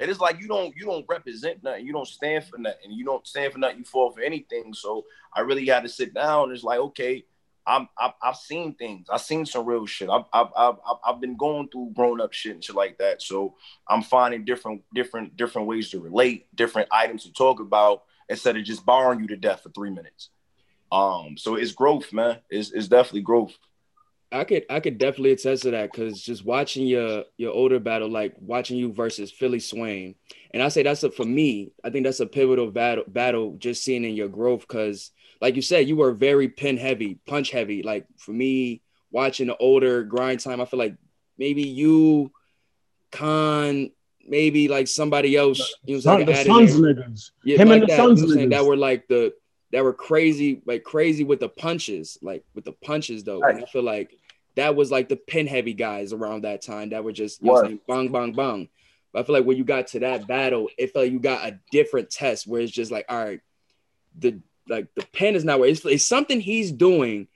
And it's like you don't you don't represent nothing, you don't stand for nothing, you don't stand for nothing, you fall for anything. So I really had to sit down. It's like, okay, I'm I've, I've seen things. I've seen some real shit. I've, I've I've I've been going through grown up shit and shit like that. So I'm finding different different different ways to relate, different items to talk about instead of just borrowing you to death for three minutes. Um, so it's growth, man. It's it's definitely growth. I could I could definitely attest to that because just watching your your older battle, like watching you versus Philly Swain, and I say that's a for me. I think that's a pivotal battle battle just seeing in your growth because like you said, you were very pin heavy, punch heavy. Like for me, watching the older grind time, I feel like maybe you, Khan, maybe like somebody else. You know, Son, the Suns niggas. Yeah, Him like and the that, Suns you know what I'm saying? niggas. that were like the that were crazy, like crazy with the punches, like with the punches though. And I feel like that was like the pin heavy guys around that time that were just you know bang, bang, bang. But I feel like when you got to that battle, it felt like you got a different test where it's just like, all right, the like the pen is not where it's, it's something he's doing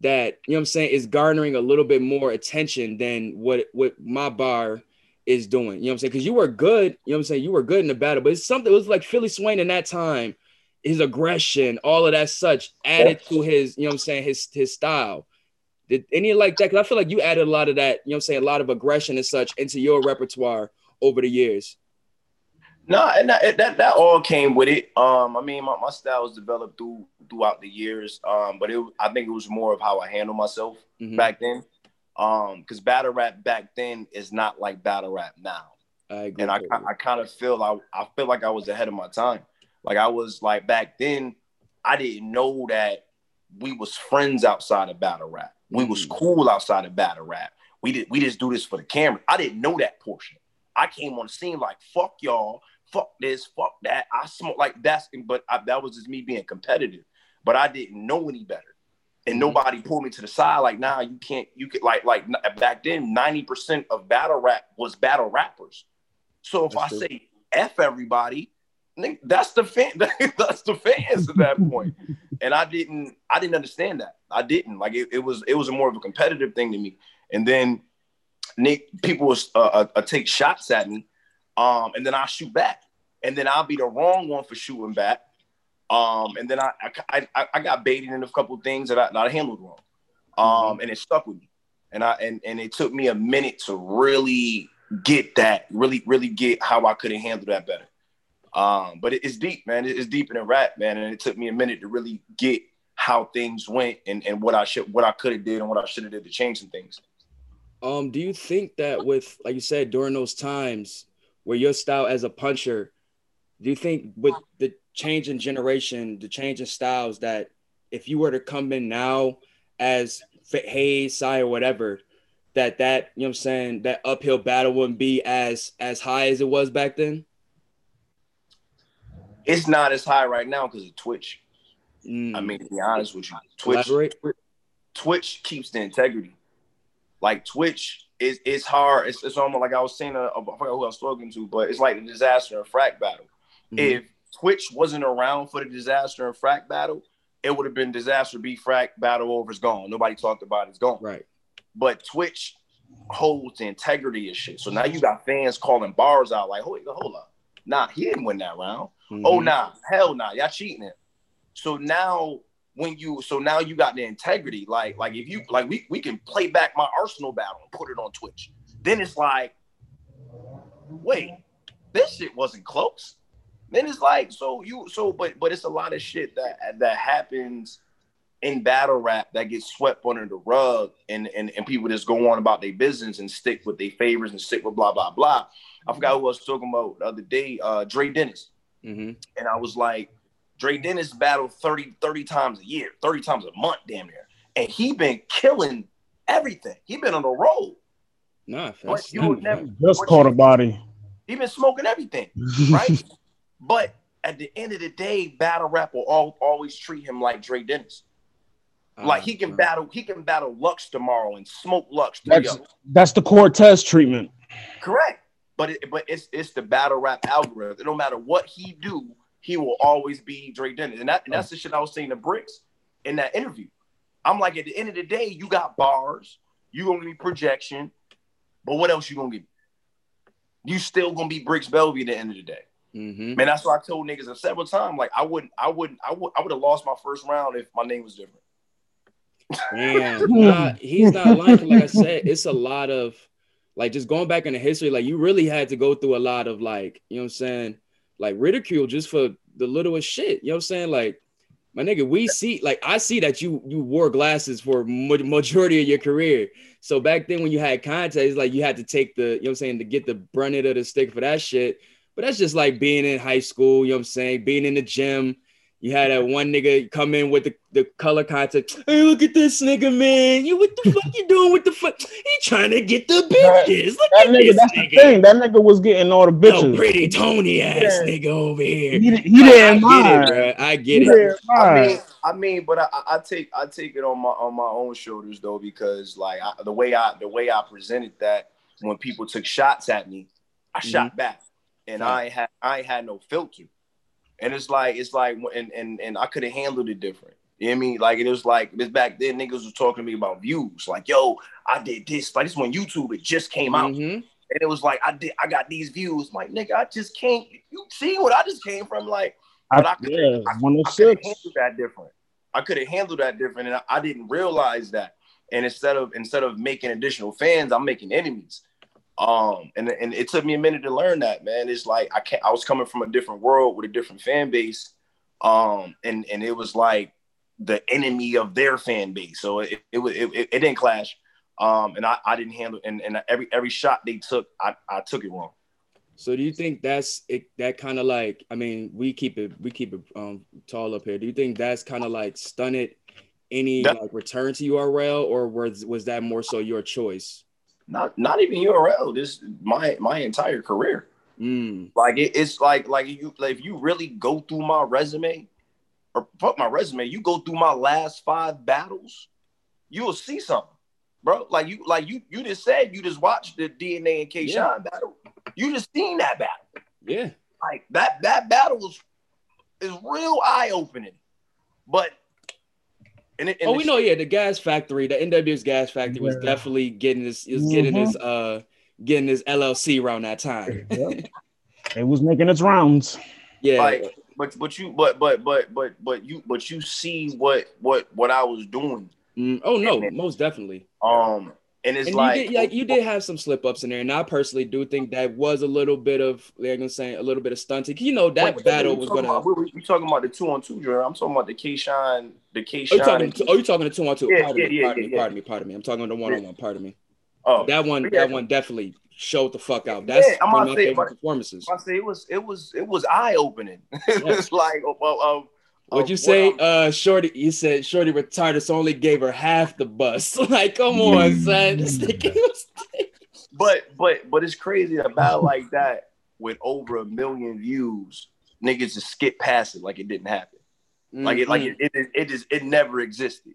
that you know what I'm saying is garnering a little bit more attention than what what my bar is doing. You know what I'm saying? Because you were good, you know what I'm saying? You were good in the battle, but it's something it was like Philly Swain in that time, his aggression, all of that such added to his, you know what I'm saying, his his style. Did any like that? Because I feel like you added a lot of that, you know what I'm saying, a lot of aggression and such into your repertoire over the years. No, and that, that that all came with it. Um, I mean, my, my style was developed through throughout the years. Um, but it I think it was more of how I handled myself Mhm. back then. Um, because battle rap back then is not like battle rap now. I agree. and I, with I kind of feel I, I feel like I was ahead of my time. Like I was like back then, I didn't know that we was friends outside of battle rap. We was Mhm. cool outside of battle rap. We did we just do this for the camera. I didn't know that portion. I came on the scene like fuck y'all, fuck this, fuck that. I smoke like that's but I, that was just me being competitive. But I didn't know any better. And Mhm. nobody pulled me to the side like, nah, you can't. You could like like back then, ninety percent of battle rap was battle rappers. So if That's I true. say F everybody, that's the fan that's the fans at that point. And I didn't I didn't understand that. I didn't. Like it, it was it was a more of a competitive thing to me. And then Nick people was uh, uh, uh, take shots at me. Um, and then I shoot back. And then I'll be the wrong one for shooting back. Um, and then I I, I, I got baited in a couple things that I, that I handled wrong. Um, and it stuck with me. And I and, and it took me a minute to really get that, really, really get how I could have handled that better. Um, but it- it's deep, man. It- It's deeper than rap, man. And it took me a minute to really get how things went and, and what I should what I could have did and what I should have did to change some things. Um, do you think that with like you said during those times where your style as a puncher, do you think with the change in generation, the change in styles, that if you were to come in now as Hayes, Sai, or whatever, that that you know what I'm saying that uphill battle wouldn't be as as high as it was back then? It's not as high right now because of Twitch. Mm. I mean, to be honest with you, Twitch elaborate. Twitch keeps the integrity. Like Twitch is it's hard. It's, it's almost like I was saying. Uh, I forgot who I was talking to, but it's like the disaster and frack battle. Mhm. If Twitch wasn't around for the disaster and frack battle, it would have been disaster beat frack battle over. It's gone. Nobody talked about it. It's gone. Right. But Twitch holds the integrity of shit. So now you got fans calling bars out like, hold, hold up. Nah, he didn't win that round. Oh Mhm. nah, hell nah, y'all cheating him. So now when you so now you got the integrity. Like, like if you like we we can play back my Arsonal battle and put it on Twitch. Then it's like, wait, this shit wasn't close. Then it's like, so you so but but it's a lot of shit that that happens in battle rap that gets swept under the rug and and, and people just go on about their business and stick with their favors and stick with blah blah blah. I forgot who I was talking about the other day, uh Dre Dennis Mhm. and I was like, Dre Dennis battled 30, 30 times a year, 30 times a month, damn near. And he been killing everything. He been on the road. Nah, But that's, you would never Just what caught you- a body. he been smoking everything, right? but at the end of the day, battle rap will all, always treat him like Dre Dennis. Like he can Uh, battle, he can battle Lux tomorrow and smoke Lux. three That's that's the Cortez treatment. Correct. But it, but it's it's the battle rap algorithm. No matter what he do, he will always be Dre Dennis. And that and that's the shit I was saying to Bricks in that interview. I'm like, at the end of the day, you got bars, you gonna give me projection, but what else you gonna give me? you still gonna be Bricks Belvy at the end of the day. Mm-hmm. Man, that's what I told niggas several times. Like I wouldn't, I wouldn't, I would, I would have lost my first round if my name was different. Damn, nah, he's not like like I said. It's a lot of like just going back into history. Like you really had to go through a lot of like you know what I'm saying, like ridicule just for the littlest shit. You know what I'm saying? Like my nigga, we see like I see that you you wore glasses for majority of your career. So back then when you had contacts, like you had to take the you know what I'm saying to get the brunt of the stick for that shit. But that's just like being in high school. You know what I'm saying? Being in the gym you had that one nigga come in with the, the color contact. Hey, look at this nigga, man. You what the fuck you doing with the fuck? He trying to get the bitches. Look that at nigga, this that's nigga. the thing. That nigga was getting all the bitches. No pretty Tony ass Yeah. nigga over here. He, he didn't I get mind. it, bro. I He get it. didn't I mind. mean, I mean, but I, I take I take it on my on my own shoulders though because like I, the way I the way I presented that when people took shots at me, I shot mm-hmm. back, and Right. I had I had no filter, and it's like it's like and and and I could have handled it different. You know what I mean? Like it was like this back then, niggas was talking to me about views. Like, yo, I did this. Like this when YouTube it just came out. Mhm. And it was like I did I got these views. I'm like, nigga, I just can't you see what I just came from? Like, but I, I, could yeah, I, I could 106. have handled that different. I could have handled that different, and I, I didn't realize that. And instead of instead of making additional fans, I'm making enemies. Um, and and it took me a minute to learn that, man. It's like I can't. I was coming from a different world with a different fan base, um, and and it was like the enemy of their fan base. So it it it, it, it didn't clash. Um, and I, I didn't handle and, and every every shot they took, I, I took it wrong. So do you think that's it? That kind of like, I mean, we keep it, we keep it um tall up here. Do you think that's kind of like stunted any That- like return to URL, or was was that more so your choice? Not not even URL. This my my entire career. Mm, Like it, it's like like you like if you really go through my resume or fuck my resume, you go through my last five battles, you will see something, bro. Like you like you you just said you just watched the DNA and K Yeah. Shine battle. You just seen that battle. yeah. Like that that battle was is real eye opening, but. And it, and Oh, the we know, yeah, the gas factory, the NWS gas factory was Yeah. definitely getting this, is getting Mhm. this, uh, getting this LLC around that time. Yep. it was making its rounds. yeah, like but but you but but but but but you but you see what what what I was doing. Mm, oh no, most definitely. Um and it's and like, you did, like you did have some slip ups in there, and I personally do think that was a little bit of, like I'm saying, a little bit of stunting. You know that Wait, battle was gonna. about- we talking about the two on two drill. I'm talking about the K Shine, the K Oh, you Shine. talking? Oh, you talking to two on two? Yeah, pardon yeah, me, yeah, pardon yeah, me, yeah. pardon me, pardon me. I'm talking the one on one. Pardon me. oh, That one, yeah. that one definitely showed the fuck out. That's Yeah, I'm one of my say, favorite performances. I say it was it was it was eye opening. it was like of of, of What'd you say? what Uh, Shorty, you said Shorty retired, so only gave her half the bus. like, come on, son. This nigga was- but but but it's crazy about like that with over a million views, niggas just skip past it like it didn't happen. Like it like Mhm. it it, it just it never existed.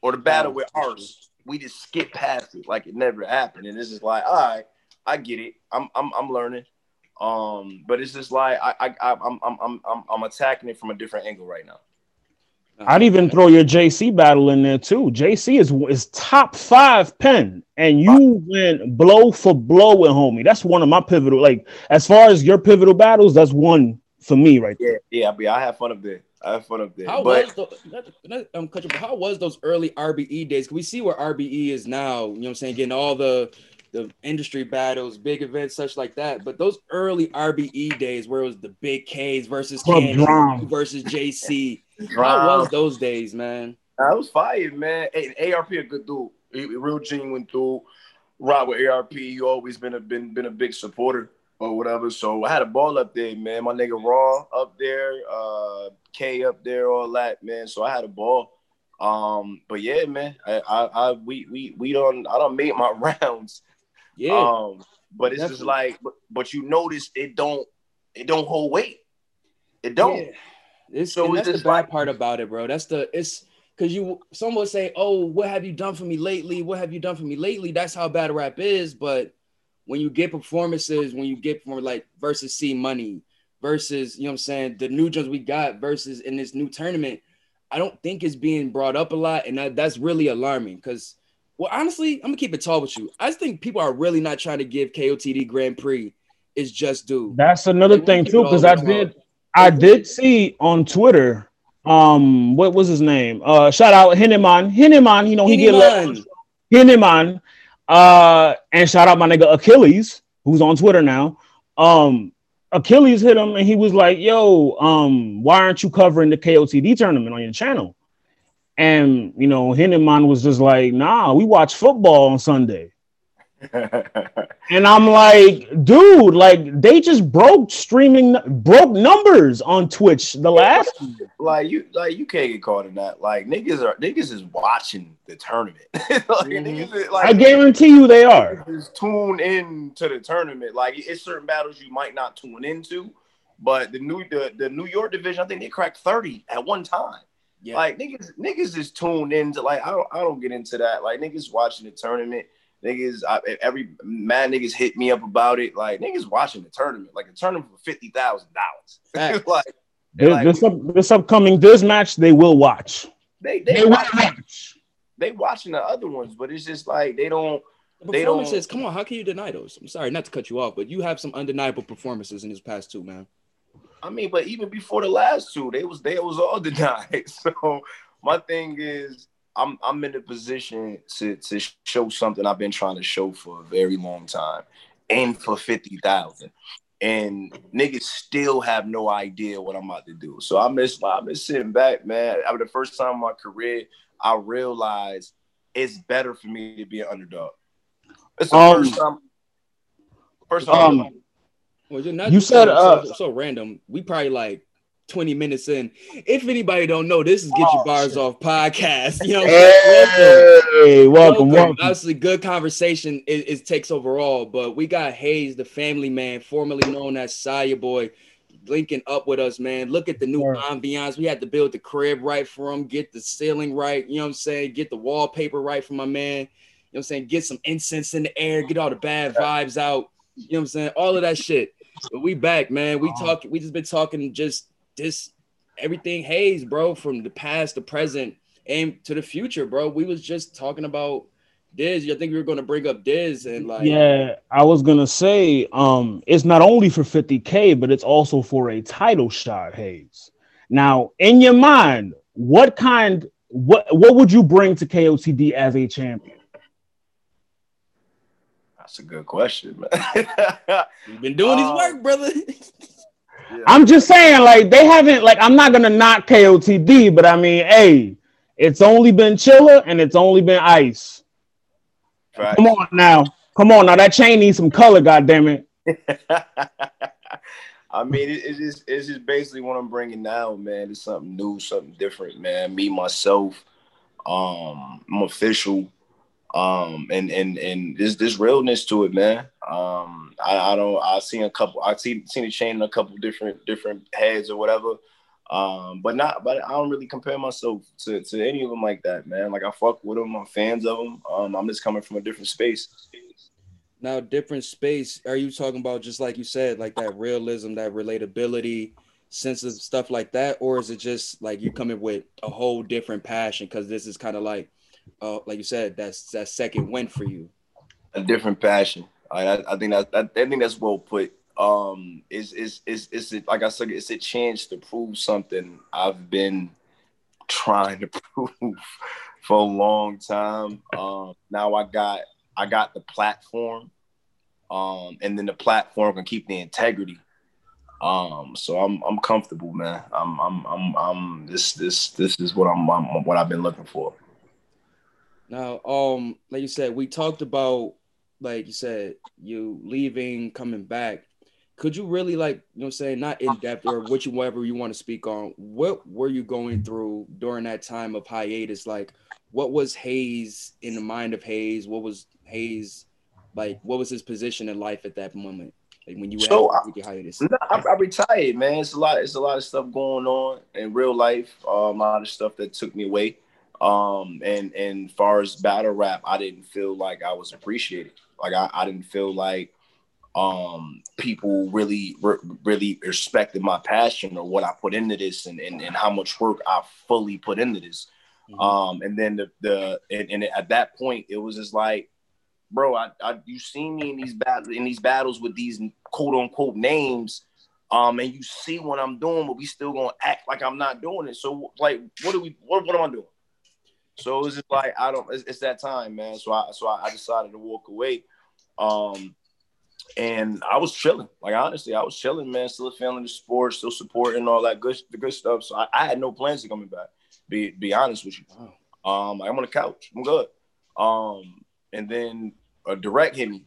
Or the battle Oh, with for sure. ours, we just skip past it like it never happened. And it's just like, all right, I get it. I'm I'm I'm learning. Um, but it's just like I I I- I'm I'm I'm I'm I'm attacking it from a different angle right now. I'd even throw your JC battle in there too. JC is is top five pen, and you went blow for blow with homie. That's one of my pivotal. Like as far as your pivotal battles, that's one for me right there. Yeah, yeah, yeah. I have fun up there. I have fun up there. How but was the, not, not, um, cut but how was those early RBE days? Can we see where RBE is now? You know what I'm saying? Getting all the the industry battles, big events, such like that. But those early RBE days where it was the big K's versus Candy versus JC. How was those days, man? I was fired, man. Hey, ARP a good dude, He- he real genuine dude. Ride with ARP. You always been a been been a big supporter or whatever. So I had a ball up there, man. My nigga Raw up there, uh, K up there, all that, man. So I had a ball. Um, but yeah, man, I, I, I we we we don't I don't make my rounds. Yeah. Um, but it's just like, but, but you notice it don't it don't hold weight. It don't. Yeah. It's, So it's that's the bad like- part about it, bro. That's the it's because you someone would say, "Oh, what have you done for me lately? What have you done for me lately?" That's how battle rap is. But when you get performances, when you get more like versus C Money versus you know what I'm saying the new jumps we got versus in this new tournament, I don't think it's being brought up a lot, and that, that's really alarming because Well, honestly, I'm gonna keep it tall with you. I just think people are really not trying to give KOTD Grand Prix is just due. That's another thing too, because I did I did see on Twitter, um, what was his name? Uh, shout out Henneman. Henneman, you know, he get let Henneman. Uh, and shout out my nigga Achilles, who's on Twitter now. Um, Achilles hit him and he was like, Yo, um, why aren't you covering the KOTD tournament on your channel? And you know, Henneman was just like, nah, we watch football on Sunday. and I'm like, dude, like they just broke streaming, broke numbers on Twitch the last. Like you, like you can't get caught in that. Like niggas are niggas is watching the tournament. like, mm-hmm. is, like, I guarantee you they are. Just tune in to the tournament. Like it's certain battles you might not tune into, but the new the, the New York division, I think they cracked thirty at one time. Yeah. Like niggas, niggas is tuned into like I don't I don't get into that. Like niggas watching the tournament Niggas, I, every mad niggas hit me up about it. Like niggas watching the tournament, like a tournament for fifty thousand dollars. like, this, like, this, up, this upcoming this match, they will watch. They they, they watch, watch. They watching the other ones, but it's just like they don't. They performances. Don't, come on, how can you deny those? I'm sorry, not to cut you off, but you have some undeniable performances in this past two, man. I mean, but even before the last two, they was they was all denied. So my thing is, I'm I'm in a position to to show something I've been trying to show for a very long time, and for fifty thousand, and niggas still have no idea what I'm about to do. So I miss I'm just sitting back, man. I mean, the first time in my career, I realized it's better for me to be an underdog. It's the um, first time. First time. Um, well, you said so, uh, so, so random. We probably like 20 minutes in. If anybody don't know, this is Get Your oh, Bars. Off podcast. You know, hey, welcome. welcome, welcome. Obviously, good conversation it, it, takes overall, but we got Hayes, the family man, formerly known as Saya Boy, linking up with us, man. Look at the new yeah. ambiance. We had to build the crib right for him, get the ceiling right, you know what I'm saying? Get the wallpaper right for my man. You know what I'm saying? Get some incense in the air, get all the bad vibes out. You know what I'm saying? All of that shit. But we back, man. We talk, we just been talking just this everything Hayes, bro, from the past, the present, and to the future, bro. We was just talking about Diz. I think we were gonna bring up Diz and like Yeah, I was gonna say um it's not only for 50k, but it's also for a title shot, Hayes. Now, in your mind, what kind what what would you bring to KOTD as a champion? That's a good question, man. You've been doing his um, work, brother. I'm just saying, like they haven't, like I'm not gonna knock KOTD, but I mean, hey, it's only been chiller and it's only been ice. Right. Come on now, come on now. That chain needs some color, goddamn it. I mean, it, it's just it's just basically what I'm bringing now, man. It's something new, something different, man. Me myself, um, I'm official um, and and and there's this realness to it, man. Um, I, I don't. I've seen a couple. I've seen seen it chain in a couple different different heads or whatever. Um, but not. But I don't really compare myself to to any of them like that, man. Like I fuck with them. I'm fans of them. Um, I'm just coming from a different space. Now, different space. Are you talking about just like you said, like that realism, that relatability, sense of stuff like that, or is it just like you're coming with a whole different passion? Because this is kind of like uh, like you said, that's that second win for you. A different passion. I, I think that, I think that's well put. Um, is is is is it like I said? It's a chance to prove something I've been trying to prove for a long time. Um, now I got I got the platform, um, and then the platform can keep the integrity. Um, so I'm I'm comfortable, man. I'm I'm I'm I'm this this this is what I'm, I'm what I've been looking for. Now, um, like you said, we talked about, like you said, you leaving, coming back. Could you really like, you know, I'm saying not in depth or what you whatever you want to speak on? What were you going through during that time of hiatus? Like, what was Hayes in the mind of Hayes? What was Hayes like? What was his position in life at that moment? Like when you were so I, hiatus? I, I, retired, man. It's a lot. It's a lot of stuff going on in real life. Um, a lot of stuff that took me away. Um, and and far as battle rap, I didn't feel like I was appreciated. Like I, I didn't feel like um people really re- really respected my passion or what I put into this and, and and how much work I fully put into this. Mm-hmm. Um, and then the the and, and, at that point it was just like, bro, I, I you see me in these battles in these battles with these quote unquote names, um, and you see what I'm doing, but we still gonna act like I'm not doing it. So like, what do we? What, what am I doing? So it was just like I don't. It's, it's that time, man. So I so I, I decided to walk away. Um, and I was chilling. Like honestly, I was chilling, man. Still feeling the sport, still supporting all that good, the good stuff. So I, I had no plans of coming back. Be be honest with you. Um, I'm on the couch. I'm good. Um, and then a direct hit me,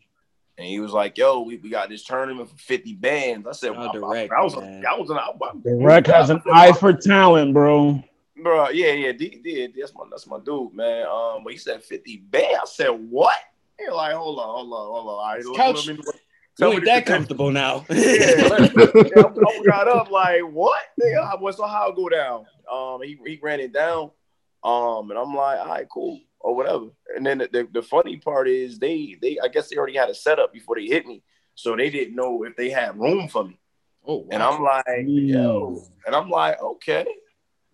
and he was like, "Yo, we, we got this tournament for 50 bands." I said, oh, direct, I, I, was, man. I was, I was, direct has an eye for talent, bro. Bro, yeah, yeah, D, D, that's my that's my dude, man. Um, but he said 50 bands. I said, what? He like, hold on, hold on, hold on. All right, couch. Let me, you ain't that comfortable now. yeah, yeah, I got up like, what? Nigga, so how go down? Um, he, he ran it down. Um, and I'm like, all right, cool, or whatever. And then the, the, the funny part is they they I guess they already had a setup before they hit me, so they didn't know if they had room for me. Oh, wow. and I'm like, yo, and I'm like, okay,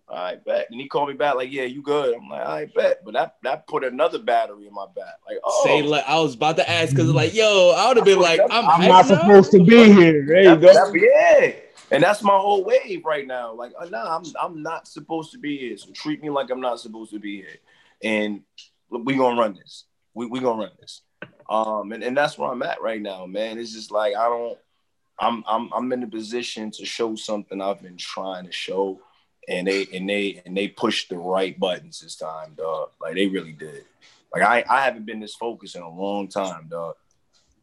all right, bet. And he called me back like, yeah, you good. I'm like, I bet. But that that put another battery in my back. Like, oh, say like I was about to ask because like, yo, I would have been like, I'm, I'm not supposed to be here. There you go. yeah. And that's my whole wave right now. Like, uh, nah, I'm I'm not supposed to be here. So treat me like I'm not supposed to be here. And we gonna run this. We we gonna run this. Um, and, and that's where I'm at right now, man. It's just like I don't I'm I'm I'm in a position to show something I've been trying to show and they and they and they pushed the right buttons this time, dog. Like they really did. Like I I haven't been this focused in a long time, dog.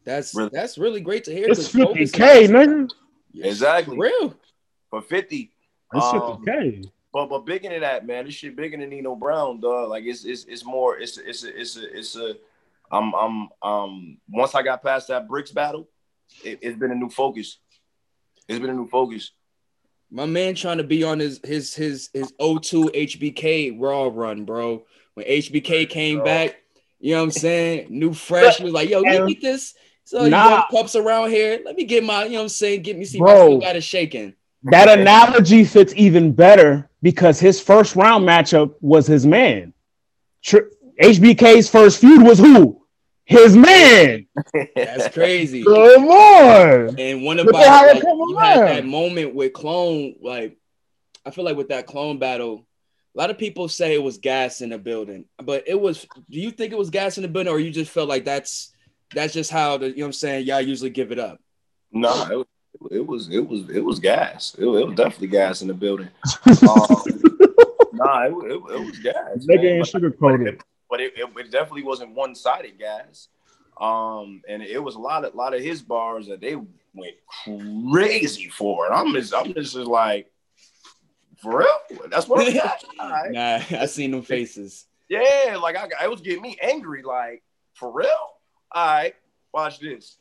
That's really. that's really great to hear. It's fifty k, nigga. Exactly. real. For fifty. That's um, 50k. But but bigger than that, man. This shit bigger than Nino Brown, dog. Like it's it's it's more. It's it's a, it's a it's a. I'm I'm um. Once I got past that bricks battle, it, it's been a new focus. It's been a new focus. My man trying to be on his his his his O2 HBK raw run, bro. When HBK came bro. back, you know what I'm saying? New fresh. He was like, yo, let me get this. So nah. you got pups around here. Let me get my, you know what I'm saying? Get me see bro, got it shaking. That analogy fits even better because his first round matchup was his man. Tr- HBK's first feud was who? His man. That's crazy. Come on. And one about like, you had that moment with clone, like I feel like with that clone battle, a lot of people say it was gas in the building, but it was. Do you think it was gas in the building, or you just felt like that's that's just how the you know what I'm saying? Y'all usually give it up. No, it was it was it was it was gas. It, it was definitely gas in the building. um, nah, it, it, it was gas. Nigga ain't sugar coated but it, it, it definitely wasn't one sided, guys. Um, and it was a lot of lot of his bars that they went crazy for. And I'm just I'm just like, for real? That's what I'm right. Nah, I seen them faces. Yeah, like I, I was getting me angry. Like for real? All right, watch this.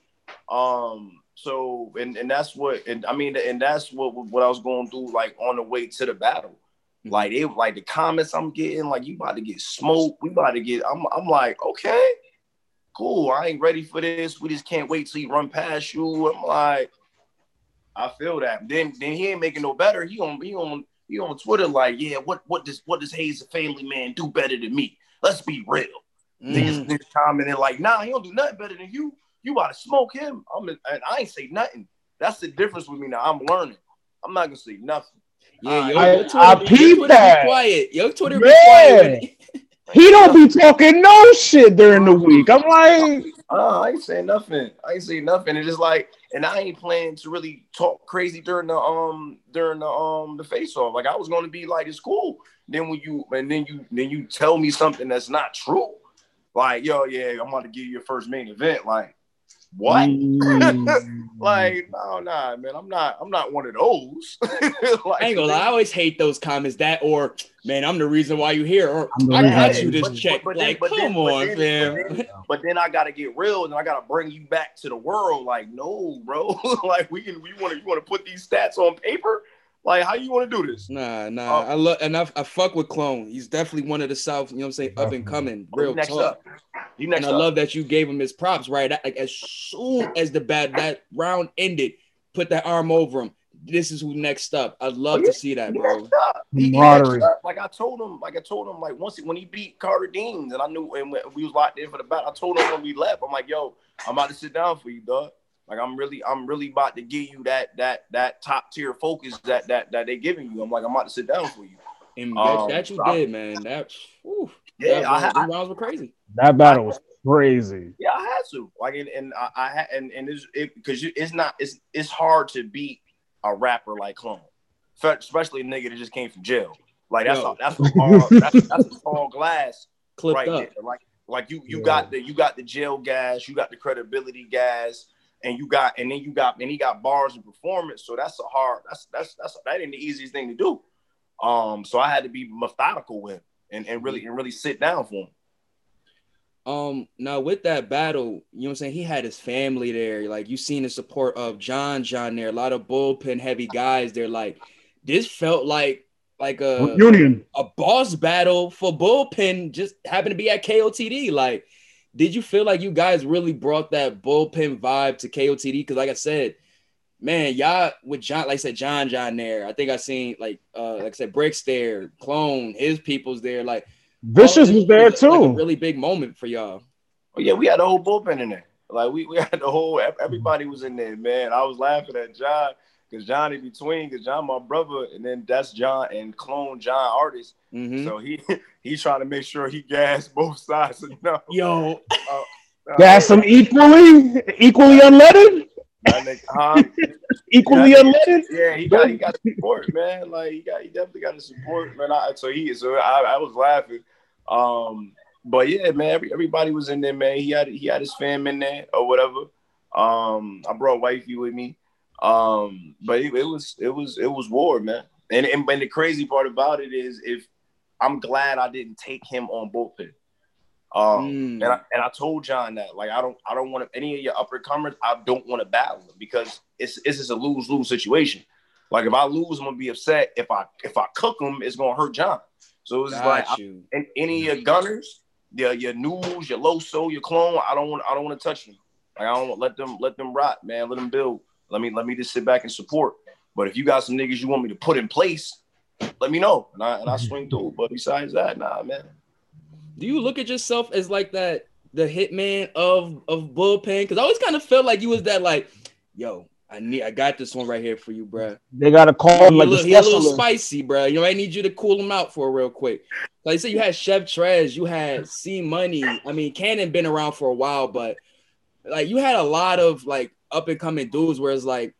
Um, so and and that's what and I mean and that's what what I was going through like on the way to the battle. Like it, like the comments I'm getting, like you about to get smoked. We about to get. I'm, I'm like, okay, cool. I ain't ready for this. We just can't wait till he run past you. I'm like, I feel that. Then, then he ain't making no better. He on, he on, he on Twitter like, yeah, what, what does, what does Hayes, a family man, do better than me? Let's be real. Mm. Niggas commenting like, nah, he don't do nothing better than you. You about to smoke him. I'm, and I ain't say nothing. That's the difference with me now. I'm learning. I'm not gonna say nothing. Yeah, yo, I, Twitter, I peeped that. Be quiet. Yo, Twitter be quiet. he don't be talking no shit during the week. I'm like, uh, I ain't saying nothing. I ain't saying nothing. It's just like, and I ain't planning to really talk crazy during the um during the um the face off. Like I was gonna be like, it's cool. Then when you and then you then you tell me something that's not true, like yo, yeah, I'm about to give you your first main event. Like, what? Mm. like, no, nah, man, I'm not, I'm not one of those. like, I ain't gonna lie, I always hate those comments. That or, man, I'm the reason why you here. Or I got you this but, check. But, but like, then, come then, on, but then, man. But then, but then I gotta get real, and I gotta bring you back to the world. Like, no, bro. like, we can, we want to, you want to put these stats on paper. Like, how you want to do this? Nah, nah. Uh, I love and I, I fuck with Clone. He's definitely one of the South. You know what I'm saying? Up and coming, real next talk. Up. You next and I love that you gave him his props. Right, like as soon as the bad that round ended, put that arm over him. this is who next up. I'd love oh, to see that, bro. He, he like I told him, like I told him, like once he, when he beat Carter Deems, and I knew, and we was locked in for the battle. I told him when we left, I'm like, yo, I'm about to sit down for you, dog. Like I'm really, I'm really about to give you that that that top tier focus that that that they giving you. I'm like, I'm about to sit down for you. And um, that, you so did, I, man. That, whew, yeah, that, I, I, rounds were crazy. That battle was crazy. Yeah, I had to. Like, and, and I, I had, and and it's it because it's not it's it's hard to beat a rapper like Clone, especially a nigga that just came from jail. Like that's a, that's a hard, that's, that's a tall glass Clipped right up. there. Like like you you yeah. got the you got the jail gas, you got the credibility gas, and you got and then you got and he got bars and performance. So that's a hard that's that's that's that ain't the easiest thing to do. Um, so I had to be methodical with him and, and really and really sit down for him. Um, now with that battle, you know what I'm saying? He had his family there. Like you seen the support of John John there, a lot of bullpen heavy guys there. Like this felt like like a union, a boss battle for bullpen just happened to be at KOTD. Like, did you feel like you guys really brought that bullpen vibe to KOTD? Because like I said, man, y'all with John, like I said, John John there. I think I seen like uh like I said, Bricks there, Clone, his people's there. Like Vicious was there was, too. Like, really big moment for y'all. Oh yeah, we had the whole bullpen in there. Like we, we had the whole everybody was in there, man. I was laughing at John because Johnny between because John my brother, and then that's John and clone John artist. Mm-hmm. So he he trying to make sure he gas both sides enough. Yo, uh, uh, gas them equally, equally unleaded. huh? equally unleaded. Yeah, he got he got support, man. Like he got he definitely got the support, man. I, so he so I, I was laughing. Um, but yeah, man, every, everybody was in there, man. He had he had his fam in there or whatever. Um, I brought wifey with me. Um, but it, it, was it was it was war, man. And, and and the crazy part about it is if I'm glad I didn't take him on bullpen. Um, mm. and I, and I told John that like I don't I don't want any of your upper comers I don't want to battle them because it's it's just a lose lose situation. Like if I lose, I'm gonna be upset. If I if I cook them, it's gonna hurt John. So it's like I, and any of your gunners, your your news, your Loso, your clone, I don't want I don't want to touch them. Like I don't let them let them rot, man. Let them build. Let me let me just sit back and support. But if you got some niggas you want me to put in place, let me know, and I and I swing through. But besides that, nah, man do you look at yourself as like that the hitman of of bullpen? Because I always kind of felt like you was that like, yo, I need I got this one right here for you, bro. They gotta call him like a, he a little spicy, bro. You know, I need you to cool him out for real quick. Like I said, you had Chef Trez, you had C Money. I mean, Cannon been around for a while, but like you had a lot of like up and coming dudes where it's like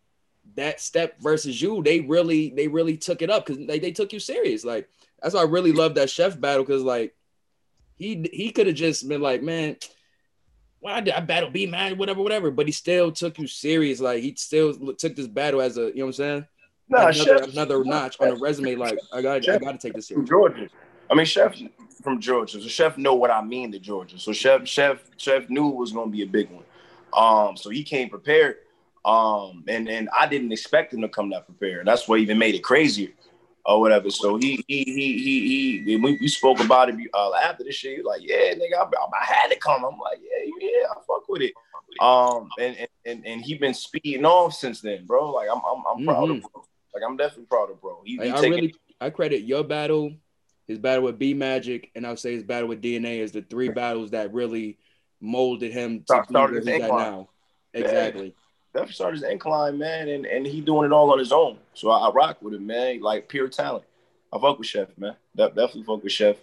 that step versus you, they really they really took it up because they, they took you serious. Like that's why I really love that chef battle because like he he could have just been like, man, well, I, did, I battle B man, whatever, whatever. But he still took you serious. Like he still took this battle as a, you know what I'm saying? No, another, Chef, another notch on the resume. Like I got, I got to take this serious. From Georgia, I mean, Chef from Georgia. So Chef know what I mean to Georgia. So Chef, Chef, Chef knew it was gonna be a big one. Um, so he came prepared. Um, and and I didn't expect him to come that prepared. That's what even made it crazier or whatever. So he he he he he. We, we spoke about it uh, after the shit. He like, yeah, nigga, I, I, had to come. I'm like, yeah, yeah, I fuck with it. Um, and and and he been speeding off since then, bro. Like I'm I'm, I'm proud mm-hmm. of bro. Like I'm definitely proud of bro. He, he I taking... really I credit your battle, his battle with B Magic, and I'll say his battle with DNA is the three battles that really molded him to Start, be where he's at now. Exactly definitely started his incline, man, and, and he doing it all on his own. So I, I rock with him, man. Like pure talent. I fuck with Chef, man. De- definitely fuck with Chef.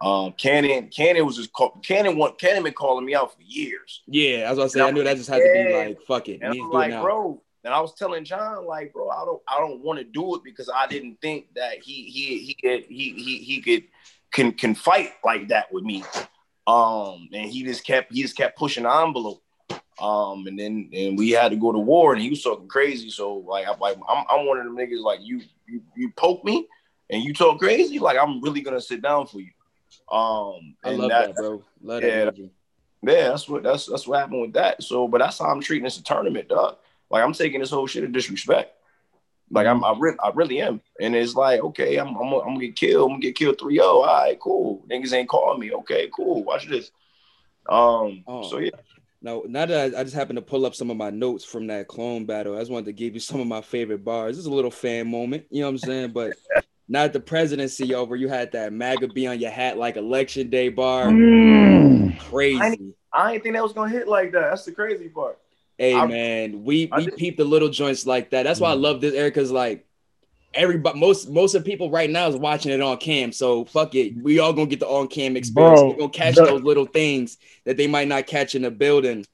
Um, Cannon, Cannon was just call, Cannon. Want Cannon been calling me out for years. Yeah, as I say, I knew that just had to be like, fuck it. And I'm like, bro. And I was telling John, like, bro, I don't, I don't want to do it because I didn't think that he, he, he could, he, he, he could, can, can fight like that with me. Um, and he just kept, he just kept pushing the envelope. Um, and then and we had to go to war, and he was talking crazy. So like, I'm like, I'm, I'm one of them niggas like you, you, you poke me, and you talk crazy. Like I'm really gonna sit down for you. Um, I love that, that bro. Love yeah, that yeah, that's what that's that's what happened with that. So, but that's how I'm treating this tournament, dog. Like I'm taking this whole shit of disrespect. Like I'm, I, re- I really am, and it's like, okay, I'm, I'm, I'm gonna get killed. I'm gonna get killed 3-0. All right, cool. Niggas ain't calling me. Okay, cool. Watch this. Um, oh. so yeah, Now, now that I, I, just happened to pull up some of my notes from that clone battle, I just wanted to give you some of my favorite bars. This is a little fan moment, you know what I'm saying? But not the presidency over. You had that MAGA be on your hat like election day bar. Mm. Crazy. I didn't, I didn't think that was gonna hit like that. That's the crazy part. Hey I, man, we we peep the little joints like that. That's why I mm. love this era because like everybody most most of the people right now is watching it on cam. So fuck it. We all gonna get the on cam experience. Bro, We're gonna catch the, those little things that they might not catch in the building.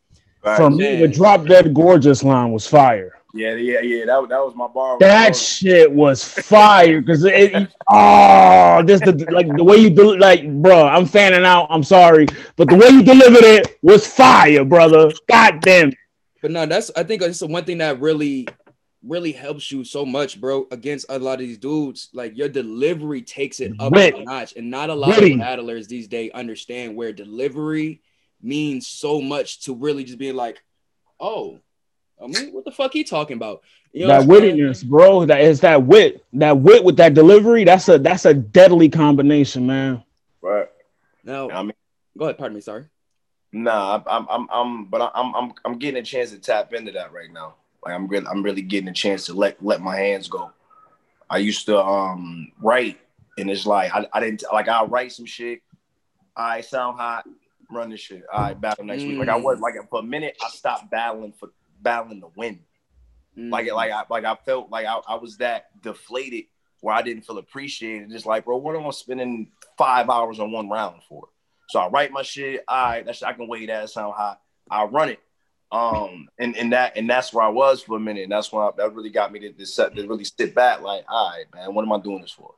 Right. For me, the drop dead gorgeous line was fire. Yeah, yeah, yeah. That, that was my bar. That shit was fire because it. oh, just the like the way you do like, bro. I'm fanning out. I'm sorry, but the way you delivered it was fire, brother. God damn. But no, that's I think it's the one thing that really really helps you so much, bro, against a lot of these dudes. Like your delivery takes it up Wait. a notch. And not a lot Wait. of battlers these days understand where delivery means so much to really just being like, oh, I mean, what the fuck he talking about? You know that wittiness, bro. That is that wit. That wit with that delivery. That's a that's a deadly combination, man. Right. Now, I mean, go ahead. Pardon me. Sorry. Nah, I'm, I'm, I'm, but I'm, I'm, I'm getting a chance to tap into that right now. Like I'm really I'm really getting a chance to let let my hands go. I used to um write and it's like I, I didn't like I'll write some shit. I sound hot, run this shit. I battle next mm. week. Like I was like for a minute I stopped battling for battling to win. Mm. Like like I like I felt like I, I was that deflated where I didn't feel appreciated. Just like, bro, what am I spending five hours on one round for? So I write my shit. All right, that's I can weigh that sound hot. I run it. Um, and, and that and that's where I was for a minute. And that's why that really got me to, to set to really sit back, like, all right, man, what am I doing this for?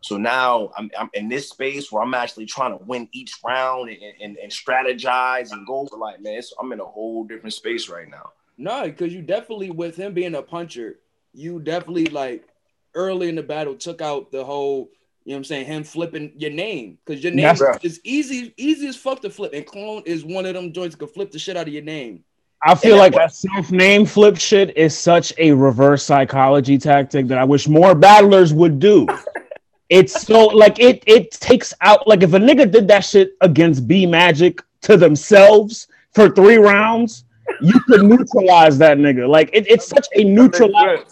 So now I'm, I'm in this space where I'm actually trying to win each round and, and, and strategize and go. Like, man, I'm in a whole different space right now. No, because you definitely, with him being a puncher, you definitely like early in the battle took out the whole, you know what I'm saying, him flipping your name. Because your name is easy, easy as fuck to flip. And clone is one of them joints that can flip the shit out of your name. I feel like that self-name flip shit is such a reverse psychology tactic that I wish more battlers would do. it's so like it it takes out like if a nigga did that shit against B Magic to themselves for three rounds, you could neutralize that nigga. Like it, it's such a neutralizing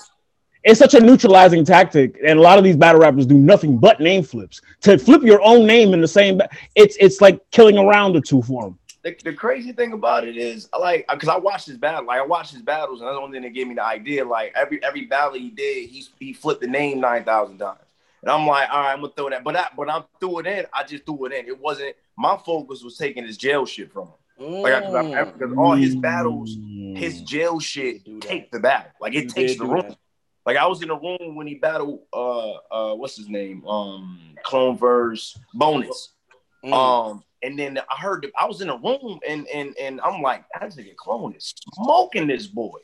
it's such a neutralizing tactic, and a lot of these battle rappers do nothing but name flips. To flip your own name in the same, ba- it's it's like killing a round or two for them the, the crazy thing about it is, like, because I watched his battle, like I watched his battles, and that's the only thing that gave me the idea. Like every every battle he did, he he flipped the name nine thousand times, and I'm like, all right, I'm gonna throw that. But I, but I threw it in. I just threw it in. It wasn't my focus was taking his jail shit from him. Mm. Like, because all his battles, his jail shit take the battle. Like it takes the room. That. Like I was in the room when he battled uh uh what's his name? Um Clone verse bonus. Mm. Um and then I heard I was in a room and and and I'm like, that nigga clone is smoking this boy.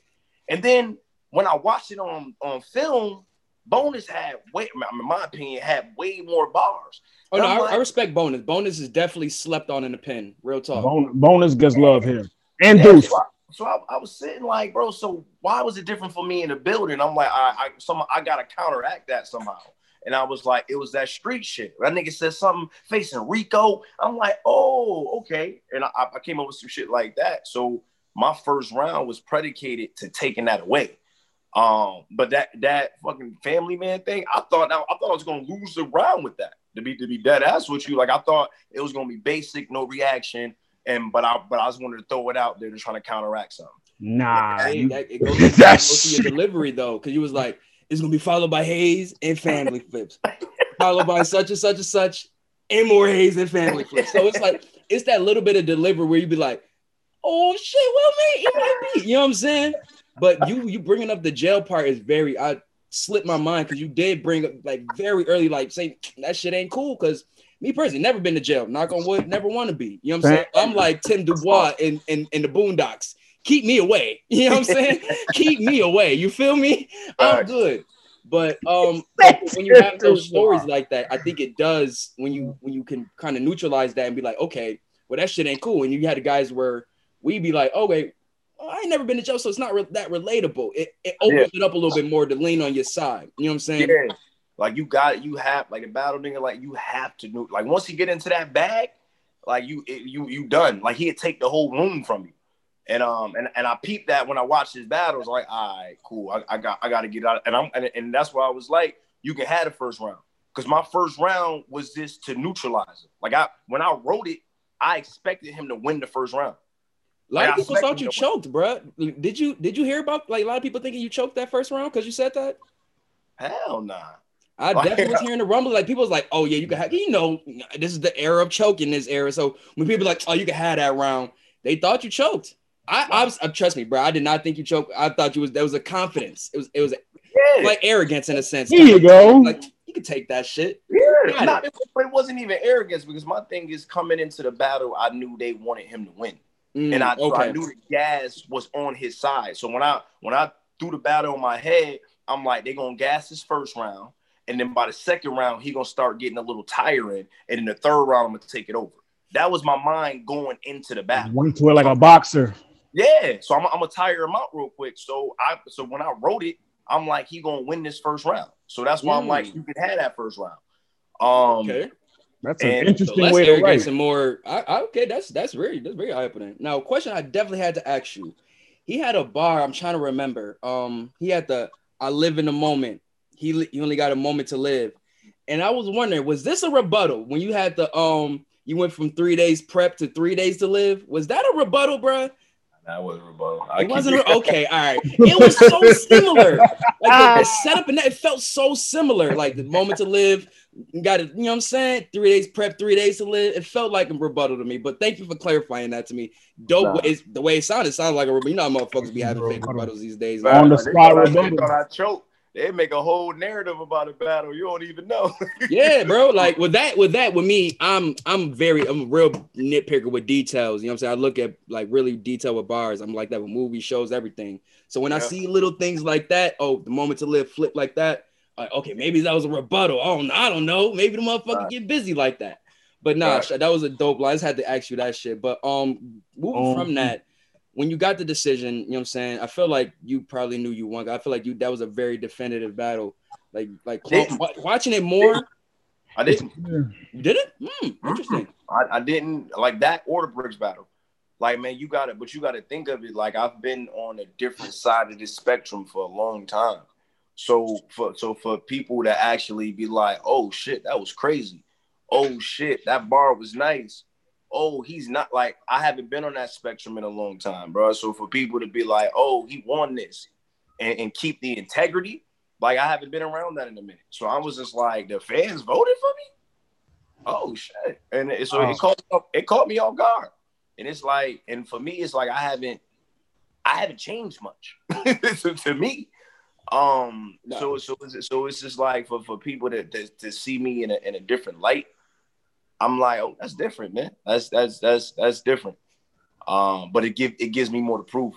And then when I watched it on on film, Bonus had way, in my opinion, had way more bars. Oh no, I, like, I, respect Bonus. Bonus is definitely slept on in the pen. Real talk. Bonus gets love here and Deuce. So, I, I, was sitting like, bro. So why was it different for me in the building? I'm like, I, I, some, I gotta counteract that somehow. And I was like, it was that street shit. That nigga said something facing Rico. I'm like, oh, okay. And I, I came up with some shit like that. So my first round was predicated to taking that away. Um, but that that fucking family man thing, I thought I, I thought I was gonna lose the round with that. To be to be dead ass with you, like I thought it was gonna be basic, no reaction, and but I but I just wanted to throw it out there to trying to counteract something. Nah, that, that, it goes, it goes to your delivery though, because you was like, it's gonna be followed by Hayes and family flips, followed by such and such and such, and more Hayes and family flips. So it's like it's that little bit of delivery where you be like, oh shit, well, man, it might be. You know what I'm saying? But you you bringing up the jail part is very I slipped my mind because you did bring up like very early, like saying that shit ain't cool. Cause me personally, never been to jail. Knock on wood, never want to be. You know what I'm saying? I'm like Tim Dubois in, in, in the boondocks keep me away. You know what I'm saying? keep me away. You feel me? I'm good. But um, when you have those stories like that, I think it does when you when you can kind of neutralize that and be like, okay, well that shit ain't cool. And you had the guys where we'd be like, okay, well, I ain't never been to jail, so it's not re- that relatable. It, it opens yeah. it up a little bit more to lean on your side. You know what I'm saying? Yeah. Like you got it, you have like a battle nigga, like you have to do Like once you get into that bag, like you it, you you done. Like he'd take the whole room from you. And um and, and I peeped that when I watched his battles, like, all right, cool. I, I got I gotta get out. And I'm and, and that's why I was like, you can have the first round. Because my first round was just to neutralize him. Like I when I wrote it, I expected him to win the first round. A lot like, of people thought you choked, bro. Did you did you hear about like a lot of people thinking you choked that first round because you said that? Hell nah. I definitely was hearing the rumble. Like people was like, "Oh yeah, you can have." You know, this is the era of choking. This era. So when people like, "Oh, you can have that round," they thought you choked. I, I was, uh, trust me, bro. I did not think you choked. I thought you was there was a confidence. It was, it was yeah. like arrogance in a sense. Here you go. Like you could take that shit. Yeah, not, it, it wasn't even arrogance because my thing is coming into the battle, I knew they wanted him to win, mm, and I, okay. so I knew the gas was on his side. So when I when I threw the battle in my head, I'm like, they're gonna gas his first round, and then by the second round, he gonna start getting a little tiring, and in the third round, I'm gonna take it over. That was my mind going into the battle. Went to it like a boxer. Yeah, so I'm, I'm gonna tire him out real quick. So I so when I wrote it, I'm like, he gonna win this first round. So that's why mm. I'm like, you can have that first round. Um, okay. That's an interesting so way to write. Some more. I, I, okay, that's that's very that's very eye opening. Now, question I definitely had to ask you. He had a bar. I'm trying to remember. Um, he had the I live in the moment. He he only got a moment to live, and I was wondering, was this a rebuttal when you had the um you went from three days prep to three days to live? Was that a rebuttal, bro? That was rebuttal. I it wasn't re- okay. All right, it was so similar. Like the, the setup and that it felt so similar. Like the moment to live, got it. You know what I'm saying? Three days prep, three days to live. It felt like a rebuttal to me. But thank you for clarifying that to me. Dope. Nah. Is the way it sounded. It sounded like a rebuttal. You know, how motherfuckers be having fake rebuttals these days. On the spot rebuttal. I choked they make a whole narrative about a battle you don't even know. yeah, bro. Like with that, with that, with me, I'm I'm very I'm a real nitpicker with details. You know what I'm saying? I look at like really detail with bars. I'm like that with movie shows, everything. So when yeah. I see little things like that, oh, the moment to live flip like that, like okay, maybe that was a rebuttal. Oh, I don't know. Maybe the motherfucker right. get busy like that. But nah, right. that was a dope line. I just had to ask you that shit. But um, moving um, from that, when you got the decision, you know what I'm saying? I feel like you probably knew you won. I feel like you that was a very definitive battle. Like like watching it more. I didn't. You did it? Mm, interesting. I, I, didn't like that or the bricks battle. Like man, you got it, but you got to think of it like I've been on a different side of this spectrum for a long time. So for so for people to actually be like, oh shit, that was crazy. Oh shit, that bar was nice oh, he's not like I haven't been on that spectrum in a long time, bro. So for people to be like, oh, he won this and, and keep the integrity, like I haven't been around that in a minute. So I was just like, the fans voted for me. Oh shit! And it, so oh. it caught it caught me off guard. And it's like, and for me, it's like I haven't I haven't changed much to, to, me. Um, no. so so so it's just like for, for people to, to, to see me in a in a different light I'm like, oh, that's different, man. That's that's that's that's different. Um, but it give it gives me more to prove.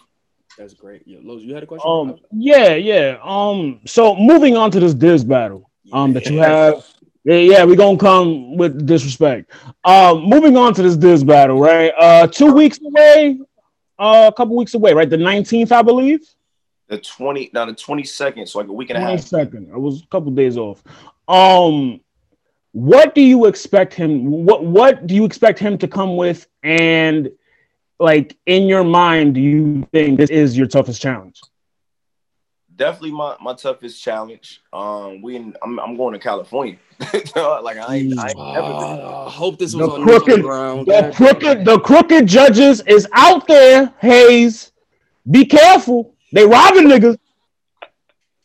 That's great. Yeah, Los, you had a question? Um, yeah, yeah. Um, so moving on to this Diz battle, um, that you have. Yeah, yeah, we're gonna come with disrespect. Um, moving on to this Diz battle, right? Uh, two weeks away, uh, a couple weeks away, right? The 19th, I believe. The 20, now the 22nd, so like a week and a half. 22nd. I was a couple days off. Um, what do you expect him what what do you expect him to come with? And like in your mind do you think this is your toughest challenge? Definitely my, my toughest challenge. Um we in, I'm, I'm going to california. Like i ain't, I ain't never been. Uh, hope this was the on crooked, ground. the crooked the crooked judges is out there hayes. Be careful. They robbing niggas.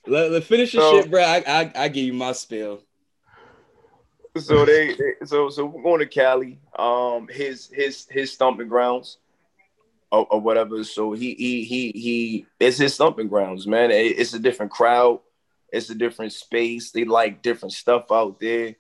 Let, let finish your so, shit bro I, I i give you my spill so they, they, so so we're going to Cali. Um, his his his stomping grounds, or, or whatever. So he he he he. It's his stomping grounds, man. It, it's a different crowd. It's a different space. They like different stuff out there.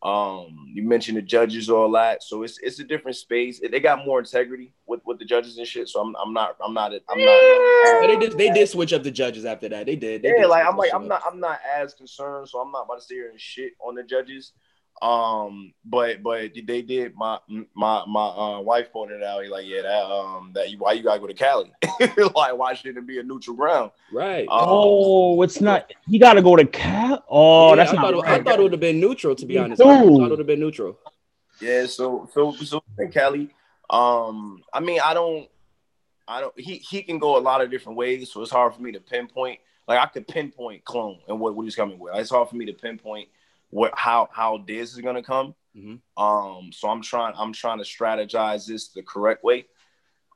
Um, you mentioned the judges, all that. So it's it's a different space. They got more integrity with, with the judges and shit. So I'm I'm not I'm not I'm not. they did they did switch up the judges after that. They did. They yeah, did like I'm like I'm not I'm not as concerned. So I'm not about to sit here and shit on the judges. Um, but but they did my my my uh, wife pointed out. He like, yeah, that um that you, why you gotta go to Cali? like, why shouldn't it be a neutral ground? Right. Um, oh, it's not. He got to go to Cali. Oh, yeah, that's I not. Thought, I thought it would have been neutral. To be honest, Dude. I thought it would have been neutral. Yeah. So so so in Cali. Um, I mean, I don't. I don't. He he can go a lot of different ways, so it's hard for me to pinpoint. Like I could pinpoint clone and what, what he's coming with. It's hard for me to pinpoint what how how this is gonna come. Mm-hmm. Um, so I'm trying I'm trying to strategize this the correct way.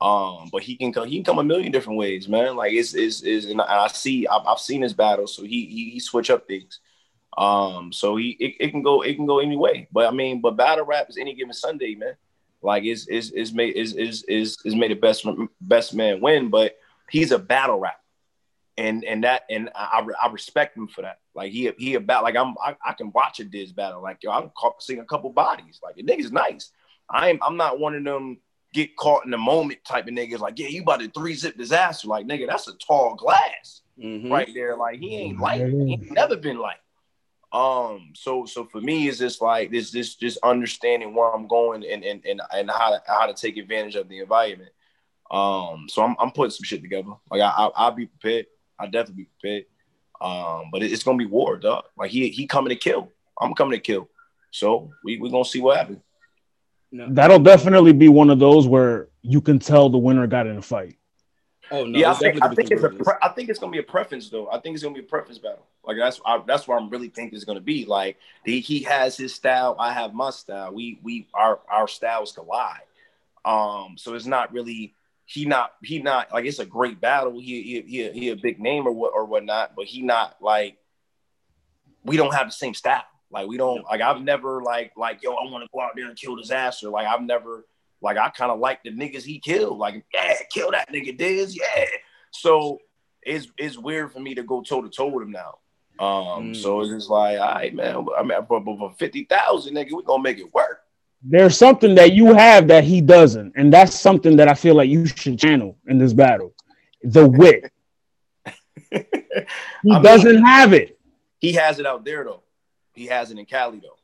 Um, but he can come he can come a million different ways, man. Like it's is is and I see I've, I've seen his battle, so he, he he switch up things. Um, so he it, it can go it can go any way. But I mean, but battle rap is any given Sunday, man. Like is is is made is is is is made a best best man win, but he's a battle rap, and and that and I I respect him for that. Like he he about like I'm I, I can watch a Diz battle. Like yo, I'm seeing a couple bodies. Like the nigga's nice. I'm I'm not one of them get caught in the moment type of niggas. Like yeah, you about to three zip Dizaster. Like nigga, that's a tall glass mm-hmm. right there. Like he ain't like He ain't never been like. Um, so so for me, it's just like this this just understanding where I'm going and and and, and how to how to take advantage of the environment. Um, so I'm I'm putting some shit together. Like I, I will be prepared. I definitely be prepared. Um, but it's gonna be war, dog. Like he he coming to kill. I'm coming to kill. So we we gonna see what happens. No. That'll definitely be one of those where you can tell the winner got in a fight. Oh no! Yeah, I think, I think it's a pre- I think it's gonna be a preference though. I think it's gonna be a preference battle. Like that's I, that's where I'm really think it's gonna be. Like he, he has his style, I have my style. We we our our styles collide. Um, so it's not really he not he not like it's a great battle. He he he, he a big name or what or whatnot, but he not like we don't have the same style. Like we don't like I've never like like yo I want to go out there and kill Dizaster. Like I've never like I kind of like the niggas he killed. Like, yeah, kill that nigga Diz. Yeah. So it's it's weird for me to go toe to toe with him now. Um, mm. so it's just like, all right, man. I mean, for, for fifty thousand, nigga, we gonna make it work. There's something that you have that he doesn't, and that's something that I feel like you should channel in this battle. The wit. he I doesn't mean, have it. He has it out there though. He has it in Cali though.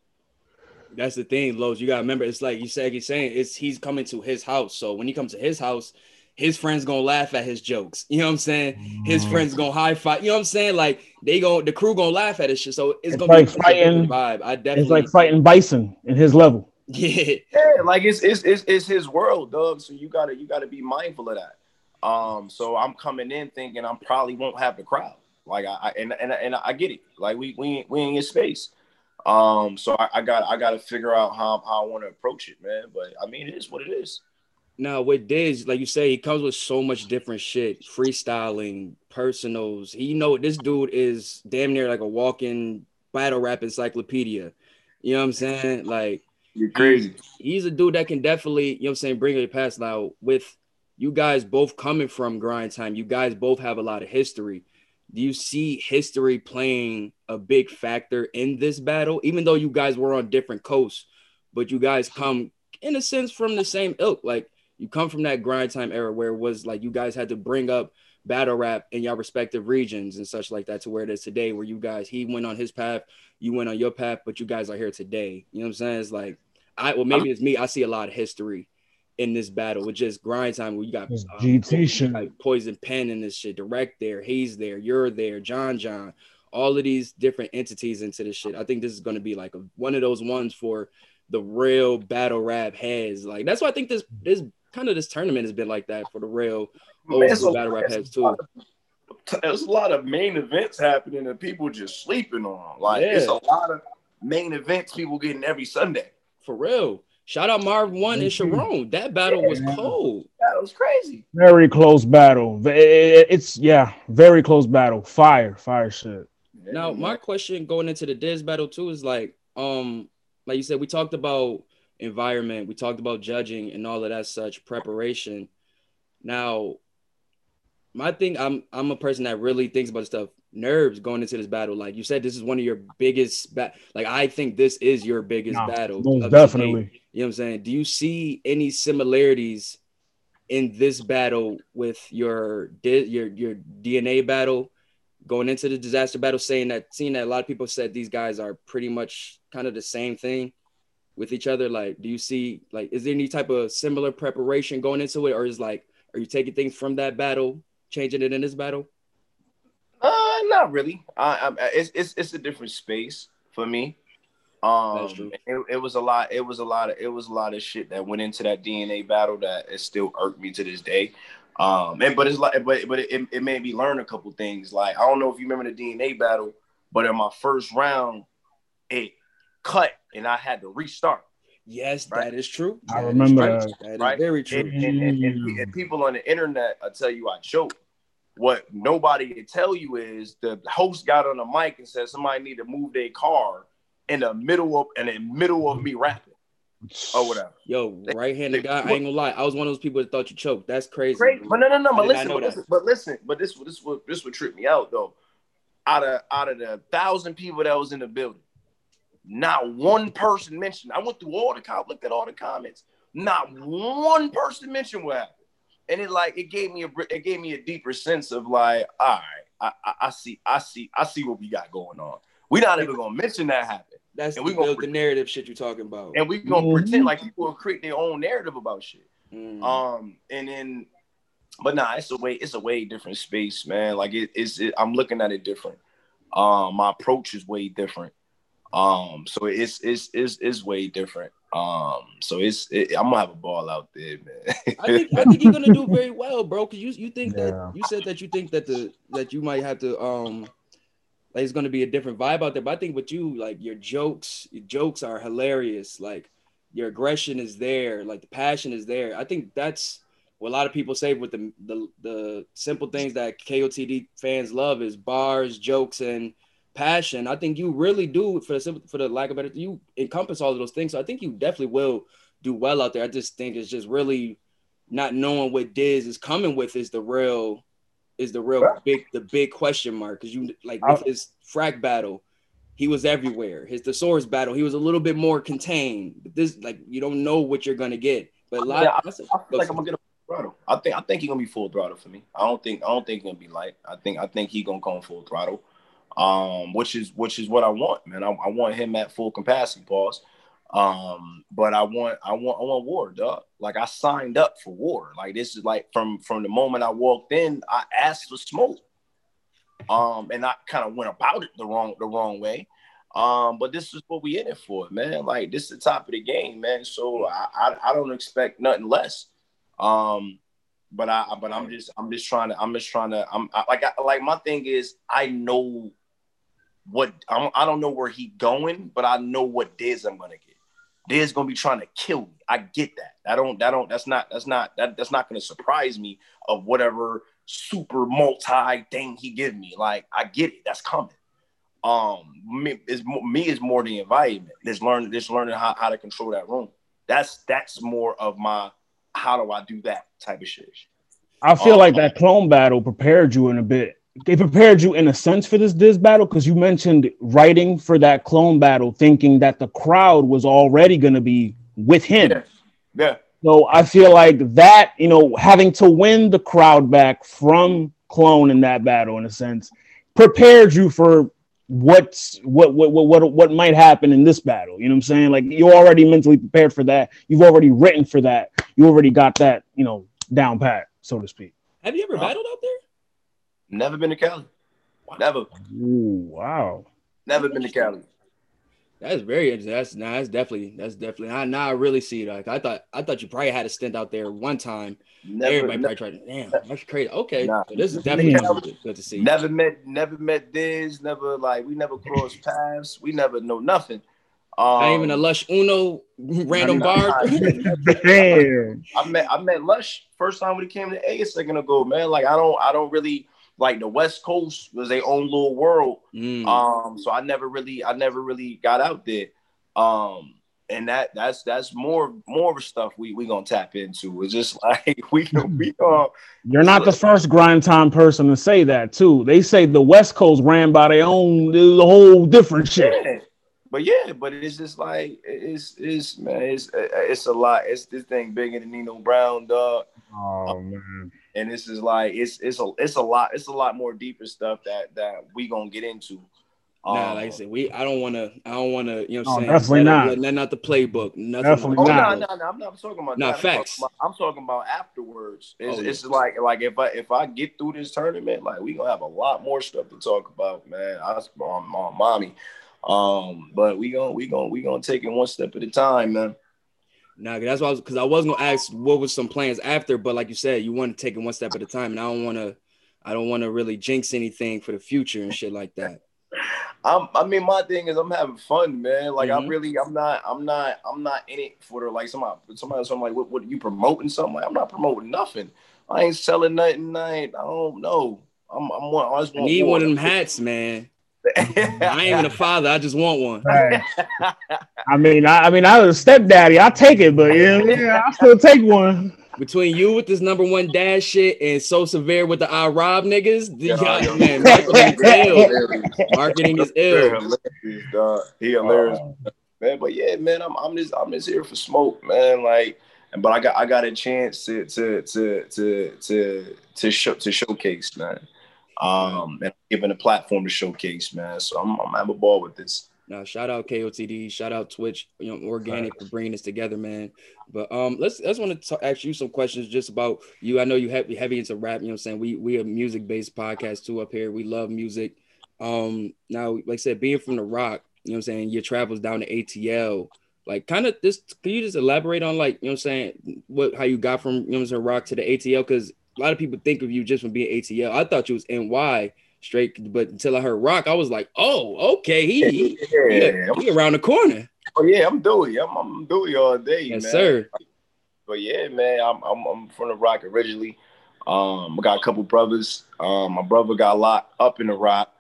That's the thing, Los. You gotta remember, it's like you said, he's saying it's he's coming to his house. So when he comes to his house, his friends gonna laugh at his jokes. You know what I'm saying? His mm. friends gonna high five. You know what I'm saying? Like they go, the crew gonna laugh at his shit. So it's, it's gonna like be fighting vibe. I definitely. It's like fighting Bison in his level. Yeah, yeah. Like it's it's it's, it's his world, dog. So you gotta you gotta be mindful of that. Um, so I'm coming in thinking I probably won't have the crowd. Like I, I and, and and I get it. Like we we we in his space. Um, so I, I got I got to figure out how, how I want to approach it, man. But I mean, it is what it is. Now with Diz, like you say, he comes with so much different shit, freestyling, personals. He you know this dude is damn near like a walking battle rap encyclopedia. You know what I'm saying? Like you're crazy. He, he's a dude that can definitely, you know what I'm saying, bring it past now with you guys both coming from grind time. You guys both have a lot of history do you see history playing a big factor in this battle? Even though you guys were on different coasts, but you guys come in a sense from the same ilk. Like you come from that grind time era where it was like you guys had to bring up battle rap in your respective regions and such like that to where it is today, where you guys he went on his path, you went on your path, but you guys are here today. You know what I'm saying? It's like I well maybe it's me. I see a lot of history in this battle with just grind time We got um, GT shit. like Poison Pen in this shit, direct there, he's there, you're there, John John, all of these different entities into this shit. I think this is gonna be like a, one of those ones for the real battle rap heads. Like that's why I think this this kind of this tournament has been like that for the real old school battle rap heads too. There's a lot of main events happening that people just sleeping on. Like yeah. it's a lot of main events people getting every Sunday. For real. Shout out Marv Won and Sharon. That battle yeah, was cold. That was crazy. Very close battle. It's yeah, very close battle. Fire, fire shit. Now, my question going into the Diz battle too is like, um, like you said, we talked about environment, we talked about judging and all of that such preparation. Now, my thing, I'm I'm a person that really thinks about stuff nerves going into this battle. Like you said, this is one of your biggest ba- like I think this is your biggest no, battle. definitely. You know what I'm saying? Do you see any similarities in this battle with your your your DNA battle going into the Dizaster battle? Saying that seeing that a lot of people said these guys are pretty much kind of the same thing with each other. Like, do you see like is there any type of similar preparation going into it, or is like are you taking things from that battle, changing it in this battle? Uh, not really. I, I it's, it's it's a different space for me. Um, it, it, was a lot. It was a lot of it was a lot of shit that went into that DNA battle that it still irked me to this day. Um, and but it's like, but but it, it made me learn a couple things. Like I don't know if you remember the DNA battle, but in my first round, it cut and I had to restart. Yes, right? that is true. I remember that. That is right? very true. And, and, and, and, people on the internet, I tell you, I choke. What nobody can tell you is the host got on the mic and said somebody need to move their car in the middle of in the middle of me rapping or whatever. Yo, right-handed guy. I ain't gonna lie. I was one of those people that thought you choked. That's crazy. Great. But no, no, no. But listen, but listen, but listen, but this, this, would, this would trip me out though. Out of out of the thousand people that was in the building, not one person mentioned. I went through all the comments, looked at all the comments. Not one person mentioned what happened, and it like it gave me a it gave me a deeper sense of like, all right, I, I, I see, I see, I see what we got going on. We're not even gonna mention that happened. That's and we gonna the narrative shit you're talking about. And we're gonna mm-hmm. pretend like people will create their own narrative about shit. Mm. Um, and then, but nah, it's a way, it's a way different space, man. Like it, it's, it, I'm looking at it different. Um, my approach is way different. Um, so it's it's it's it's way different. Um, so it's it, I'm gonna have a ball out there, man. I think I think you're gonna do very well, bro. Cause you you think yeah. that you said that you think that the that you might have to um like it's gonna be a different vibe out there. But I think with you, like your jokes, your jokes are hilarious. Like your aggression is there, like the passion is there. I think that's what a lot of people say with the the, the simple things that KOTD fans love is bars, jokes, and passion. I think you really do for the for the lack of better, you encompass all of those things. So I think you definitely will do well out there. I just think it's just really not knowing what Diz is coming with is the real is the real big the big question mark because you like with his frag battle, he was everywhere. His thesaurus battle, he was a little bit more contained. But this like you don't know what you're gonna get. But yeah, I, I, feel like I'm gonna get a throttle. I think I think he's gonna be full throttle for me. I don't think I don't think he's gonna be light. I think I think he's gonna come full throttle um, which is which is what I want, man. I, I want him at full capacity, pause. Um, but I want I want I want war, dog. Like I signed up for war. Like this is like from from the moment I walked in, I asked for smoke. Um, and I kind of went about it the wrong the wrong way. Um, but this is what we in it for, man. Like this is the top of the game, man. So I I, I don't expect nothing less. Um, but I but I'm just I'm just trying to I'm just trying to I'm I, like I, like my thing is I know what I'm, I don't know where he going, but I know what Diz I'm gonna get. Diz gonna be trying to kill me. I get that. I don't. That don't. That's not. That's not. That, that's not gonna surprise me of whatever super multi thing he give me. Like I get it. That's coming. Um, me is me is more the environment. Just learning. Just learning how, how to control that room. That's that's more of my how do I do that type of shit. I feel um, like that clone battle prepared you in a bit they prepared you in a sense for this Diz battle because you mentioned writing for that clone battle, thinking that the crowd was already going to be with him. Yeah. yeah. So I feel like that, you know, having to win the crowd back from clone in that battle, in a sense, prepared you for what's what what what what might happen in this battle. You know what I'm saying? Like you're already mentally prepared for that. You've already written for that. You already got that, you know, down pat, so to speak. Have you ever uh-huh. battled out there? Never been to Cali. Never. Ooh, wow. Never been to Cali. That's very interesting. That's nah, that's definitely that's definitely I now I really see it. Like I thought I thought you probably had a stint out there one time. Never, Everybody never, probably tried to damn, that's crazy. Okay. Nah, so this is definitely good, good to see. Never met never met Diz, never like we never crossed paths. We never know nothing. Um, Not even a um, Lush Uno random bar. damn. I met I met Lush first time when he came to A a second ago, man. Like I don't I don't really like the West Coast was their own little world. Mm. Um, so I never really, I never really got out there. Um, and that that's that's more more of stuff we we gonna tap into. It's just like we we uh You're not the first grind time person to say that too. They say the West Coast ran by their own the whole different shit. Yeah. But yeah, but it's just like it's it's man, it's it's a lot. It's this thing bigger than Nino Brown, dog. Oh man and this is like it's it's a it's a lot it's a lot more deeper stuff that that we gonna get into. Nah, like I um, said, we I don't want to I don't want to you know what I'm oh, saying definitely not not, not the playbook nothing. Definitely oh, not. No, no, no, I'm not talking about not facts. I'm talking about, I'm talking about afterwards. It's, oh, it's yeah. like like if I if I get through this tournament, like we gonna have a lot more stuff to talk about, man. I um, my mommy, um, but we gonna we gonna we gonna take it one step at a time, man. Nah, that's why I was because I was gonna ask what was some plans after, but like you said, you want to take it one step at a time, and I don't want to, I don't want to really jinx anything for the future and shit like that. I'm, I mean, my thing is I'm having fun, man. Like mm-hmm. I really, I'm not, I'm not, I'm not in it for the like somebody, somebody, something like, what, what are you promoting something? Like, I'm not promoting nothing. I ain't selling nothing. I, ain't, I don't know. I'm, I'm one. I, just I need one of them hats, man. I ain't even a father. I just want one. Right. I mean, I, I mean, I was a stepdaddy. I take it, but yeah, yeah, I still take one. Between you with this number one dad shit and so severe with the I rob niggas, yeah, y'all, man, marketing is ill. Marketing is ill. He hilarious, man. But yeah, man, I'm I'm just I'm just here for smoke, man. Like, but I got I got a chance to to to to to to show to showcase, man um, and given a platform to showcase, man. So I'm, I'm have a ball with this. Now, shout out KOTD, shout out Twitch, you know, organic right. for bringing this together, man. But um, let's let's want to ask you some questions just about you. I know you heavy heavy into rap. You know, what I'm saying we we a music based podcast too up here. We love music. Um, now, like I said, being from the Rock, you know, what I'm saying your travels down to ATL. Like, kind of this. Can you just elaborate on like you know, what I'm saying what how you got from you know, what I'm saying Rock to the ATL? Because a lot of people think of you just from being ATL. I thought you was NY straight, but until I heard Rock, I was like, oh, okay, he, he, yeah, he, he around the corner. Oh yeah, I'm Dewey. I'm, I'm Dewey all day, yes, man. sir. But yeah, man, I'm, I'm, I'm from the Rock originally. Um, I got a couple brothers. Um, my brother got locked up in the Rock.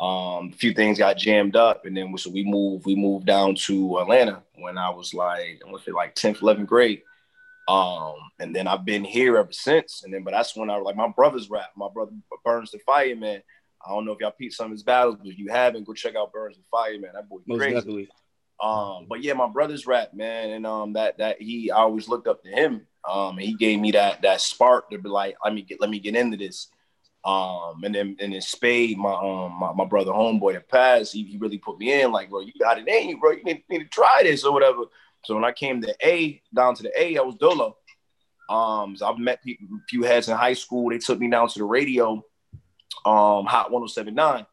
Um, a few things got jammed up, and then so we moved. We moved down to Atlanta when I was like, I want to say like 10th, 11th grade. Um, and then I've been here ever since. And then, but that's when I like my brother's rap. My brother Burns the Fireman. I don't know if y'all peep some of his battles, but if you haven't, go check out Burns the Fireman. That boy Most crazy. Definitely. Um, but yeah, my brother's rap, man, and um, that that he I always looked up to him. Um, and he gave me that that spark to be like, let me get let me get into this. Um, and then and then Spade, my um my, my brother homeboy that passed, he, he really put me in, like, bro, you got it in you, bro. You need, need to try this or whatever. So when I came to A, down to the A, I was Dolo. Um, so I've met people, a few heads in high school. They took me down to the radio, um, Hot 1079.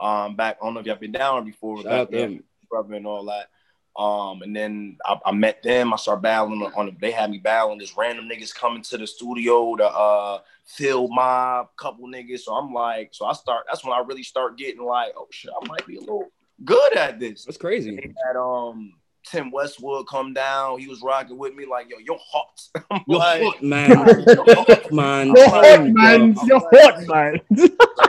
Um, back, I don't know if y'all been down before, back then, brother and all that. Um, and then I, I, met them. I started battling on, on they had me battling this random niggas coming to the studio to uh Phil Mob, couple niggas. So I'm like, so I start that's when I really start getting like, oh shit, I might be a little good at this. That's crazy. They had um Tim Westwood come down. He was rocking with me like, yo, you're hot. you're like, hot, man. you're hot, man. You're hot, man. You're hot, man.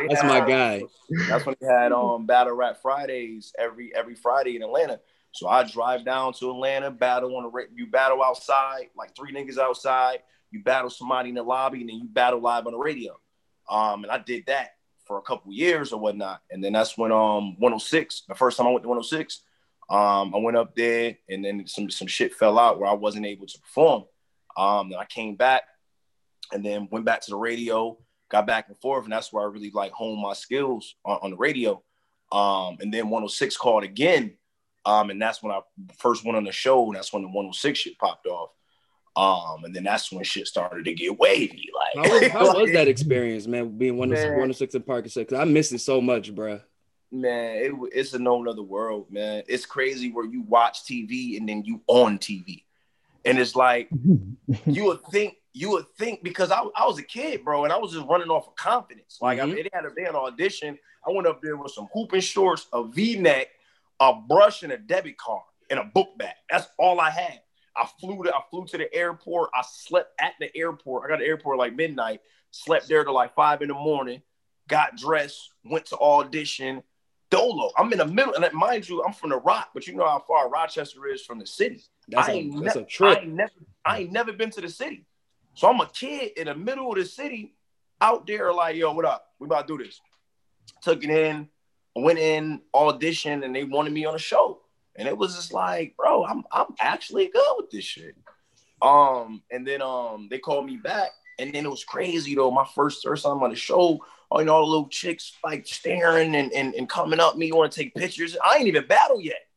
That's my guy. That's when he had um Battle Rap Fridays every every Friday in Atlanta. So I drive down to Atlanta, battle on the you battle outside, like three niggas outside. You battle somebody in the lobby, and then you battle live on the radio. Um, and I did that for a couple years or whatnot. And then that's when um 106, the first time I went to 106, um, I went up there and then some some shit fell out where I wasn't able to perform. Um, then I came back and then went back to the radio, got back and forth, and that's where I really like honed my skills on, on the radio. Um, and then 106 called again. Um, and that's when I first went on the show, and that's when the 106 shit popped off. Um, and then that's when shit started to get wavy. Like, how was, how was that experience, man? Being 106, 106 in Park Cause I miss it so much, bro man, it, it's a no other world, man. It's crazy where you watch TV and then you on TV, and it's like you would think you would think because I, I was a kid, bro, and I was just running off of confidence. Like mm-hmm. I mean, they had a day an audition. I went up there with some hooping shorts, a V-neck, a brush, and a debit card, and a book bag. That's all I had. I flew to I flew to the airport. I slept at the airport. I got to the airport like midnight. Slept there till like five in the morning. Got dressed, went to audition, Dolo. I'm in the middle, and mind you, I'm from the Rock, but you know how far Rochester is from the city. That's, I ain't a, that's ne- a trip. I ain't never, I ain't never been to the city, so I'm a kid in the middle of the city, out there like, yo, what up? We about to do this. Took it in, went in, audition, and they wanted me on a show, and it was just like, bro, I'm I'm actually good with this shit. Um, and then um, they called me back, and then it was crazy though. My first first time on the show, oh, you know, all the little chicks like staring and, and, and coming up me, want to take pictures. I ain't even battle yet.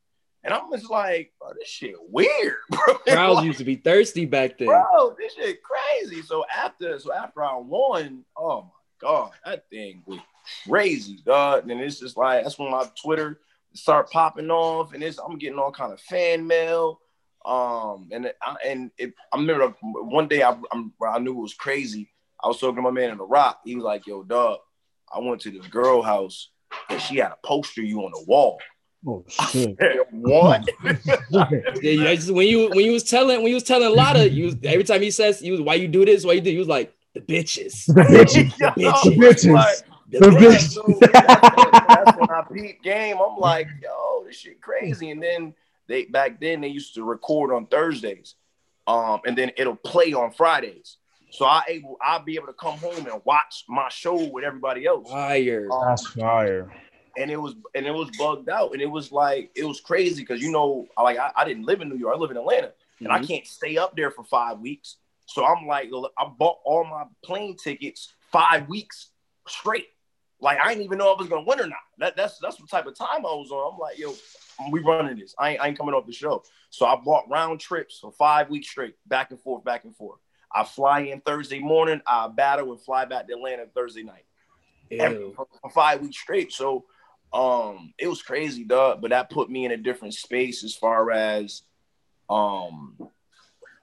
And I'm just like, oh, this shit weird, bro. Crowds like, used to be thirsty back then. Bro, this shit crazy. So after so after I won, oh my god, that thing was crazy, dog. And it's just like that's when my Twitter start popping off, and it's I'm getting all kind of fan mail. Um, and I, and it, I remember one day I, I knew it was crazy. I was talking to my man in the rock. He was like, "Yo, dog, I went to this girl house and she had a poster you on the wall." Oh shit! what? yeah, just, when you when you was telling when you was telling Lotta, you every time he says you why you do this, why you do, he was like the bitches, the bitches, the bitches, the bitches. Like, the bitches. So that's, that's when I beat game. I'm like, yo, this shit crazy. And then they back then they used to record on Thursdays, um, and then it'll play on Fridays. So I able I'll be able to come home and watch my show with everybody else. Fire, um, that's fire. And it was and it was bugged out, and it was like it was crazy because you know, like I, I, didn't live in New York, I live in Atlanta, mm-hmm. and I mm-hmm. can't stay up there for five weeks. So I'm like, I bought all my plane tickets five weeks straight. Like I didn't even know if I was gonna win or not. That, that's that's what type of time I was on. I'm like, yo, we running this. I ain't, I ain't coming off the show. So I bought round trips for five weeks straight, back and forth, back and forth. I fly in Thursday morning, I battle and fly back to Atlanta Thursday night. Every, for, five weeks straight. So um it was crazy, dog. But that put me in a different space as far as um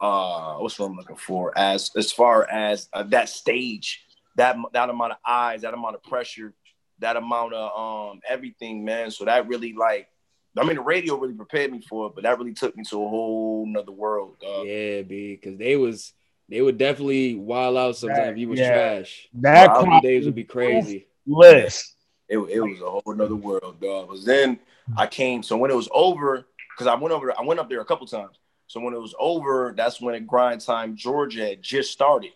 uh what's what I'm looking for as as far as uh, that stage, that that amount of eyes, that amount of pressure, that amount of um everything, man. So that really like I mean, the radio really prepared me for it, but that really took me to a whole nother world. Dog. Yeah, B, because they was they would definitely wild out sometimes. That, you was yeah. trash. That wow, days would be crazy. List. It, it was a whole nother world, dog. But then I came. So when it was over, because I went over, I went up there a couple times. So when it was over, that's when it grind time Georgia had just started.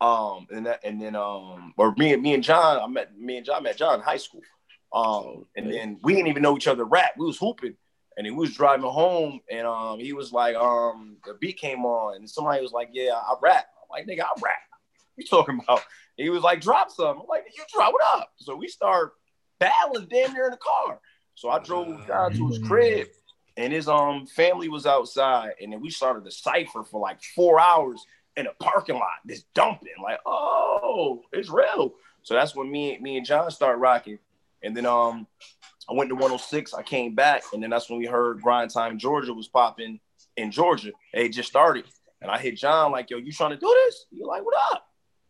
Um, and that, and then um, or me and me and John, I met me and John met John in high school. Um, and then we didn't even know each other rap. We was hooping, and he was driving home, and um, he was like, um, the beat came on, and somebody was like, yeah, I rap. I'm like, nigga, I rap. you talking about? he was like, drop some. I'm like, you drop it up. So we start battling damn near in the car. So I drove down to his crib, and his um family was outside, and then we started the cipher for like four hours in a parking lot, just dumping. Like, oh, it's real. So that's when me, me and John start rocking. And then um, I went to 106. I came back, and then that's when we heard Grind Time Georgia was popping in Georgia. It just started, and I hit John like, "Yo, you trying to do this?" He like, "What up?"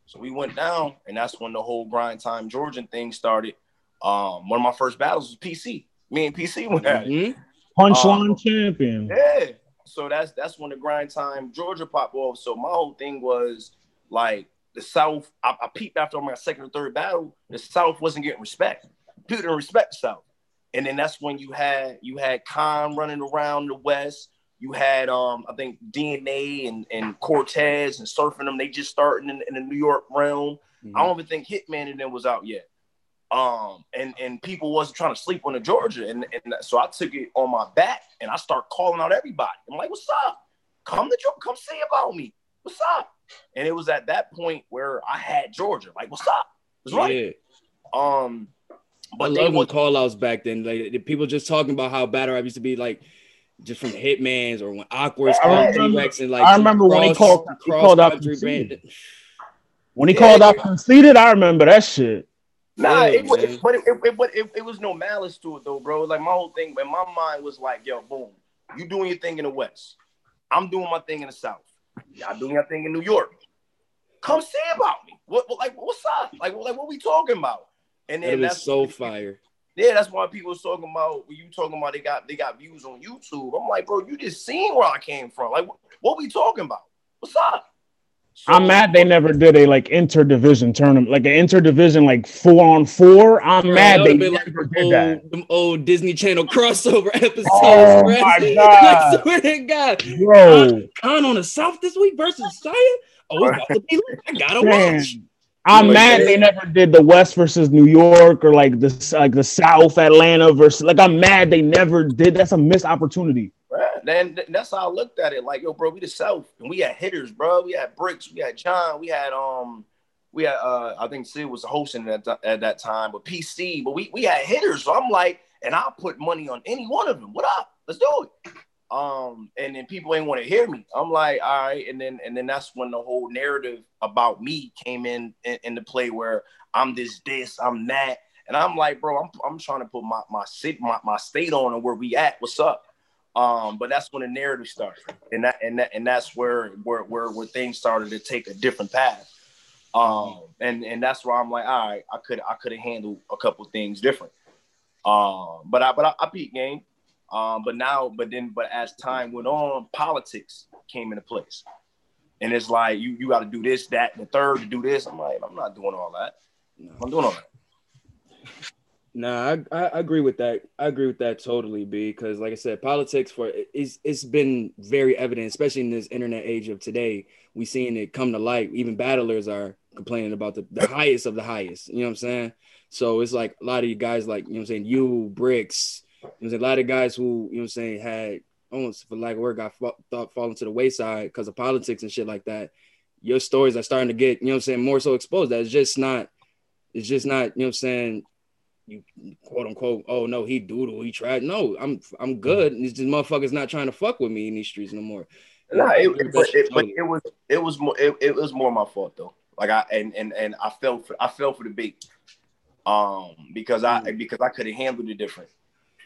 So we went down, and that's when the whole Grind Time Georgian thing started. Um, one of my first battles was PC. Me and PC went at it. Mm-hmm. Punchline um, champion. Yeah. So that's that's when the Grind Time Georgia popped off. So my whole thing was like the South. I, I peeped after my second or third battle. The South wasn't getting respect people didn't respect the South. And then that's when you had you had Khan running around the West. You had um I think DNA and, and Cortez and surfing them. They just starting in, in the New York realm. Mm-hmm. I don't even think Hitman and them was out yet. Um and and people wasn't trying to sleep on the Georgia. And, and so I took it on my back and I start calling out everybody. I'm like, what's up? Come to come see about me. What's up? And it was at that point where I had Georgia. Like, what's up? It's right. Yeah. Um but I love when call outs back then. Like people just talking about how battle rap used to be like just from Hitman's or when awkward I remember, and like I remember cross, when he called, he called out conceited. When he yeah, called out conceited, I remember that shit. Nah, yeah, it, it, but it, it, but it, it was no malice to it though, bro. Like my whole thing, but my mind was like, yo, boom, you doing your thing in the West. I'm doing my thing in the South. Y'all doing your thing in New York. Come say about me. What, what like what's up? Like, like what we talking about? And then that's so fire. Yeah, that's why people was talking about when you talking about they got they got views on YouTube. I'm like, bro, you just seen where I came from. Like, what, what we talking about? What's up? So, I'm mad they never did a like interdivision tournament, like an interdivision like four on four. I'm bro, mad they never like did old, that. Them old Disney Channel crossover episodes. Oh bro. my god! I swear to God, bro, Khan, Khan on the South this week versus Saya. Oh, it's about to be. I gotta Man. watch. I'm like, mad they never did the West versus New York or like the like the South Atlanta versus like I'm mad they never did. That's a missed opportunity. Right. Then that's how I looked at it. Like, yo, bro, we the South and we had hitters, bro. We had Bricks, we had John, we had um, we had uh, I think Sid was hosting at, at that time, but PC, but we we had hitters. So I'm like, and I'll put money on any one of them. What up? Let's do it. Um, and then people ain't want to hear me. I'm like, all right, and then and then that's when the whole narrative about me came in, in the play where I'm this, this, I'm that. And I'm like, bro, I'm, I'm trying to put my my city, my, my state on and where we at. What's up? Um, but that's when the narrative started, and that and that and that's where where where, where things started to take a different path. Um, and and that's where I'm like, all right, I could I could have handled a couple things different. Um, but I but I, I beat game. Um, but now, but then, but as time went on, politics came into place, and it's like you you got to do this, that, and the third to do this. I'm like, I'm not doing all that. I'm doing all that. Nah, I, I agree with that. I agree with that totally, B. Because like I said, politics for it's it's been very evident, especially in this internet age of today. We seeing it come to light. Even battlers are complaining about the, the highest of the highest. You know what I'm saying? So it's like a lot of you guys, like you know what I'm saying, you bricks. Know, a lot of guys who you know what I'm saying had almost for like word got thought falling to the wayside because of politics and shit like that. Your stories are starting to get you know what I'm saying more so exposed. That it's just not. It's just not you know what I'm saying you quote unquote, oh no, he doodle, he tried. No, I'm I'm good. These motherfuckers not trying to fuck with me in these streets no more. Nah, it, but, it, but it was it was more it, it was more my fault though. Like I and and and I fell for I fell for the bait. Um because I mm. because I could have handled it different.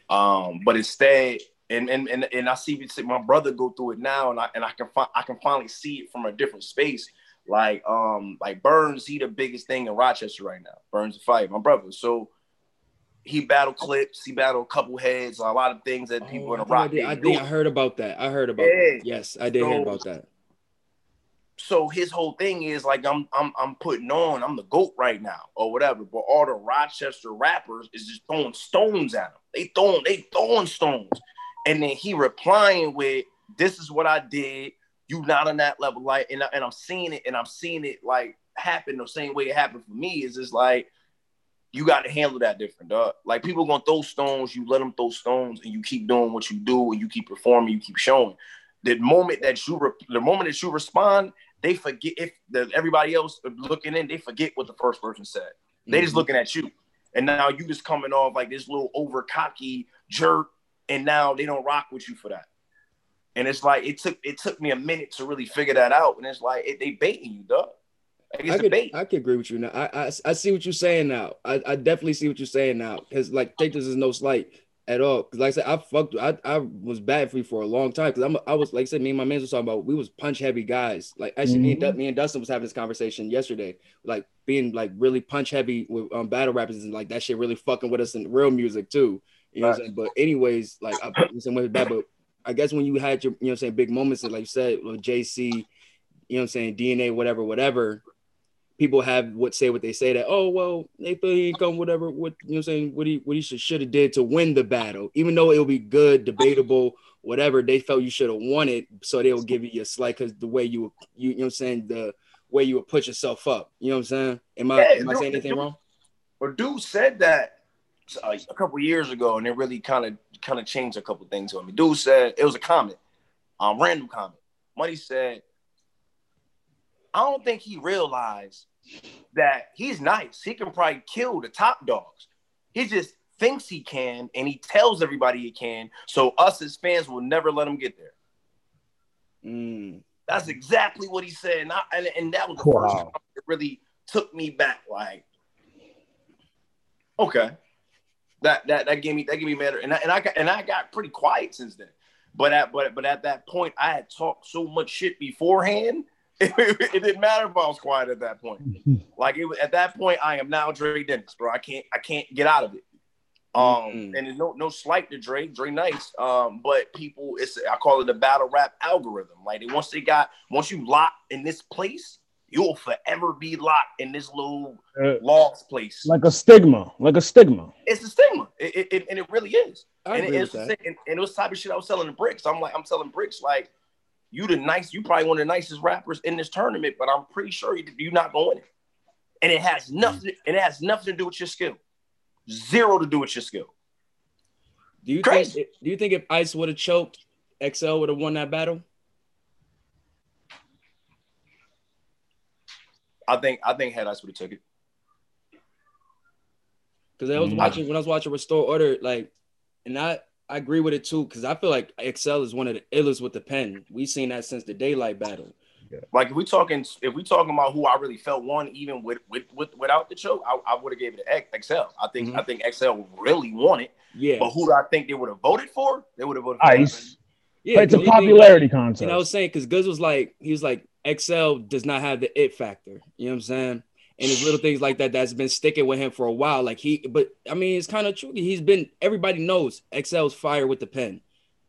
Um but instead and and and, and I see my brother go through it now and I and I can fi- I can finally see it from a different space. Like um like Burns, he the biggest thing in Rochester right now. Burns the fight, my brother. So he battled clips, he battled a couple heads, a lot of things that people oh, in the rock. I, did, I think I heard about that. I heard about yeah. that. Yes, I did so, hear about that. So his whole thing is like I'm I'm I'm putting on, I'm the GOAT right now, or whatever. But all the Rochester rappers is just throwing stones at him. They throwing, they throwing stones. And then he replying with, This is what I did. You not on that level. Like, and, I, and I'm seeing it, and I'm seeing it like happen the same way it happened for me. Is just like you got to handle that different, dog. Like people gonna throw stones, you let them throw stones, and you keep doing what you do, and you keep performing, you keep showing. The moment that you, re- the moment that you respond, they forget if the, everybody else looking in, they forget what the first person said. They mm-hmm. just looking at you, and now you just coming off like this little over cocky jerk, and now they don't rock with you for that. And it's like it took it took me a minute to really figure that out, and it's like it, they baiting you, dog. I could, I could agree with you now. I, I, I see what you're saying now. I, I definitely see what you're saying now. Because like, take this is no slight at all. Because like I said, I fucked. I, I was bad for you for a long time. Because I'm I was like I said, me and my man was talking about we was punch heavy guys. Like actually, mm-hmm. me, and, mm-hmm. me and Dustin was having this conversation yesterday. Like being like really punch heavy with um, battle rappers and like that shit really fucking with us in real music too. You know right. what I'm saying? But anyways, like I am with bad, but I guess when you had your you know what I'm saying big moments and like you said with JC, you know what I'm saying DNA whatever whatever people have what say what they say that oh well they feel he come whatever what you know what saying what he what he should should have did to win the battle. Even though it'll be good debatable whatever they felt you should have won it so they'll give you a slight because the way you you, you know what I'm saying the way you would put yourself up you know what I'm saying? Am I yeah, am I saying anything dude, wrong? Or dude said that a couple years ago and it really kind of kind of changed a couple things on me. Dude said it was a comment um random comment. Money said I don't think he realized that he's nice. He can probably kill the top dogs. He just thinks he can, and he tells everybody he can. So us as fans will never let him get there. Mm. That's exactly what he said, and, I, and, and that was the wow. first time it really took me back. Like, okay, that that that gave me that gave me better, and I, and I got and I got pretty quiet since then. But at but but at that point, I had talked so much shit beforehand it, it, didn't matter if I was quiet at that point. like it at that point, I am now Dre Dennis, bro. I can't I can't get out of it. Um, mm-hmm. and no no slight to Dre, Dre nice. Um, but people, it's I call it the battle rap algorithm. Like they, once they got once you lock in this place, you'll forever be locked in this little uh, lost place. Like a stigma, like a stigma. It's a stigma, it, it, it and it really is. I and, it, it's, and, and it was type of shit I was selling the bricks. I'm like, I'm selling bricks like you the nice, you probably one of the nicest rappers in this tournament, but I'm pretty sure you're not going it. And it has nothing, it has nothing to do with your skill. Zero to do with your skill. Do you Crazy. think do you think if Ice would have choked, XL would have won that battle? I think I think had Ice would have took it. Because I was mm-hmm. watching when I was watching Restore Order, like, and I I agree with it too because I feel like XL is one of the illest with the pen. We've seen that since the Daylyt battle. Yeah. Like if we talking, if we talking about who I really felt won, even with with, with without the choke, I, I would have gave it to XL. I think mm-hmm. I think XL really won it. Yeah. But who do I think they would have voted for? They would have voted for Ice. Yeah, it's a popularity contest. And I was saying because Goodz was like, he was like, XL does not have the it factor. You know what I'm saying? And his little things like that that's been sticking with him for a while. Like he, but I mean, it's kind of true. He's been everybody knows XL's fire with the pen.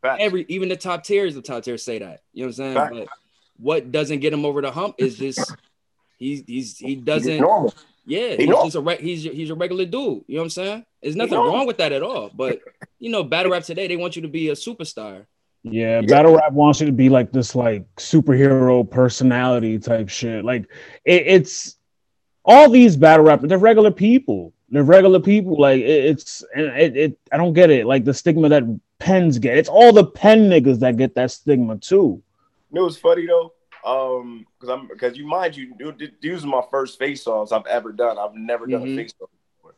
Fact. Every even the top tiers, the top tiers say that. You know what I'm saying? Fact. But what doesn't get him over the hump is just he's he's he doesn't. Yeah, he's just a re- he's he's a regular dude. You know what I'm saying? There's nothing wrong with that at all. But you know, battle rap today, they want you to be a superstar. Yeah, battle rap wants you to be like this like superhero personality type shit. Like it, it's all these battle rappers, they're regular people. They're regular people. Like it, it's and it, it I don't get it. Like the stigma that pens get. It's all the pen niggas that get that stigma too. You know what's funny though? Um, because I'm because you mind you, these are my first face offs I've ever done. I've never done mm-hmm. a face off before.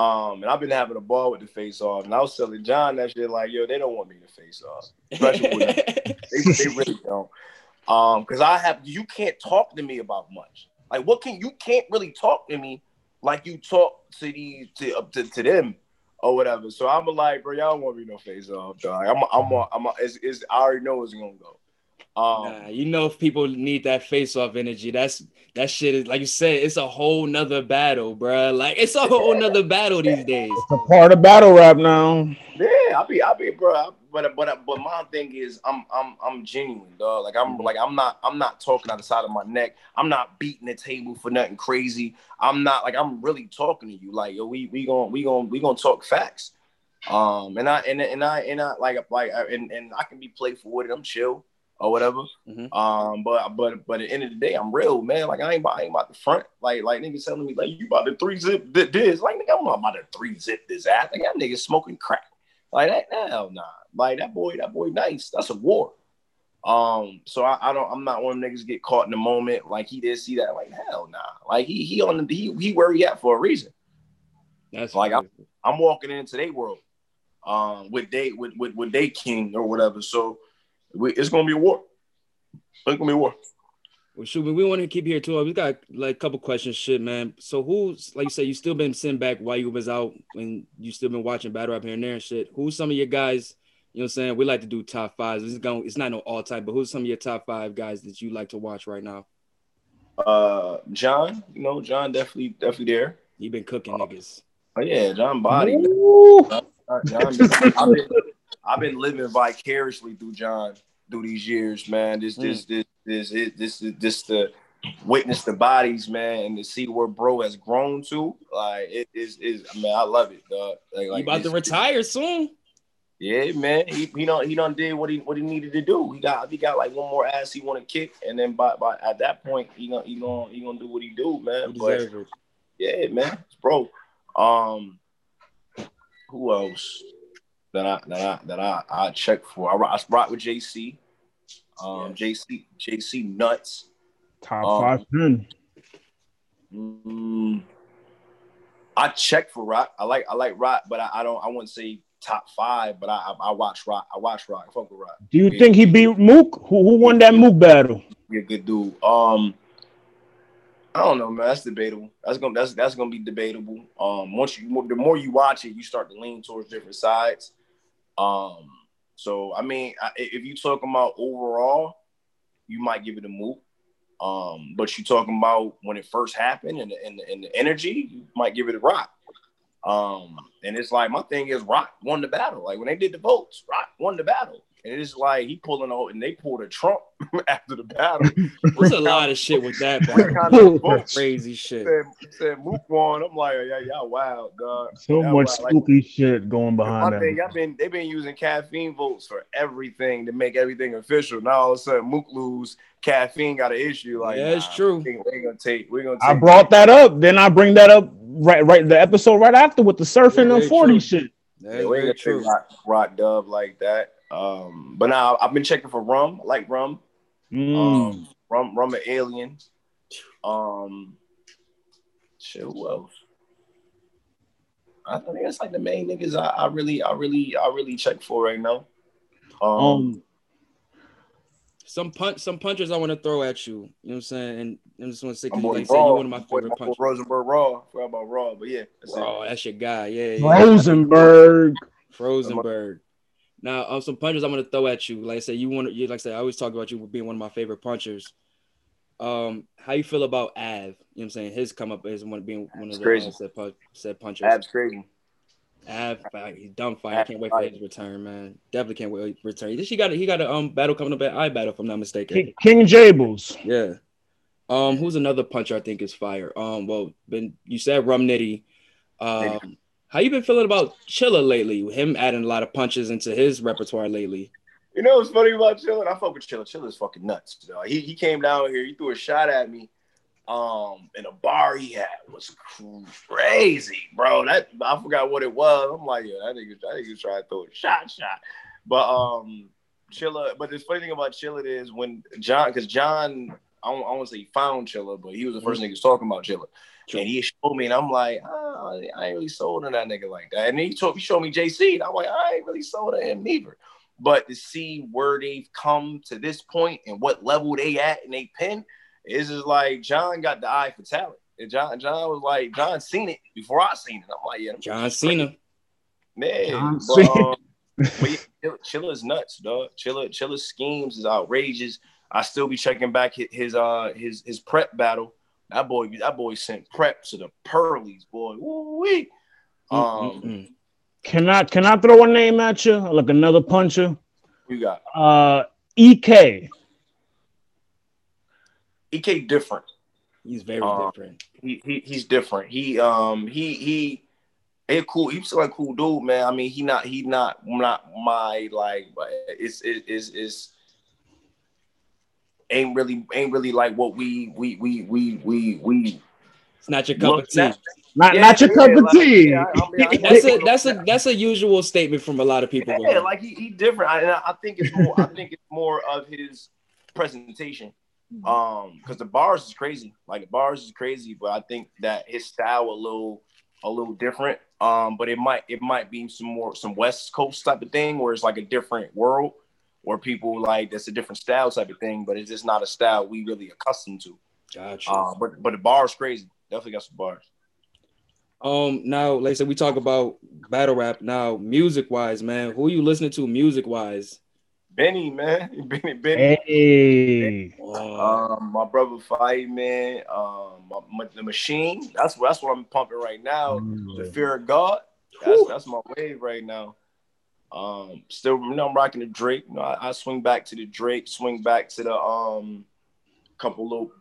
um, and I've been having a ball with the face off, and I was telling John that shit like, yo, they don't want me to face off, especially they, they really don't. Um, because I have you can't talk to me about much. Like, what can you can't really talk to me like you talk to these to up to, to them or whatever. So I'm like, bro, y'all don't want me no face off, dog. I'm I'm I'm, I'm it's, it's, I already know it's gonna go. Um, nah, you know, if people need that face off energy, that's that shit is like you said, it's a whole nother battle, bro. Like it's a whole nother battle these days. It's a part of battle rap now. Yeah, I'll be, I'll be, bro. But but but my thing is, I'm I'm I'm genuine, dog. Like I'm like I'm not I'm not talking out the side of my neck. I'm not beating the table for nothing crazy. I'm not like I'm really talking to you. Like yo, we we going we going we gonna talk facts. Um, and I and and I and I like like and and I can be playful with it. I'm chill or whatever. Mm-hmm. Um, but but but at the end of the day, I'm real, man. Like I ain't, I ain't about the front. Like like niggas telling me like you about to three zip this. Like nigga, I'm not about to three zip this ass. Like that nigga smoking crack. Like that, hell nah. Like that boy, that boy nice. That's a war. Um, so I, I don't I'm not one of them niggas get caught in the moment. Like he did see that, like hell nah. Like he he on the he he where he at for a reason. That's like I'm, I'm walking into their world um with they with with with they king or whatever. So we, it's gonna be a war. It's gonna be a war. Well, shoot, we want to keep here too. We got like a couple questions, shit, man. So who's like you said, you still been sitting back while you was out and you still been watching battle rap here and there and shit. Who's some of your guys? You know what I'm saying? We like to do top fives. It's going it's not no all time, but who's some of your top five guys that you like to watch right now? Uh John, you know, John definitely definitely there. He been cooking uh, niggas. Oh yeah, John Body. John, John been, I've, been, I've been living vicariously through John through these years, man. This, mm. this, this, this, this, this, this, this, to witness the bodies, man, and to see where bro has grown to. Like it is, is man, I love it, dog. Like, like about to retire soon. Yeah, man. He he don't he don't did what he what he needed to do. He got he got like one more ass he want to kick, and then by, by at that point he gonna he gonna he gonna do what he do, man. He but yeah, man, bro. Um, who else? that I that I that I, I check for. I, I rock with JC. Um, yeah. JC JC nuts. Top um, five ten. Mm, I check for rock. I like I like rock, but I, I don't. I wouldn't say top five. But I, I, I watch rock. I watch rock. I fuck with rock. Do you yeah. think he beat Mook? Who who won that Mook battle? Yeah, good dude. Um, I don't know, man. That's debatable. That's gonna that's that's gonna be debatable. Um, once you the more you watch it, you start to lean towards different sides. Um, so I mean, if you talking about overall, you might give it a move. Um, but you talking about when it first happened and the, and the, and the energy, you might give it a rock. Um, and it's like my thing is Rock won the battle. Like when they did the votes, Rock won the battle. And it's like he pulling out, and they pulled a Trump after the battle. There's a lot of shit with that. kind of crazy shit. Said, said Mook won. I'm like, yeah, y'all wild, dog. So y'all much wild. spooky like, shit going behind that. Y'all been they've been using caffeine votes for everything to make everything official. Now all of a sudden Mook lose, caffeine got an issue. Like, yeah, it's nah, true. We're gonna take. We're gonna. Take I brought that up. Then I bring that up right, right. The episode right after with the surfing yeah, and forty true. shit. Yeah, we ain't gonna true. rock, rock dub like that. Um, but now I've been checking for rum. I like rum. Mm. Um, rum, rum, and alien. Um, shit. Who else? I think that's like the main niggas I, I really, I really, I really check for right now. Um, um some punch, some punches I want to throw at you. You know what I'm saying? And I just want to say, I'm like, say, you're Raw. one of my My favorite my boy punchers. Rosenberg Raw. Forgot about Raw, but yeah. That's it. That's your guy. Yeah, yeah. Rosenberg. Frozenberg. Now, um, some punches I'm gonna throw at you. Like I said, you want to, you like I said, I always talk about you being one of my favorite punchers. Um, how you feel about Av? You know what I'm saying? His come up as one being one of It's the crazy. uh, said, pu- said punchers. Abs crazy. Av, he's dumb fight. I can't wait for his return, man. Definitely can't wait for his return. He got a, he got a um battle coming up at I battle, if I'm not mistaken. King, King Jables. Yeah. Um, who's another puncher I think is fire? Um, well, been you said Rum Nitty. Um, how you been feeling about Chilla lately? Him adding a lot of punches into his repertoire lately. You know what's funny about Chilla? I fuck with Chilla. Chillin's fucking nuts. dog. He he came down here. He threw a shot at me. Um, in a bar he had was crazy, bro. That I forgot what it was. I'm like, yeah, that nigga, that nigga trying to throw a shot, shot. But um, Chilla. But the funny thing about Chilla is when John, because John, I don't, I want to say he found Chilla, but he was the 1st nigga talking about Chilla. And he showed me, and I'm like, oh, I ain't really sold on that nigga like that. And then he told he showed me JC, and I'm like, I ain't really sold on him neither. But to see where they've come to this point and what level they at in they pen, is just like John got the eye for talent. And John, John was like, John seen it before I seen it. I'm like, yeah, John Cena. man. John But, Cena. um, but yeah, Chilla- Chilla's nuts, dog. Chilla, Chilla's schemes is outrageous. I still be checking back his, his uh his his prep battle. That boy, that boy sent prep to the pearlies, boy. Woo-wee. Um, Mm-mm-mm. Can I can I throw a name at you? Like another puncher? you got Uh EK. EK different. he's very Uh, different. he, he he's different. He um he he he cool. He's still like cool dude, man. I mean, he not he not not my like. But it's it is is ain't really ain't really like what we we we we we we. It's not your cup of tea. at. Not Yeah, not your yeah, cup of like, tea. yeah, I mean, I- That's a that's a that's a usual statement from a lot of people. Yeah, like he, he different. I, I I think it's more. I think it's more of his presentation. Um, because the bars is crazy. Like the bars is crazy, but I think that his style a little a little different. Um, but it might it might be some more some West Coast type of thing where it's like a different world where people like that's a different style type of thing, but it's just not a style we really accustomed to. Gotcha. Uh, but but the bars crazy. Definitely got some bars. Um, now, like I said, we talk about battle rap. Now, music wise, man, who are you listening to music wise? Benny, man. Benny, Benny. Hey. Uh, Um, my brother Fight Man, um, my, my- the machine. That's that's what I'm pumping right now. The fear of God. That's Whew. that's my wave right now. Um, still, you know, I'm rocking the Drake. You know, I, I swing back to the Drake. Swing back to the um, couple little,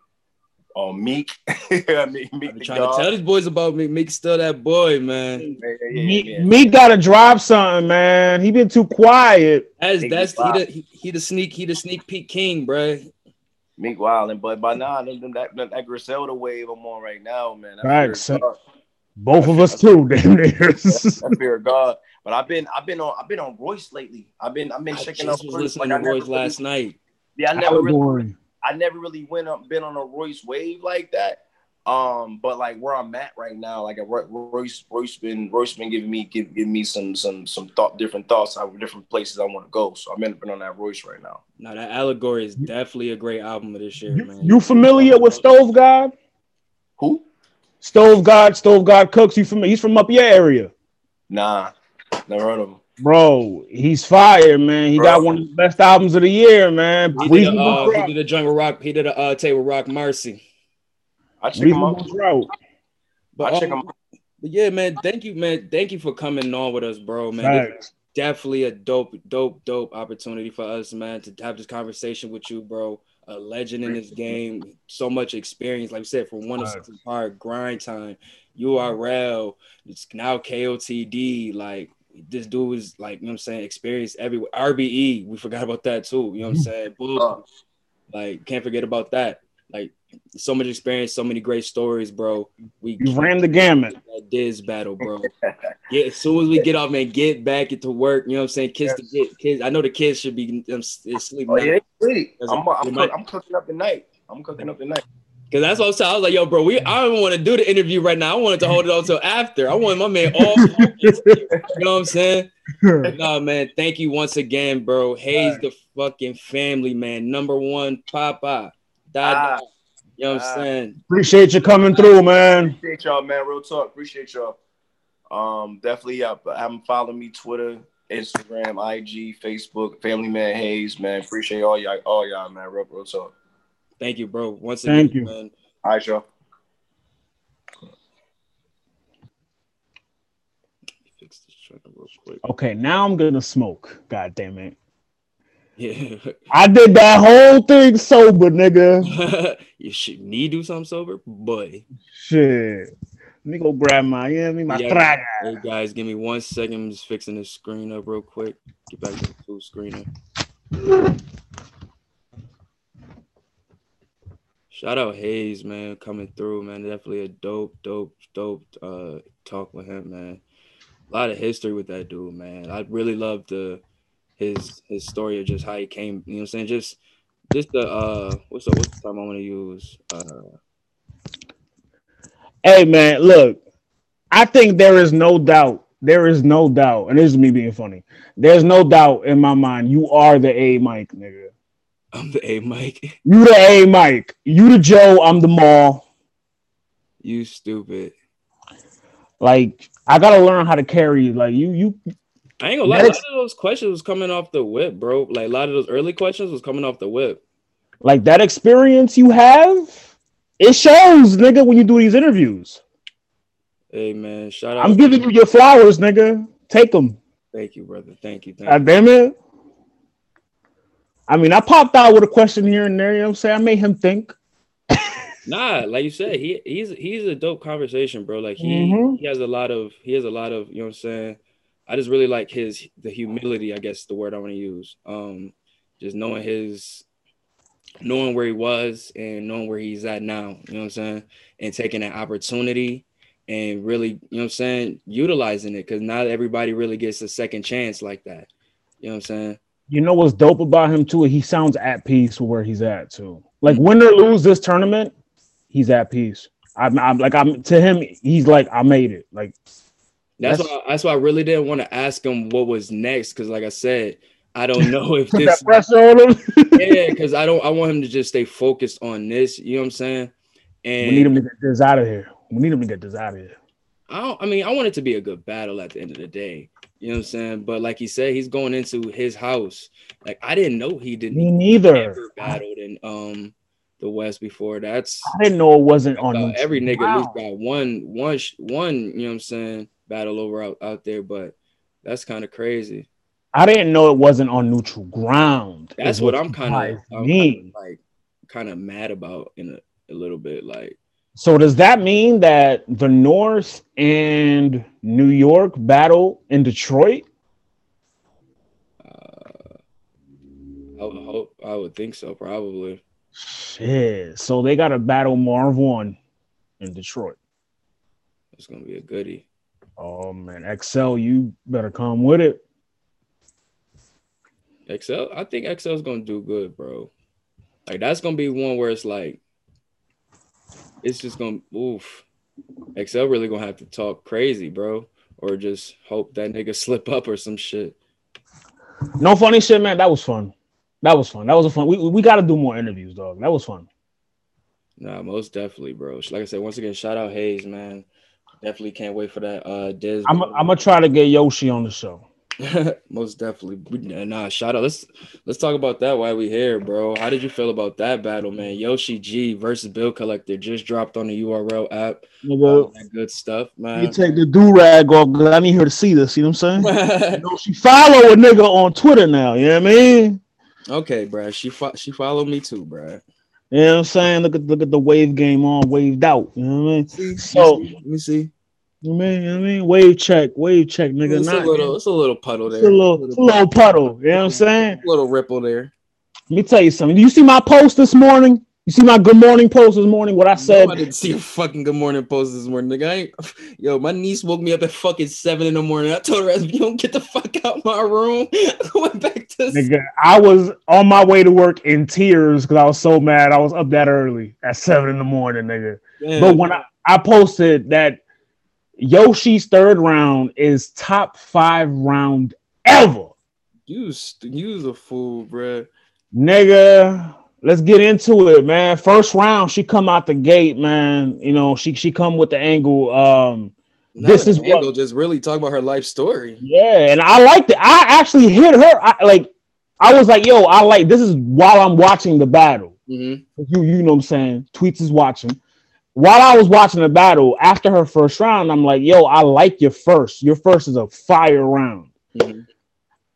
uh, Meek. I Meek I've been trying God. to tell these boys about me. Meek still that boy, man. Yeah, yeah, yeah, Me, yeah. me gotta drop something, man. He been too quiet. That's Meek that's he the he, he the sneak he the sneak peek king, bruh. Meek Wildin', but by now, them, them, that, that, that Griselda wave I'm on right now, man. That Facts. Fear of Both of us too, damn near. that fear of God. But I've been I've been on I've been on Royce lately. I've been I've been I checking out just was Royce. listening Like, I to Royce really- last night. Yeah, I never really Allegory. I never really went up been on a Royce wave like that. Um, but like where I'm at right now, like Royce Royce been Royce been giving me give, giving me some some some thought different thoughts on different places I want to go. So I'm in been on that Royce right now. Now that allegory is definitely a great album of this year, You, man. you familiar with Stove God? Who? Stove God, Stove God Cooks. You from? He's from up your area, Nah, never heard of him. bro. He's fire, man. He got one of the best albums of the year, man. He did, a, Reasonable uh, he did a jungle rock. He did a uh, tape with Rock Mercy. I check him Reasonable out. Drought. But, I check um, him out. but yeah, man, thank you, man. Thank you for coming on with us, bro, man. This definitely a dope, dope, dope opportunity for us, man, to have this conversation with you, bro. A legend in this game, so much experience. Like we said, from one to Facts. six part grind time, URL, it's now KOTD. Like this dude is like, you know what I'm saying, experience everywhere. RBE, we forgot about that too. You know what I'm saying? Boom. Like, can't forget about that. Like, so much experience, so many great stories, bro. We You ran the gamut. that Diz battle, bro. Get as soon as we get off, man, get back into work. You know what I'm saying? Kids to get kids. I know the kids should be um, sleeping. oh yeah, sleep. I'm, I'm, cook, I'm cooking up tonight. I'm cooking up tonight. Cause that's what I was saying. I was like, yo, bro, we I don't want to do the interview right now. I wanted to hold it on until after. I want my man all you know what I'm saying? no, man. Thank you once again, bro. Hayes right. the fucking family, man. Number one, Papa. Da, ah, you know what ah. I'm saying? Appreciate you coming through, man. Appreciate y'all, man. Real talk. Appreciate y'all. Um, definitely up. Uh, have them follow me, Twitter, Instagram, IG, Facebook, Family Man Hayes, man. Appreciate all y'all, all y'all, man. Real, real talk. Thank you, bro. Once again, Thank you. man. All right, y'all. Okay, now I'm gonna smoke. God damn it. Yeah. I did that whole thing sober, nigga. you should need to do something sober, boy. Shit. Let me go grab my, yeah, me my yeah, Hey guys, give me one second. I'm just fixing this screen up real quick. Get back to the full screen. Shout out Hayes, man, coming through, man. Definitely a dope, dope, dope uh talk with him, man. A lot of history with that dude, man. I really love the his his story of just how he came, you know what I'm saying? Just just the uh what's the what's the time I want to use? Uh Hey man, look, I think there is no doubt. There is no doubt, and this is me being funny. There's no doubt in my mind. You are the A Mike, nigga. I'm the A Mike. You the A Mike. You the Joe. I'm the Mall. You stupid. Like I gotta learn how to carry. Like you, you. I ain't gonna lie. A lot of those questions was coming off the whip, bro. Like a lot of those early questions was coming off the whip. Like that experience you have, it shows, nigga, when you do these interviews. Hey man, shout out. I'm giving you your flowers, nigga. Take them. Thank you, brother. Thank you. Thank God damn it. I mean, I popped out with a question here and there. You know what I'm saying? I made him think. nah, like you said, he he's he's a dope conversation, bro. Like he mm-hmm. he has a lot of he has a lot of you know what I'm saying. I just really like his the humility, I guess the word I want to use. Um, just knowing his knowing where he was and knowing where he's at now, you know what I'm saying, and taking that opportunity and really, you know what I'm saying, utilizing it because not everybody really gets a second chance like that. You know what I'm saying? You know what's dope about him too? He sounds at peace with where he's at too. Like mm-hmm. win or lose this tournament, he's at peace. I'm, I'm like I'm to him. He's like I made it. Like that's, that's why that's why I really didn't want to ask him what was next because like I said, I don't know if this pressure on him. yeah, because I don't. I want him to just stay focused on this. You know what I'm saying? And we need him to get this out of here. We need him to get this out of here. I don't. I mean, I want it to be a good battle at the end of the day. You know what I'm saying? But like he said, he's going into his house. Like I didn't know he didn't. Me neither. Ever battled in um the West before. That's I didn't know it wasn't on. Uh, every nigga wow. at least got one, one, one. You know what I'm saying? Battle over out, out there, but that's kind of crazy. I didn't know it wasn't on neutral ground. That's what, what I'm kind of like, kind of mad about in a, a little bit. Like so does that mean that the North and New York battle in Detroit? Uh, I would hope. I would think so. Probably. Shit. So they got to battle Marv Won in Detroit. It's gonna be a goodie. Oh man, XL, you better come with it. XL, I think XL's gonna do good, bro. Like that's gonna be one where it's like it's just gonna oof. XL really gonna have to talk crazy, bro, or just hope that nigga slip up or some shit. No funny shit, man. That was fun. That was fun. That was a fun. We we got to do more interviews, dog. That was fun. Nah, most definitely, bro. Like I said, once again, shout out Hayes, man. Definitely can't wait for that. Uh, Diz. I'm I'm gonna try to get Yoshi on the show. Most definitely. Nah, shout out. Let's let's talk about that while we here, bro. How did you feel about that battle, man? Yoshi G versus Bill Collector just dropped on the URL app. Good stuff, man. You take the do rag off. Because I need her to see this. You know what I'm saying? you know, she follow a nigga on Twitter now. You know what I mean? Okay, bro. She fo- she followed me too, bro. You know what I'm saying? Look at look at the wave game on waved out. You know what I mean? See, so let me see. You mean, I mean, wave check, wave check, nigga. It's Not, a little, it's a little puddle there. It's a little, it's a little, puddle. You know what I'm saying? A little ripple there. Let me tell you something. You see my post this morning? You see my good morning post this morning? What I said? No, I didn't see a fucking good morning post this morning, nigga. I ain't, yo, my niece woke me up at fucking seven in the morning. I told her, "If "You don't get the fuck out my room." I went back to. Nigga, I was on my way to work in tears because I was so mad. I was up that early at seven in the morning, nigga. Damn. But when I, I posted that Yoshi's third round is top five round ever. You, you a fool, bro. Nigga, let's get into it, man. First round, she come out the gate, man. You know, she she come with the angle. Um, this is angle, what, just really talk about her life story. Yeah, and I liked it. I actually hit her. I, like, I was like, yo, I like this is while I'm watching the battle. Mm-hmm. You you know what I'm saying? Tweets is watching. While I was watching the battle after her first round, I'm like, yo, I like your first. Your first is a fire round. Mm-hmm.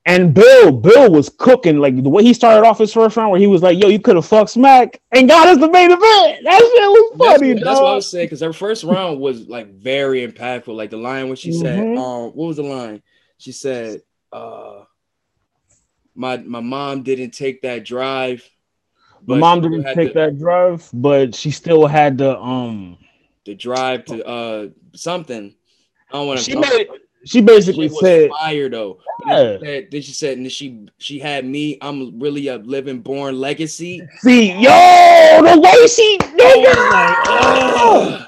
And Bill, Bill was cooking like the way he started off his first round, where he was like, "Yo, you could have fucked Smack and got us the main event." That shit was funny. That's, that's what I was saying because her first round was like very impactful. Like the line when she mm-hmm. said, "Um, what was the line?" She said, "Uh, my my mom didn't take that drive." My mom didn't take to, that drive, but she still had the um the drive to uh something. I don't want to. She made she basically she said fire though. Yeah. Then, she said, then she said, and she she had me. I'm really a living born legacy. See, yo, the way she nigga. Like, oh,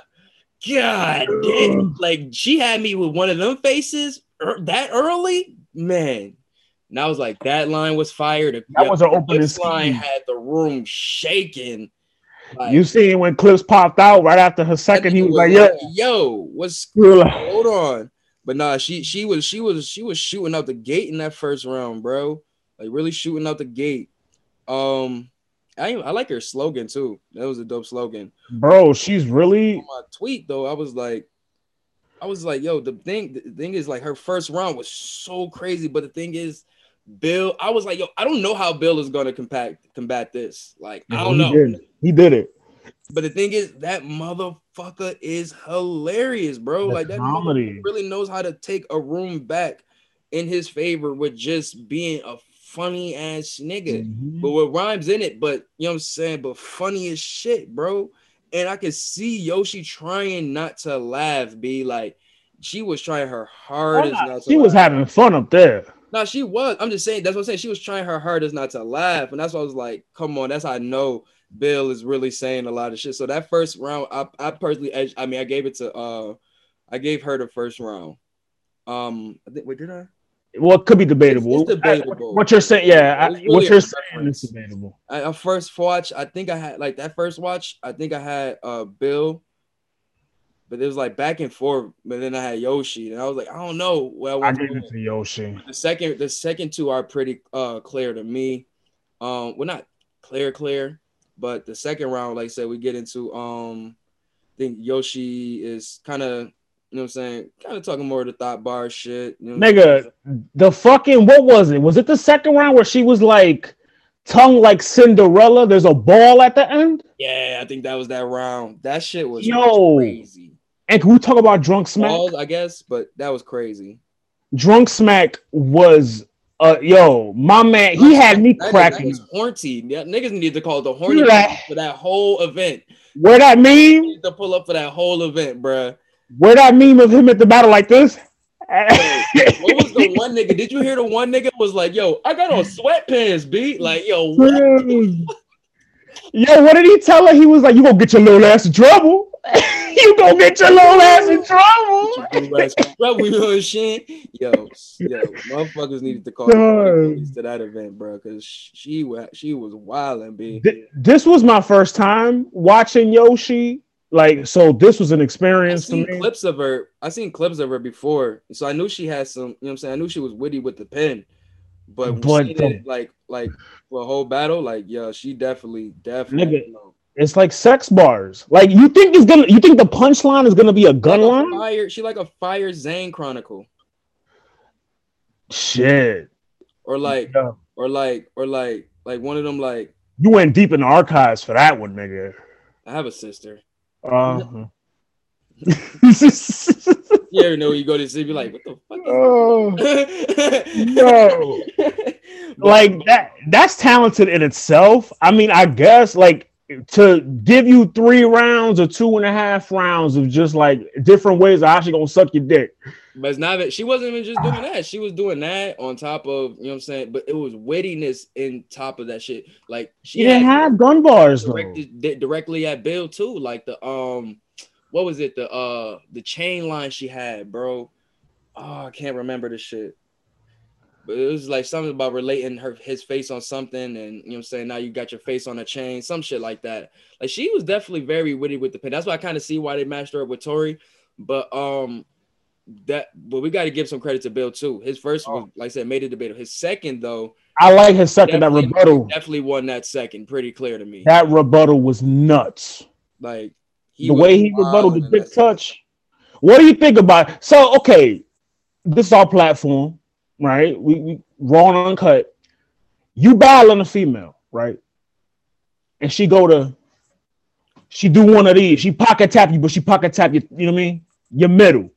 God, like she had me with one of them faces er, that early, man. And I was like, that line was fired. That was an opening line. Had the room shaking. Like, you seen when Clips popped out right after her second, he was, was like, "Yeah, yo, what's hold on?" But nah, she she was she was she was shooting out the gate in that first round, bro. Like really shooting out the gate. Um, I I like her slogan too. That was a dope slogan, bro. She's really on my tweet though. I was like, I was like, yo, the thing the thing is like her first round was so crazy, but the thing is, Bill, I was like, yo, I don't know how Bill is gonna combat combat this. Like, I don't he know. Did. He did it. But the thing is, that motherfucker is hilarious, bro. like that comedy really knows how to take a room back in his favor with just being a funny ass nigga. Mm-hmm. But with rhymes in it, but you know what I'm saying, but funny as shit, bro. And I could see Yoshi trying not to laugh, be like she was trying her hardest not She was having fun up there. No, she was. I'm just saying that's what I'm saying. She was trying her hardest not to laugh. And that's why I was like, come on, that's how I know Bill is really saying a lot of shit. So that first round, I, I personally, I mean, I gave it to, uh, I gave her the first round. Um, I think, wait, did I? Well, it could be debatable. It's, it's debatable. what you're saying, yeah. Really what you're saying is debatable. I, I, first watch, I think I had like that first watch. I think I had uh Bill, but it was like back and forth. But then I had Yoshi, and I was like, I don't know. Well, I gave it to Yoshi. The second, the second two are pretty uh clear to me. Um, well, not clear, clear. But the second round, like I said, we get into um I think Yoshi is kind of you know what I'm saying, kind of talking more of the thought bar shit. You know Nigga, the fucking what was it? Was it the second round where she was like tongue like Cinderella? There's a ball at the end. Yeah, I think that was that round. That shit was Yo. crazy. And can we talk about drunk smack? I guess, but that was crazy. Drunk smack was uh, yo, my man, he had me cracking. That horny. Yeah, niggas need to call it the horny that, for that whole event. Where that meme? To pull up for that whole event, bruh. Where that meme of him at the battle like this? what was the one nigga? Did you hear the one nigga was like, "Yo, I got on sweatpants, beat." Like, yo, what? yo, what did he tell her? He was like, "You gonna get your little ass in trouble." you gonna get your little ass in trouble. know shit. Yo, yo, motherfuckers needed to call to that event, bro, because she was she was wild wilding, b. This was my first time watching Yoshi. Like, so this was an experience to me. Clips of her, I seen clips of her before, so I knew she had some. You know what I'm saying? I knew she was witty with the pen, but, but the, it, like, like for a whole battle, like, yeah, she definitely, definitely. Nigga, you know, it's like sex bars. Like you think it's gonna you think the punchline is gonna be a gun like line? A fire, she like a fire Zane Chronicle. Shit. Or like yeah. or like or like like one of them like you went deep in the archives for that one, nigga. I have a sister. Uh-huh. you ever know you go to sleep, you're like, what the fuck? oh, no. like that that's talented in itself. I mean, I guess like to give you three rounds or two and a half rounds of just like different ways of actually gonna suck your dick. But it's not that she wasn't even just doing that. She was doing that on top of you know what I'm saying. But it was wittiness in top of that shit. Like she didn't have gun bars directed, though. directly at Bill too. Like the um, what was it? The uh, the chain line she had, bro. Oh, I can't remember the shit. But it was like something about relating her his face on something, and you know what I'm saying. Now you got your face on a chain, some shit like that. Like she was definitely very witty with the pen. That's why I kind of see why they matched her up with Tory. But um, that but we got to give some credit to Bill too. His first oh. was like I said, made it debatable. His second though, I like his second. That rebuttal definitely won that second, pretty clear to me. That rebuttal was nuts. Like the way he rebutted the big touch. What do you think about? It? So okay, this is our platform right? We, we raw and uncut. You battling a female, right? And she go to, she do one of these. She pocket tap you, but she pocket tap you. You know what I mean? Your middle.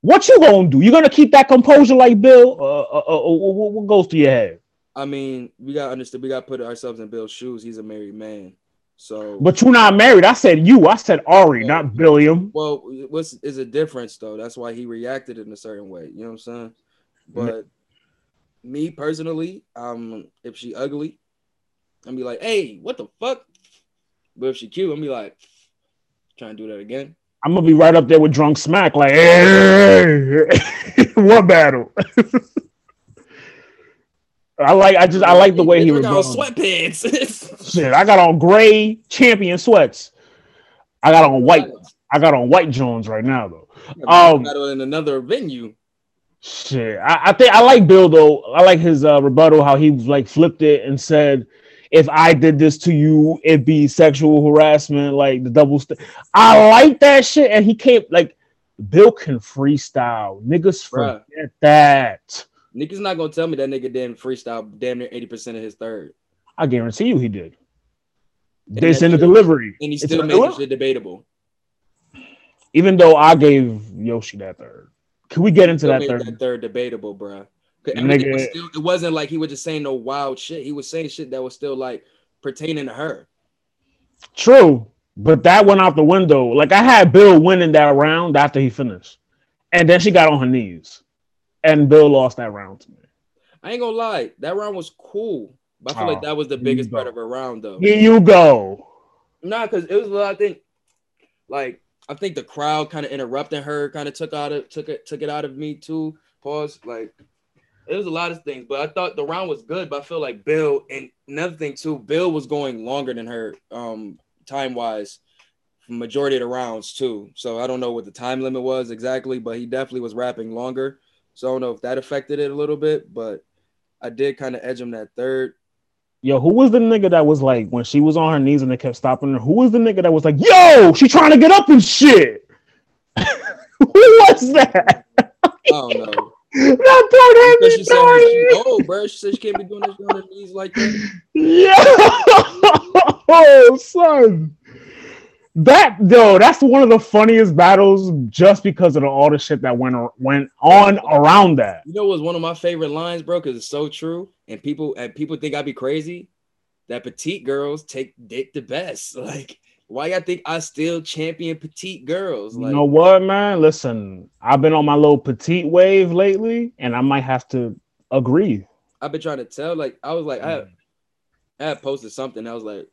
What you gonna do? You gonna keep that composure like Bill? Uh, uh, uh, uh what goes to your head? I mean, we gotta understand. We gotta put ourselves in Bill's shoes. He's a married man. So, but you're not married. I said you. I said Ari, well, not Billiam. Well, what's is a difference though? That's why he reacted in a certain way. You know what I'm saying? But me personally, um, if she ugly, I'm be like, hey, what the fuck? But if she cute, I'm be like, trying to do that again. I'm gonna be right up there with drunk smack, like, hey, what battle? I like, I just, I like the way he was. going. Sweatpants. Shit, I got on gray champion sweats. I got on white. I got on white Jones right now though. Um, in another venue. Shit, I, I, think I like Bill though. I like his uh, rebuttal, how he like flipped it and said, "If I did this to you, it'd be sexual harassment." Like the double. St- I like that shit, and he came like Bill can freestyle. Niggas Bruh. forget that. Niggas not gonna tell me that nigga didn't freestyle damn near eighty percent of his third. I guarantee you he did. This in the delivery, and he still made shit debatable. Even though I gave Yoshi that third. Can we get into that third? That third debatable, bro. Nigga, was still, it wasn't like he was just saying no wild shit. He was saying shit that was still like pertaining to her. True, but that went out the window. Like I had Bill winning that round after he finished, and then she got on her knees, and Bill lost that round to me. I ain't gonna lie, that round was cool, but I feel oh, like ah, that was the biggest part of a round, though. Here you go. Nah, because it was. I think, like I think the crowd kind of interrupting her kind of took out of took it took it out of me too. Pause. Like it was a lot of things, but I thought the round was good. But I feel like Bill and another thing too, Bill was going longer than her um time wise, majority of the rounds too. So I don't know what the time limit was exactly, but he definitely was rapping longer. So I don't know if that affected it a little bit, but I did kind of edge him that third. Yo, who was the nigga that was like when she was on her knees and they kept stopping her? Who was the nigga that was like, "Yo, she trying to get up and shit"? who was that? I don't know. Not don't have she, Oh, bro, she said she can't be doing this on her knees like that. Yeah, oh, son. That though, that's one of the funniest battles just because of the, all the shit that went went on around that. You know, it was one of my favorite lines, bro, because it's so true, and people and people think I'd be crazy. That petite girls take dick the best. Like, why y'all think I still champion petite girls? Like, you know what, man? Listen, I've been on my little petite wave lately, and I might have to agree. I've been trying to tell. Like, I was like, I, had, mm. I had posted something. I was like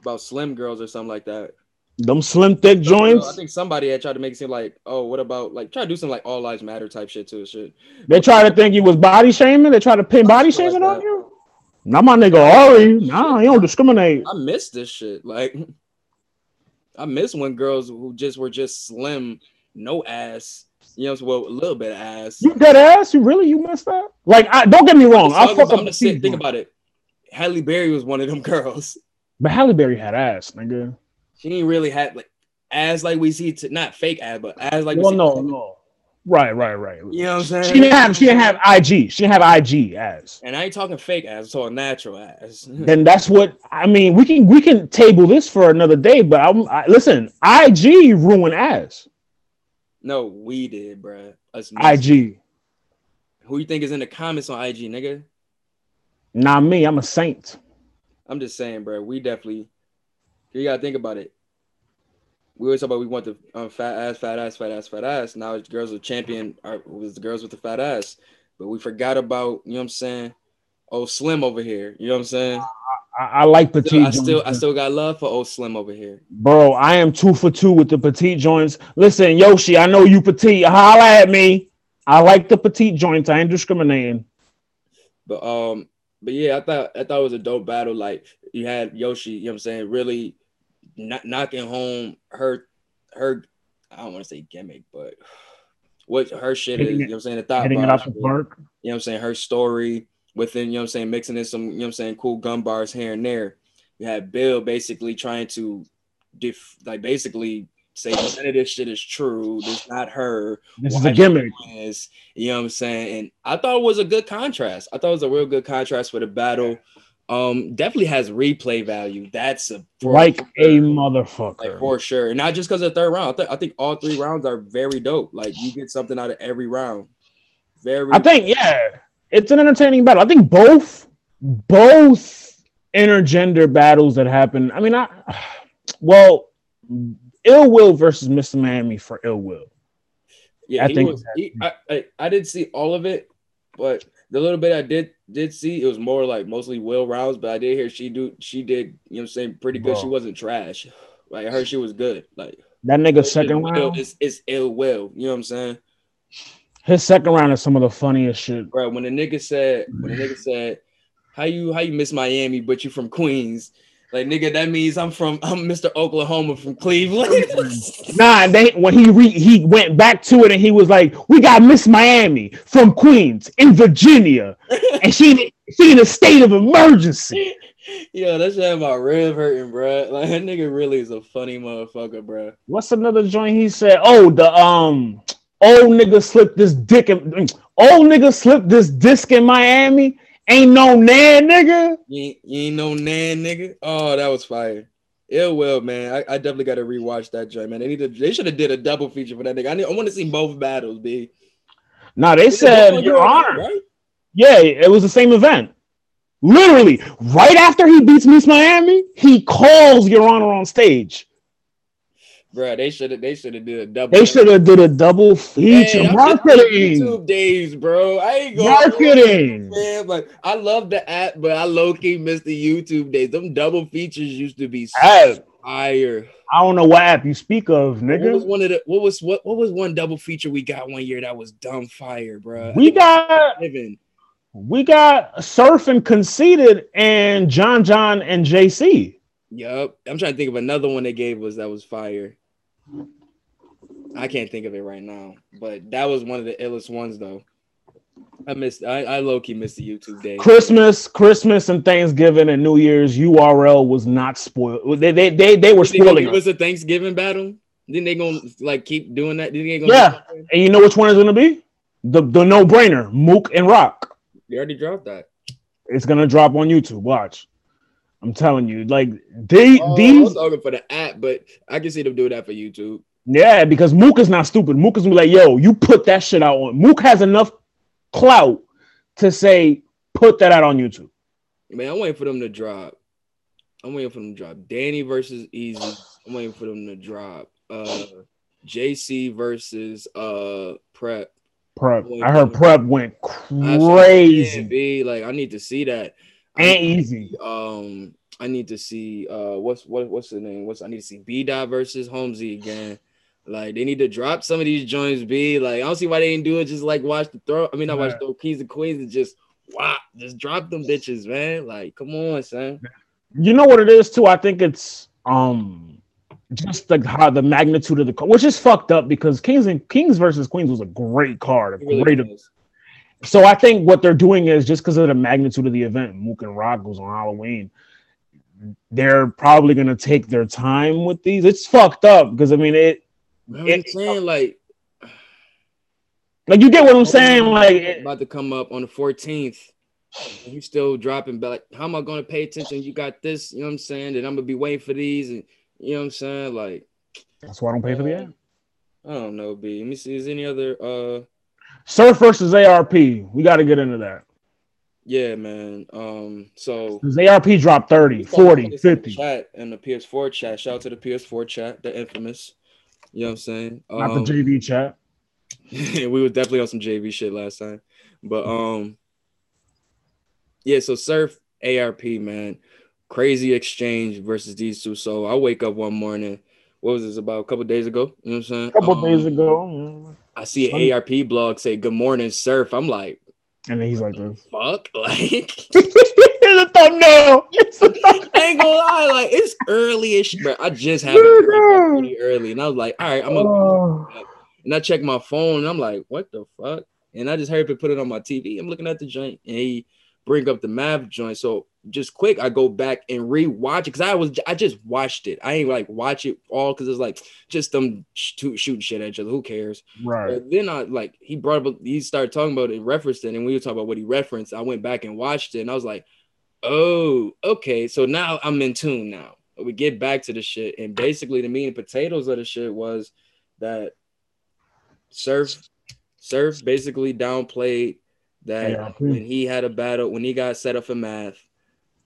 about slim girls or something like that them slim thick joints. I think somebody had tried to make it seem like, oh, what about like try to do some like all lives matter type shit too. Shit. They try to think you was body shaming. They try to pin body shaming like on you. Not my nigga Ari. Nah, you don't discriminate. I miss this shit. Like, I miss when girls who just were just slim, no ass. You know, well, a little bit of ass. You dead ass? You really you missed that? Like, I, don't get me wrong. I fuck saying, think about it. Halle Berry was one of them girls. But Halle Berry had ass, nigga she didn't really had like as like we see to not fake ass, but as like well, no, no. Right, right, right. You know what I'm saying? She didn't have she didn't have IG. She didn't have IG as. And I ain't talking fake ass, I'm talking natural ass. then that's what I mean. We can we can table this for another day, but I'm I, listen. IG ruined ass. No, we did, bro. Us IG. Who you think is in the comments on IG, nigga? Not me. I'm a saint. I'm just saying, bro. We definitely You gotta think about it. We always talk about we want the um, fat ass, fat ass, fat ass, fat ass. Now it's girls with champion. It was the girls with the fat ass, but we forgot about you know what I'm saying. Oh, Slim over here. You know what I'm saying? I, I like petite. Still, I still, I still got love for old Slim over here, bro. I am two for two with the petite joints. Listen, Yoshi, I know you petite. Holla at me. I like the petite joints. I ain't discriminating. But um, but yeah, I thought I thought it was a dope battle. Like you had Yoshi, you know what I'm saying, really not knocking home her her I don't want to say gimmick, but what her shit is, you know what I'm saying, the thought hitting it off the park. You know what I'm saying, her story within, you know what I'm saying, mixing in some, you know what I'm saying, cool gun bars here and there. You had Bill basically trying to diff like basically say none of this shit is true. This not her. This Why is a gimmick. Is, you know what I'm saying? And I thought it was a good contrast. I thought it was a real good contrast for the battle. Um, definitely has replay value. That's a like sure. a motherfucker like for sure. Not just because of the third round. I, th- I think all three rounds are very dope. Like you get something out of every round. Very. I think yeah, it's an entertaining battle. I think both both intergender battles that happen. I mean, I well, Ill Will versus Miss Miami for Ill Will. Yeah, I think was, he, I, I, I didn't see all of it, but the little bit I did did see, it was more like mostly Will rounds, but I did hear she do she did, you know what I'm saying, pretty good. Bro. She wasn't trash. Like I heard she was good. Like that nigga second round is it's ill will. You know what I'm saying? His second round is some of the funniest shit. Right. When the nigga said, when the nigga said, How you how you miss Miami, but you from Queens? Like nigga, that means I'm from I'm Mr. Oklahoma from Cleveland. nah, they when he re, he went back to it and he was like, "We got Miss Miami from Queens in Virginia, and she she in a state of emergency." Yo, that's shit my rib hurting, bro. Like that nigga really is a funny motherfucker, bro. What's another joint he said? Oh, the um old nigga slipped this dick in old nigga slipped this disc in Miami Ain't no nan, nigga. You ain't, you ain't no nan, nigga. Oh, that was fire. Ill will, man. I, I definitely got to rewatch that joint, man. They need to. They should have did a double feature for that nigga. I, need, I want to see both battles, b. Nah, they said Your Honor. Right? Yeah, it was the same event. Literally, right after he beats Miss Miami, he calls Your Honor on stage. Bro, they should have they should have did a double. They should have did a double feature man, marketing. YouTube days, bro. I ain't going marketing. Man, like I love the app, but I low key miss the YouTube days. Them double features used to be so fire. I don't know what app you speak of, nigga. What was one of the what was what what was one double feature we got one year that was dumb fire, bro? We got we got Surf and Conceited and John John and JC. Yup. I'm trying to think of another one they gave us that was fire. I can't think of it right now, but that was one of the illest ones though. I missed. I, I low key missed the YouTube day. Christmas, Christmas, and Thanksgiving and New Year's. URL was not spoiled. They they they, they were spoiling. It was a Thanksgiving battle. Then they gonna like keep doing that. Then they gonna yeah. And you know which one is gonna be the the no brainer. Mook and Rock. They already dropped that. It's gonna drop on YouTube. Watch. I'm telling you, like they oh, these. I was talking for the app, but I can see them doing that for YouTube. Yeah, because Mook is not stupid. Mook is like, yo, you put that shit out on. Mook has enough clout to say, put that out on YouTube. Man, I'm waiting for them to drop. I'm waiting for them to drop. Danny versus Easy. I'm waiting for them to drop. Uh, JC versus uh Prep. Prep. I heard Prep went crazy. Be like, I need to see that and easy. Um, I need to see uh what's what what's the name? What's I need to see B Dot versus Holmesy again. Like they need to drop some of these joints. B like I don't see why they didn't do it. Just like watch the throw. I mean, I watch the keys and Queens and just wow, just drop them bitches, man. Like come on, son. You know what it is too. I think it's um just like how the magnitude of the which is fucked up because Kings and Kings versus Queens was a great card, a really great. Was. So I think what they're doing is just because of the magnitude of the event, Mook and Rock goes on Halloween. They're probably gonna take their time with these. It's fucked up because I mean it. I'm saying like, like you get what I'm saying. Like about to come up on the 14th. You still dropping, but like, how am I gonna pay attention? You got this, you know what I'm saying? And I'm gonna be waiting for these, and you know what I'm saying? Like, that's why I don't pay for the app. I don't know, B. Let me see. Is any other uh Surf versus ARP. We got to get into that. Yeah, man. Um, so ARP dropped 30, 40, 50. Chat in the PS4 chat. Shout out to the PS4 chat, the infamous. You know what I'm saying? Not um, the JV chat. we was definitely on some JV shit last time. But um yeah, so surf ARP, man. Crazy exchange versus these two. So I wake up one morning. What was this about a couple days ago? You know what I'm saying? A couple um, days ago. I see an ARP blog say good morning, surf. I'm like, and then he's like, "Fuck!" Like, here's a thumbnail. It's a I ain't gonna lie, like it's early-ish, bro. I just had it pretty early, and I was like, "All right, I'm gonna." Oh. And I check my phone, and I'm like, "What the fuck?" And I just heard him put it on my TV. I'm looking at the joint, and he bring up the math joint. So just quick, I go back and rewatch it because I was I just watched it. I ain't like watch it all because it's like just them sh- shooting shit at each other. Who cares? Right. But then I like he brought up he started talking about it, referenced it, and we were talking about what he referenced. I went back and watched it, and I was like, oh, okay. So now I'm in tune now. We get back to the shit, and basically the meat and potatoes of the shit was that Surf Surf basically downplayed that yeah, when he had a battle, when he got set up for math,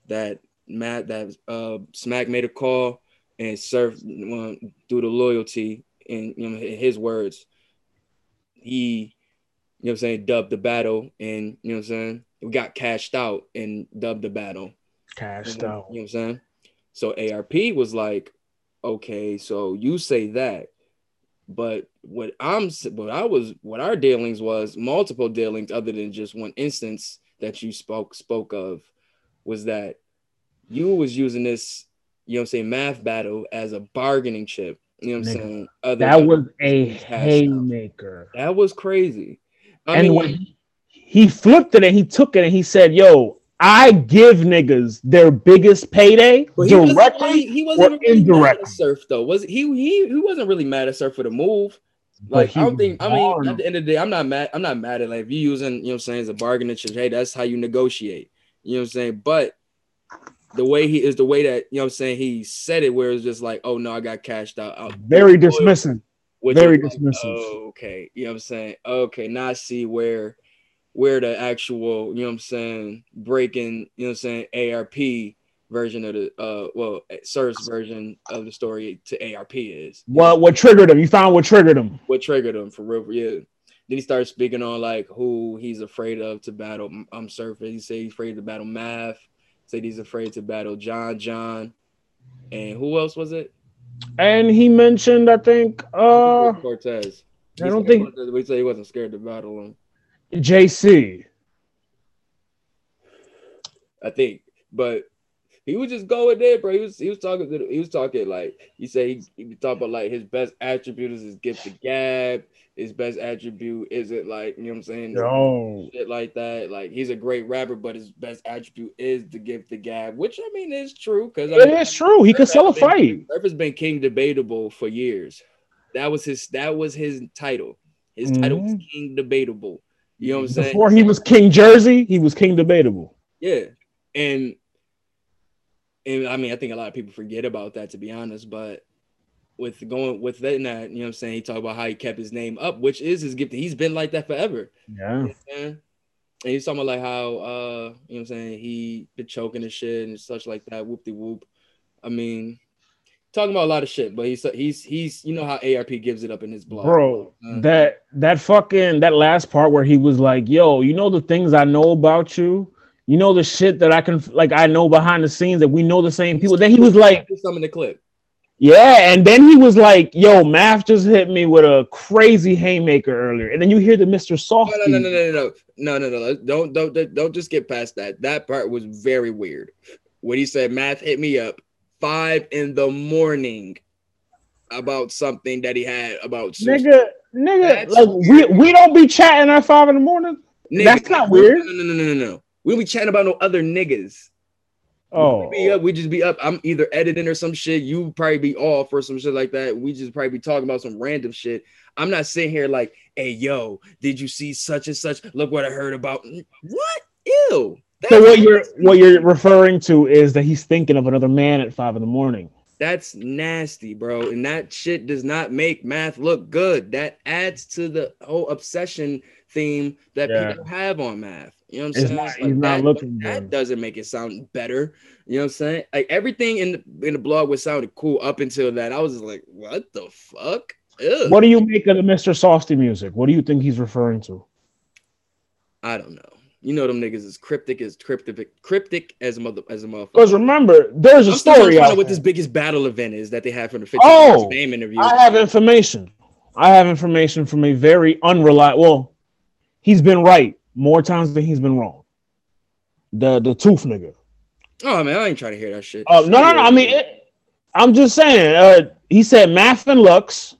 that Matt that uh Smack made a call and served uh, through the loyalty and you know in his words, he you know what I'm saying dubbed the battle and you know what I'm saying we got cashed out and dubbed the battle. Cashed and, out. You know what I'm saying? So ARP was like, okay, so you say that, but what I'm what I was what our dealings was multiple dealings other than just one instance that you spoke spoke of was that you was using this, you know I'm saying, math battle as a bargaining chip. You know what I'm saying? Other that was a haymaker. That was crazy. I and mean, when he flipped it and he took it and he said, Yo, I give niggas their biggest payday directly he wasn't, or really indirectly. Surf though, was he? He he wasn't really mad at Surf for the move. Like I don't think. I mean, at the end of the day, I'm not mad. I'm not mad at like if you using you know what I'm saying as a bargaining chip. Hey, that's how you negotiate. You know what I'm saying? But the way he is the way that you know what I'm saying he said it where it's just like, oh no, I got cashed out. out Very dismissing. Very dismissive. Like, oh, okay. You know what I'm saying? Okay, now I see where where the actual, you know what I'm saying, breaking, you know what I'm saying, ARP version of the uh well Surf's version of the story to ARP is. What what triggered him? You found what triggered him. What triggered him for real? Yeah. Then he started speaking on like who he's afraid of to battle. I'm surfing. He said he's afraid to battle Math. Said he's afraid to battle John John. And who else was it? And he mentioned, I think, uh Cortez. I don't think we say he wasn't scared to battle him. JC. I think, but he was just going there, bro. He was he was talking to he was talking like he said he, he talked about like his best attribute is his gift to gab. His best attribute is it like you know what I'm saying? No shit like that. Like he's a great rapper, but his best attribute is the gift to gab, which I mean is true because it mean, is true. He could sell a fight. Surf has been king debatable for years. That was his that was his title. His mm-hmm. title was mm-hmm. king debatable. You know what I'm saying? Before he was King Jersey, he was King Debatable. Yeah. And and I mean, I think a lot of people forget about that to be honest, but with going with that, you know what I'm saying? He talked about how he kept his name up, which is his gift. He's been like that forever. Yeah. You know and he's talking about like how uh, you know what I'm saying, he been choking and shit and such like that, whoop de whoop. I mean, talking about a lot of shit, but he's he's he's you know how ARP gives it up in his blog. Bro, uh, that that fucking that last part where he was like, "Yo, you know the things I know about you." You know the shit that I can like I know behind the scenes that we know the same people. Then he was like some in the clip. Yeah, and then he was like, "Yo, Math just hit me with a crazy haymaker earlier," and then you hear the Mister Soft. No, no, no, no, no, no, no, no, no. Don't, don't, don't just get past that. That part was very weird. When he said, "Math hit me up five in the morning about something that he had about." Nigga, nigga, like we we don't be chatting at five in the morning. Nigga, That's not weird. No, no, no, no, no, no. We don't be chatting about no other niggas. Oh, we, up, we just be up. I'm either editing or some shit. You probably be off or some shit like that. We just probably be talking about some random shit. I'm not sitting here like, hey, yo, did you see such and such? Look what I heard about. What? Ew. So what you're what you're referring to is that he's thinking of another man at five in the morning. That's nasty, bro. And that shit does not make math look good. That adds to the whole obsession theme that yeah. people have on math. You know what I'm It's saying? not- Like, he's not that, looking that doesn't make it sound better. You know what I'm saying? Like everything in the in the blog was sounded cool up until that. I was like, what the fuck? Ugh. What do you make of the Mr. Softee music? What do you think he's referring to? I don't know. You know them niggas is cryptic as cryptic cryptic as a mother as a motherfucker. Because remember, there's a I'm story to find out out what this biggest battle event is that they have from the 50 Oh, fame interview. I have information. I have information from a very unreliable. Well, he's been right more times than he's been wrong. The the tooth nigga. oh man, I ain't trying to hear that shit. Uh, no, no, no. I mean, it, I'm just saying. Uh, he said Math and Lux,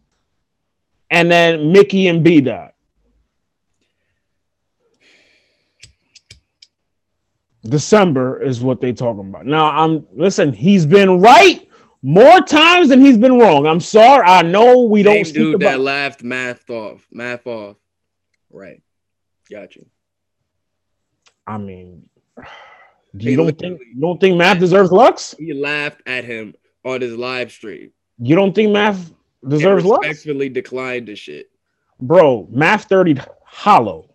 and then Mickey and B Dot. December is what they talking about. Now, I'm listen. He's been right more times than he's been wrong. I'm sorry. I know we Same don't speak dude that about. laughed math off, math off. Right. Got you. I mean, you don't think you don't think Math deserves Lux? He laughed at him on his live stream. You don't think Math and deserves Lux, respectfully declined the shit bro? Math thirty hollow.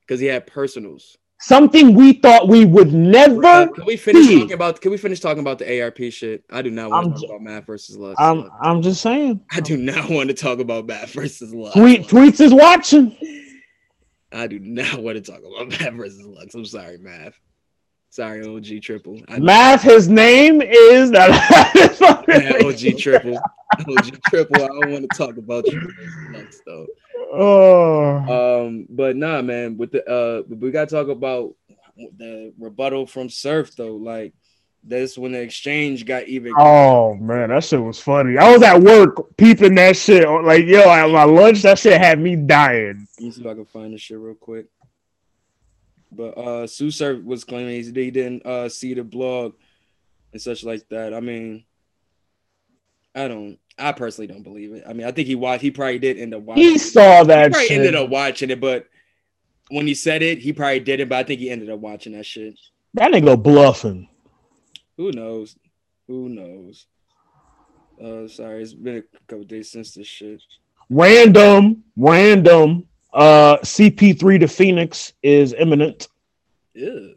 because he had personals. Something we thought we would never. Uh, can we finish see. talking about? Can we finish talking about the ARP shit? I do not want I'm to talk j- about math versus Lux. I'm I'm just saying. I do not want to talk about math versus Lux. Tweet tweets is watching. I do not want to talk about math versus Lux. I'm sorry, Matt. Sorry, OG triple. I, Math. His name is Yeah, OG triple. OG triple. I don't want to talk about you Lux though. Oh, Um, but nah, man. With the uh, we gotta talk about the rebuttal from Surf though. Like that's when the exchange got even. oh man, that shit was funny. I was at work peeping that shit. Like yo, at my lunch, that shit had me dying. Let me see if I can find this shit real quick. But uh, Sue Surf was claiming he didn't uh see the blog and such like that. I mean, I don't. I personally don't believe it. I mean, I think he watched. He probably did end up watching. He saw that. He probably shit. ended up watching it, but when he said it, he probably didn't. But I think he ended up watching that shit. That nigga bluffing. Who knows? Who knows? Uh, sorry, it's been a couple days since this shit. Random, random. Uh, CP3 to Phoenix is imminent. Ew.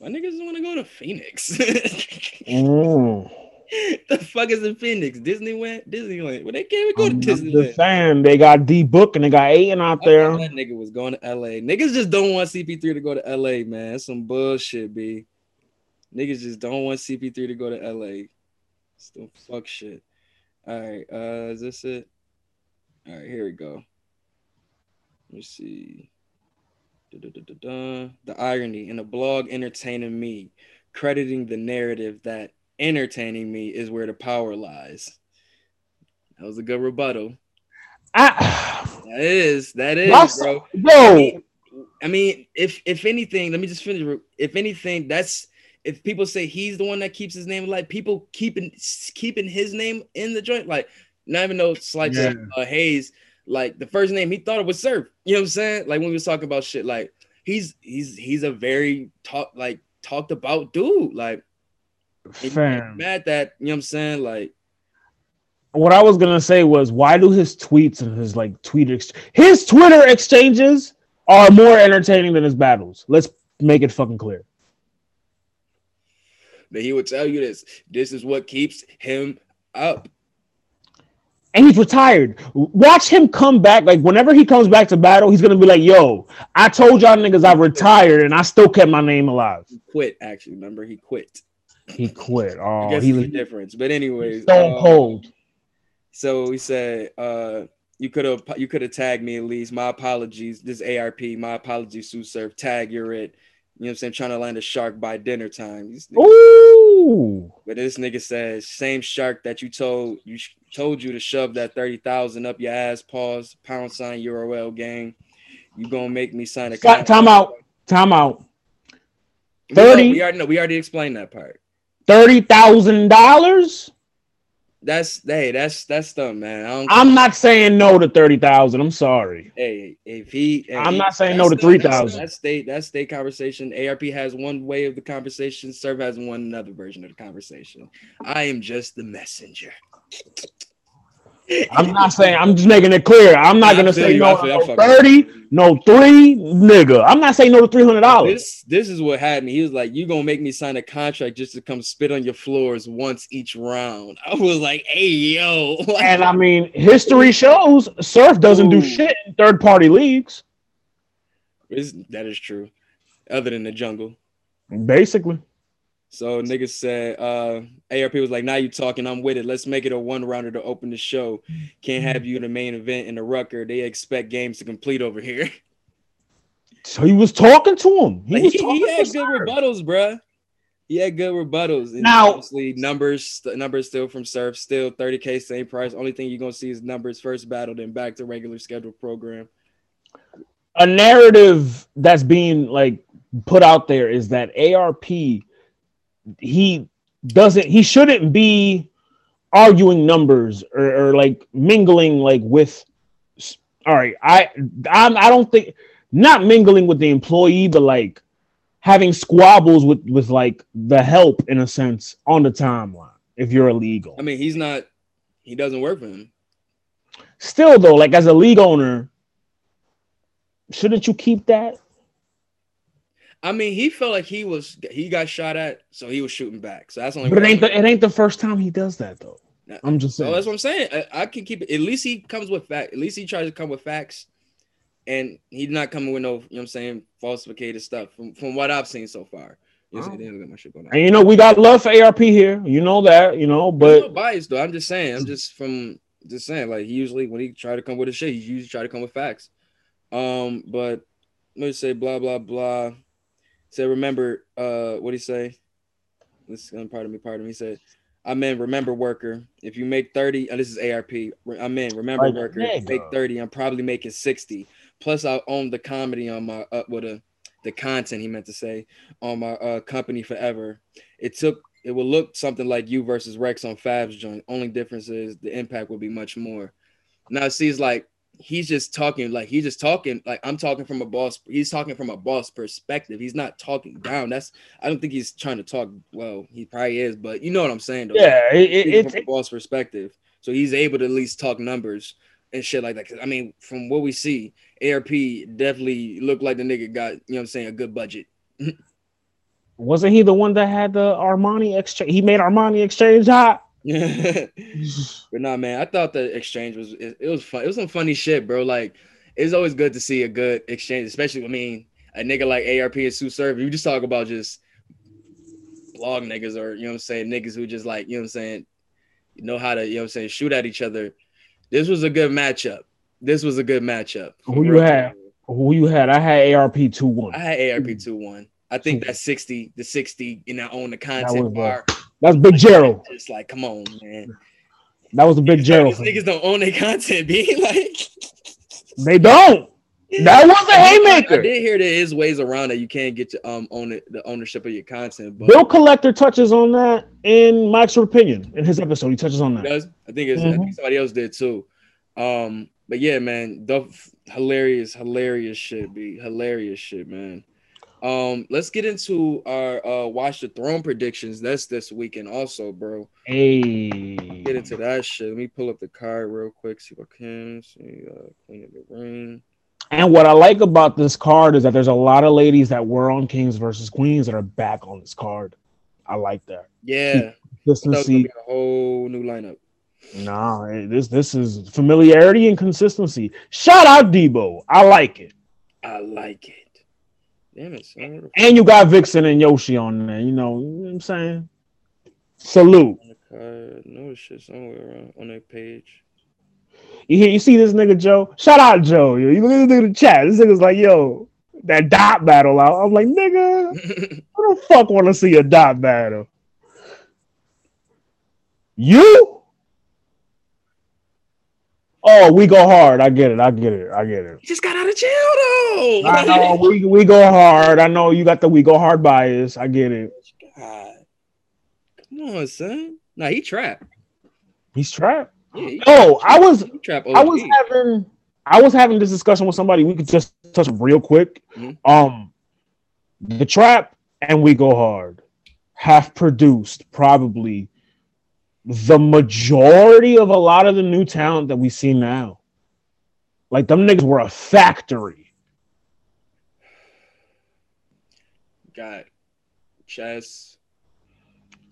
My niggas want to go to Phoenix. Mm. the fuck is in Phoenix? Disney Disneyland? Disneyland. Well, they can't even go I'm to Disneyland. saying they got D Book and they got Ayton out I there. that nigga was going to LA. Niggas just don't want CP3 to go to LA, man. That's some bullshit, B. Niggas just don't want CP3 to go to LA. Still fuck shit. All right, uh, is this it? All right, here we go. Let me see. Da-da-da-da-da. The irony in a blog entertaining me, crediting the narrative that entertaining me is where the power lies. That was a good rebuttal. I, That is, that is, That's- bro. yo, I mean, if if anything, let me just finish. If anything, that's if people say he's the one that keeps his name alive, people keeping keeping his name in the joint, like not even no slight to uh, Hayes. Like the first name he thought it was Surf. You know what I'm saying? Like when we was talking about shit, like he's he's he's a very talk like talked about dude. Like and you get fam. mad that you know what I'm saying? Like What I was gonna say was, why do his tweets and his like tweet ex- his Twitter exchanges are more entertaining than his battles? Let's make it fucking clear. that he would tell you this. This is what keeps him up. And he's retired. Watch him come back. Like whenever he comes back to battle, he's gonna be like, "Yo, I told y'all niggas I retired, and I still kept my name alive." He quit. Actually, remember he quit. He quit. I Oh, guess he the difference. But anyways, stone uh, cold. So he said, uh, you could have you could have tagged me at least. My apologies. This ARP, my apologies, Sue Surf. Tag, you're it. You know what I'm saying? Trying to land a shark by dinner time. Ooh, But this nigga says, same shark that you told you sh- told you to shove that 30,000 up your ass, pause, pound sign URL gang. You gonna make me sign a Stop, time out. Time out. We know- 30. We already know, we already explained that part. Thirty thousand dollars. That's hey, that's that's dumb, man. I don't I'm not saying no to thirty thousand. I'm sorry. Hey, if he, I'm not saying no to the- 3,000. That's state. That's state conversation. ARP has one way of the conversation. Serve has one another version of the conversation. I am just the messenger. I'm not saying. I'm just making it clear. I'm not I gonna say you, no, feel- no thirty, no three, nigga. I'm not saying no to three hundred dollars. This this is what had me. He was like, "You gonna make me sign a contract just to come spit on your floors once each round?" I was like, "Hey yo!" And I mean, history shows Surf doesn't do shit in third party leagues. it's- that is true. Other than the jungle, Basically, so niggas said, uh, "ARP was like, now you talking? I'm with it. Let's make it a one rounder to open the show. Can't have you in the main event in the rucker. They expect games to complete over here." so he was talking to him. He Like, was he, talking he had good Surf. rebuttals, bruh. He had good rebuttals. And Now- obviously numbers, the numbers still from Surf, still 30k same price. Only thing you're gonna see is numbers first battle, then back to regular scheduled program. a narrative that's being like put out there is that ARP he doesn't he shouldn't be arguing numbers or, or like mingling like with all right I I'm, I don't think not mingling with the employee but like having squabbles with with like the help in a sense on the timeline if you're illegal I mean, he's not. He doesn't work for him. still though like as a league owner shouldn't you keep that I mean, he felt like he was he got shot at, so he was shooting back. So that's only. But it ain't the, it ain't the first time he does that though. Nah. I'm just So saying. that's what I'm saying. I, I can keep it. At least he comes with fact. At least he tries to come with facts, and he's not coming with no, you know, what I'm saying, falsificated stuff from from what I've seen so far. You damn, look at my shit going on. and you know we got love for ARP here. You know that. You know, There's no but bias though. I'm just saying. I'm just from just saying. Like he usually when he try to come with a shit, he usually try to come with facts. Um, but let me say blah blah blah. Said remember uh what he say? This is pardon me, pardon me. He said, I'm in remember worker. If you make 30, and this is ARP. I'm in remember Like, worker. Make 30, I'm probably making 60. Plus I own the comedy on my uh with a the content he meant to say on my uh company forever. It took it will look something like you versus Rex on Fab's joint. Only difference is the impact will be much more. Now see, it's like he's just talking like he's just talking like I'm talking from a boss. He's talking from a boss perspective. He's not talking down. That's I don't think he's trying to talk. Well, he probably is, but you know what I'm saying. Though. yeah, it, it, from a boss perspective, so he's able to at least talk numbers and shit like that. I mean, from what we see, ARP definitely looked like the nigga got you know what I'm saying a good budget. wasn't he the one that had the Armani exchange? He made Armani exchange hot. but nah, man, I thought the exchange was it, it was fun. It was some funny shit, bro. Like it's always good to see a good exchange, especially I mean a nigga like ARP and Sue Serve. You just talk about just blog niggas or you know what I'm saying, niggas who just like, you know what I'm saying, know how to, you know what I'm saying, shoot at each other. This was a good matchup. This was a good matchup. Who you had? Who you had? I had ARP two one. I had ARP 2-1. I think that 60, the 60, and I own the content bar. That's Big Gerald. Just like, come on, man. That was a Big Gerald. These niggas don't own their content, be like. They don't. That was a haymaker. I did hear there is ways around that you can't get to um own it, the ownership of your content, but Bill Collector touches on that in Mike's opinion in his episode. He touches on that. does. I think it's I Mhm. think somebody else did too. Um, but yeah, man, the hilarious, hilarious shit, be hilarious shit, man. Um, let's get into our uh watch the throne predictions. That's this weekend also, bro. Hey, Get into that shit. Let me pull up the card real quick, see what can see. Uh, Queen of the Ring. And what I like about this card is that there's a lot of ladies that were on Kings versus Queens that are back on this card. I like that. Yeah, that was gonna Consistency. a whole new lineup. Nah, this this is familiarity and consistency. Shout out Debo. I like it. I like it. Damn it, son. And you got Vixen and Yoshi on there. You know, you know what I'm saying? Salute. on the card. No shit somewhere around on that page. You hear you see this nigga Joe? Shout out Joe. Yo. You look at this nigga in the chat. This nigga's like, yo, that dot battle out. I'm like, nigga, who the fuck want to see a dot battle? You? Oh, we go hard. I get it. I get it. I get it. he just got out of jail though. I know we, we go hard. I know you got the we go hard bias. I get it. God. Come on, son. Nah, he trapped. He's trapped. Yeah, he, Oh, I was trapped. I was having I was having this discussion with somebody. We could just touch real quick. Mhm. Um, the trap and we go hard have produced probably the majority of a lot of the new talent that we see now. Like them niggas were a factory. Got chess.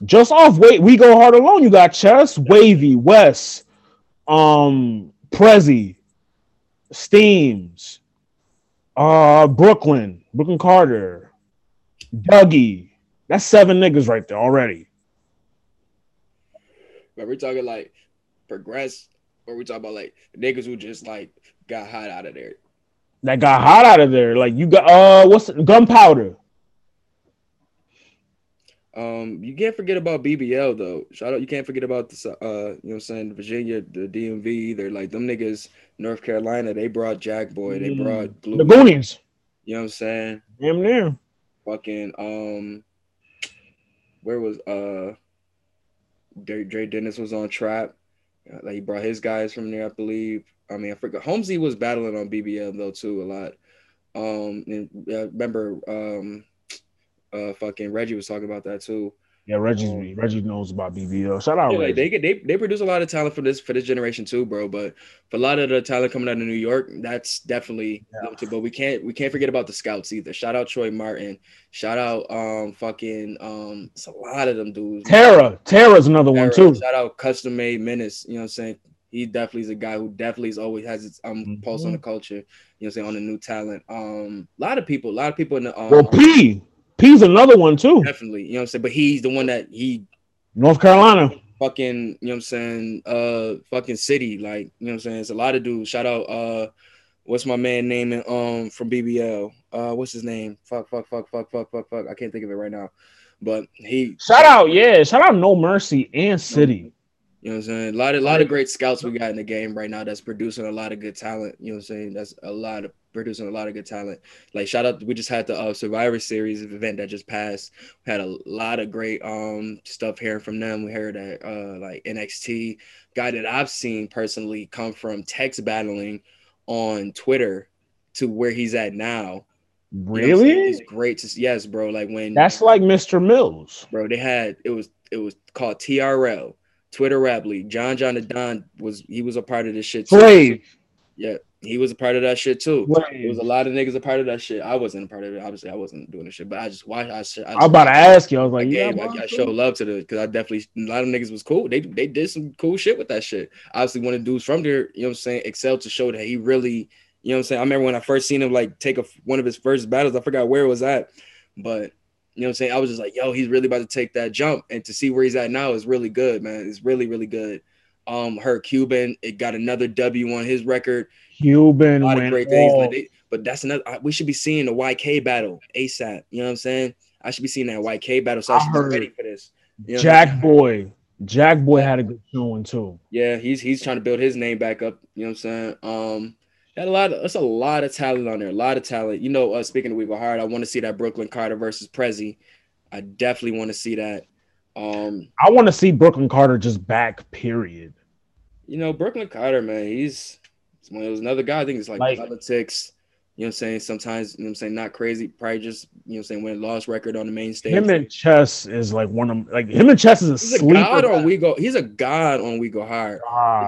Just off wait, we go hard alone. You got chess, wavy, West, um, Prezi, Steams, uh, Brooklyn, Brooklyn Carter, Dougie. That's seven niggas right there already. But we're talking like progress, or we talking about like niggas who just like got hot out of there. That got hot out of there. Like you got uh what's gunpowder? Um, you can't forget about BBL though. Shout out, you can't forget about the uh, you know what I'm saying, Virginia, the DMV. They're like them niggas, North Carolina. They brought Jack Boy. They mm. brought Blue the Goonies. You know what I'm saying? Damn near. Fucking um, where was uh, Dre, Dre Dennis was on Trap. Like he brought his guys from there, I believe. I mean, I forgot. Holmesy was battling on BBL though too a lot. Um, and uh, remember um uh, fucking Reggie was talking about that too. Yeah, Reggie um, Reggie knows about BBL. Shout out, yeah, like they get they they produce a lot of talent for this for this generation too, bro. But for a lot of the talent coming out of New York, that's definitely. Yeah. But we can't we can't forget about the scouts either. Shout out Troy Martin. Shout out um fucking um it's a lot of them dudes. Tara Tara's another Tara, one too. Shout out Custom Made Menace. You know what I'm saying? He definitely is a guy who definitely is always has his um mm-hmm. pulse on the culture. You know, what I'm saying on the new talent. Um, a lot of people, a lot of people in the um, well, P P's another one too. Definitely, you know what I'm saying. But he's the one that he North Carolina. Fucking, you know what I'm saying, uh fucking city. Like, you know what I'm saying? It's a lot of dudes. Shout out uh what's my man name um from BBL? Uh what's his name? Fuck, fuck, fuck, fuck, fuck, fuck, fuck. I can't think of it right now. But he shout out, yeah, shout out No Mercy and City. You know what I'm saying? A lot of a lot of great scouts we got in the game right now that's producing a lot of good talent. You know what I'm saying? That's a lot of producing a lot of good talent. Like shout out, we just had the uh, Survivor Series event that just passed. We had a lot of great um stuff hearing from them. We heard that uh like NXT guy that I've seen personally come from text battling on Twitter to where he's at now. Really? You know it's great to yes, bro. Like when that's like Mr. Mills, bro. They had it was it was called TRL Twitter Rap League. John John the Don was he was a part of this shit too. Yeah, he was a part of that shit too. It was a lot of niggas a part of that shit. I wasn't a part of it. Obviously, I wasn't doing the shit, but I just watched. I, I, just, I was about to ask you. I was like, yeah, I, I, show love to the because I definitely a lot of niggas was cool. They they did some cool shit with that shit. Obviously, one of the dudes from there, you know what I'm saying, excelled to show that he really, you know what I'm saying. I remember when I first seen him like take a one of his first battles. I forgot where it was at, but you know what I'm saying? I was just like, yo, he's really about to take that jump. And to see where he's at now is really good, man. It's really, really good. Um, her Cuban, it got another W on his record. Cuban a lot of great things. But, they, but that's another we should be seeing the YK battle ASAP. You know what I'm saying? I should be seeing that YK battle. So I, I should be ready for this. You know Jack Boy. Jack Boy had a good showing too. Yeah, he's he's trying to build his name back up. You know what I'm saying? Um, Got a lot of that's a lot of talent on there. A lot of talent. You know, uh, speaking of We Go Hard, I want to see that Brooklyn Carter versus Prezi. I definitely want to see that. Um, I want to see Brooklyn Carter just back. Period. You know, Brooklyn Carter, man, he's, he's one of those another guy. I think it's like, like politics. You know what I'm saying? Sometimes, you know what I'm saying, not crazy, probably just, you know what I'm saying, win lost record on the main stage. Him and Chess is like one of like him and Chess is a he's a god on We Go. He's a god on We Go Hard.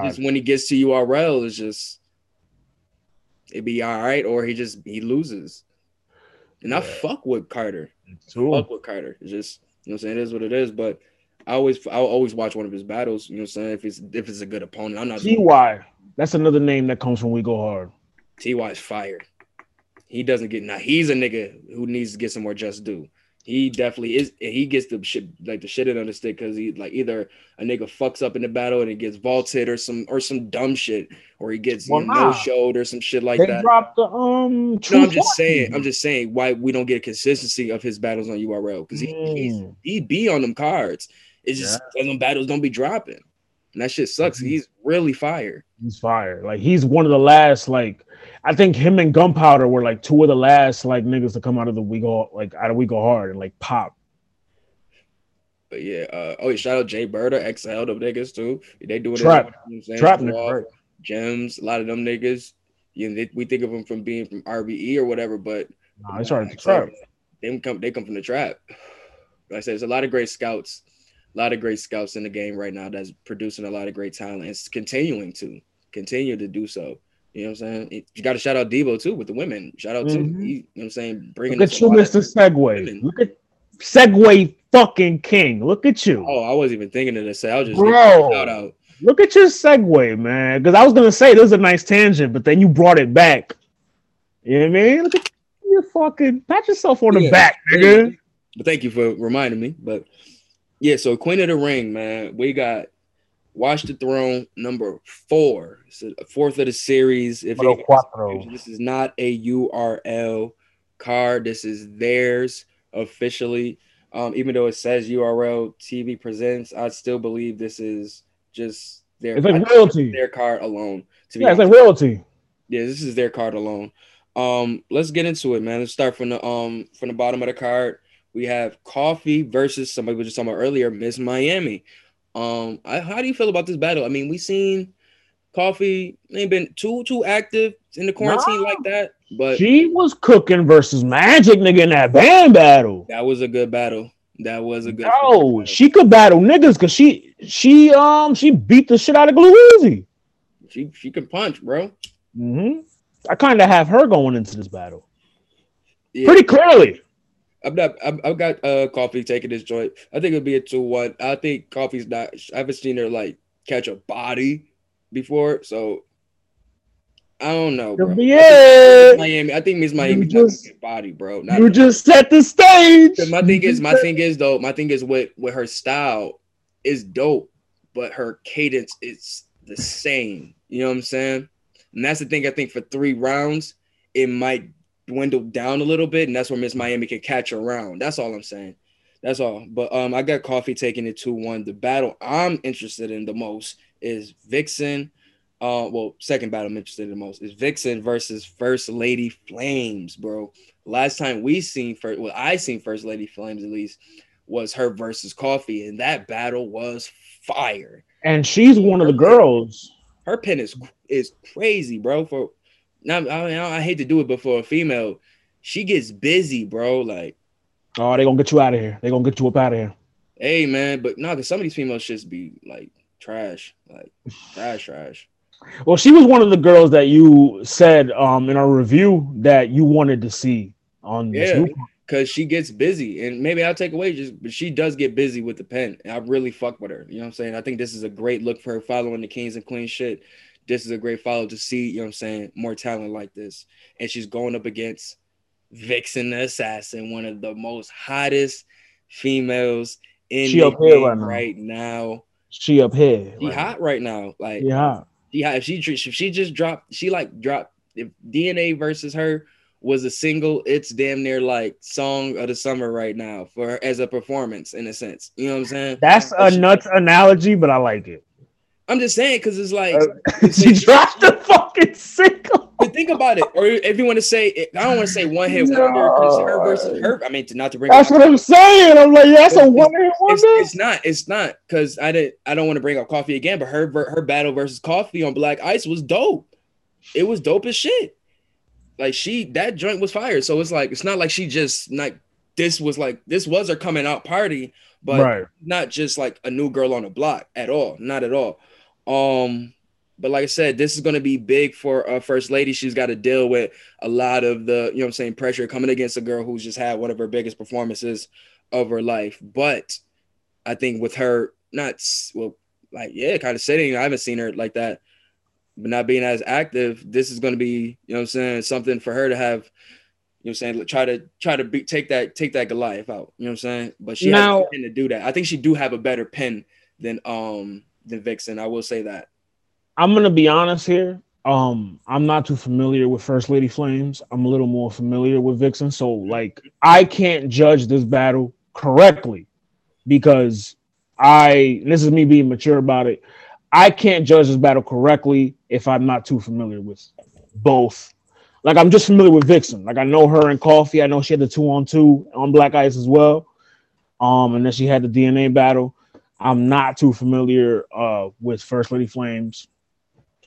Just when he gets to URL, it's just it'd be all right, or he just he loses. And yeah. I fuck with Carter. Fuck with Carter. It's just you know what I'm saying. It is what it is. But I always I always watch one of his battles. You know what I'm saying. If it's if it's a good opponent, I'm not. Ty. That's another name that comes from We Go Hard. Ty is fired. He doesn't get now. He's a nigga who needs to get some more just due he definitely is. He gets the shit like the shit on the stick because he like either a nigga fucks up in the battle and it gets vaulted or some or some dumb shit or he gets well, nah. no showed or some shit like they that. Dropped the um. No, I'm just saying. I'm just saying why we don't get a consistency of his battles on URL because he mm. he be on them cards. It's just yeah. them battles don't be dropping. And that shit sucks. Mm-hmm. He's really fire. He's fire. Like he's one of the last like I think him and Gunpowder were like two of the last like niggas to come out of the we go like out of we go hard and like pop. But yeah, uh, oh, shout out Jay Berta, XL, them niggas too. They trap, it, you know trap, gems, a lot of them niggas. You know, they, we think of them from being from RBE or whatever, but nah, they started trap. They come, they come from the trap. Like I said, there's a lot of great scouts. A lot of great scouts in the game right now that's producing a lot of great talent and continuing to continue to do so. You know what I'm saying? You got to shout out Debo too with the women. Shout out mm-hmm. to you know what I'm saying. Bringing Look at you, Mr. Segue. Look at Segue fucking king. Look at you. Oh, I wasn't even thinking of this. I was just bro. Shout out. Look at your segue, man. Because I was gonna say this is a nice tangent, but then you brought it back. You know what I mean? Look at you fucking pat yourself on the back, nigga. But thank you for reminding me. But yeah, so Queen of the Ring, man. We got Watch the Throne number four. It's a fourth of the series. If this is not a URL card, this is theirs officially. Um, even though it says URL TV presents, I still believe this is just their it's like royalty. Their card alone. To be yeah, it's like royalty. Yeah, this is their card alone. Um, let's get into it, man. Let's start from the um from the bottom of the card. We have Coffee versus somebody we were just talking about earlier, Miss Miami. Um, I, how do you feel about this battle? I mean, we seen Coffee ain't been too too active in the quarantine like that, but she was cooking versus Magic nigga in that band battle. That was a good battle. That was a good. Oh, she could battle niggas because she she um she beat the shit out of Glue Easy. She she can punch, bro. Mm-hmm. I kind of have her going into this battle. Yeah. Pretty clearly. I'm not. i have got uh coffee taking this joint. I think it'll be a two one. I think coffee's not. I haven't seen her like catch a body before, so I don't know, bro. Yeah, Miami. I think Miss Miami just body, bro. Not you just set the stage. My thing is, my thing is though, my thing is with with her style is dope, but her cadence is the same. You know what I'm saying? And that's the thing. I think for three rounds, it might dwindle down a little bit, and that's where Miss Miami can catch around. That's all I'm saying. That's all. But um, I got coffee taking it 2-1. The battle I'm interested in the most is Vixen. Uh, well, second battle I'm interested in the most is Vixen versus First Lady Flames, bro. Last time we seen first, well, I seen First Lady Flames at least was her versus Coffee, and that battle was fire. And she's one of the girls. Her pin is is crazy, bro. For now, I, I hate to do it, but for a female, she gets busy, bro. Like, oh, they gonna get you out of here. They gonna get you up out of here. Hey, man, but no, because some of these females just be like trash, like trash, trash. Well, she was one of the girls that you said um in our review that you wanted to see on yeah, because she gets busy, and maybe I'll take away just, but she does get busy with the pen, I really fuck with her. You know what I'm saying? I think this is a great look for her following the Kings and Queens shit this is a great follow to see, you know what I'm saying, more talent like this. And she's going up against Vixen the Assassin, one of the most hottest females in she the game right now. right now. She up here. She right hot right now. Like yeah. If she if she just dropped, she like dropped if DNA versus her was a single, it's damn near like song of the summer right now for her as a performance in a sense. You know what I'm saying? That's a nuts analogy, but I like it. I'm just saying because it's like uh, she dropped the fucking single. But think about it, or if you want to say, I don't want to say one hit no. wonder because her versus her. I mean, not to bring. That's what I'm saying. I'm like, yeah, that's a one hit wonder. It's, it's, not. It's not because I didn't. I don't want to bring up coffee again, but her her battle versus coffee on Black Ice was dope. It was dope as shit. Like she, that joint was fired. So it's like it's not like she just like this was like this was her coming out party, but right. not just like a new girl on the block at all. Not at all. Um, but like I said, this is going to be big for a First Lady. She's got to deal with a lot of the, you know I'm saying, pressure coming against a girl who's just had one of her biggest performances of her life. But I think with her not, well, like, yeah, kind of sitting, I haven't seen her like that, but not being as active, this is going to be, you know I'm saying, something for her to have, you know I'm saying, try to, try to be, take that, take that Goliath out, you know what I'm saying? But she now, has to do that. I think she do have a better pen than, um, than Vixen. I will say that. I'm gonna be honest here. Um, I'm not too familiar with First Lady Flames. I'm a little more familiar with Vixen, so like I can't judge this battle correctly because I this is me being mature about it. I can't judge this battle correctly if I'm not too familiar with both. Like I'm just familiar with Vixen. Like I know her and Coffee. I know she had the two on two on Black Ice as well. Um, and then she had the DNA battle. I'm not too familiar uh, with First Lady Flames,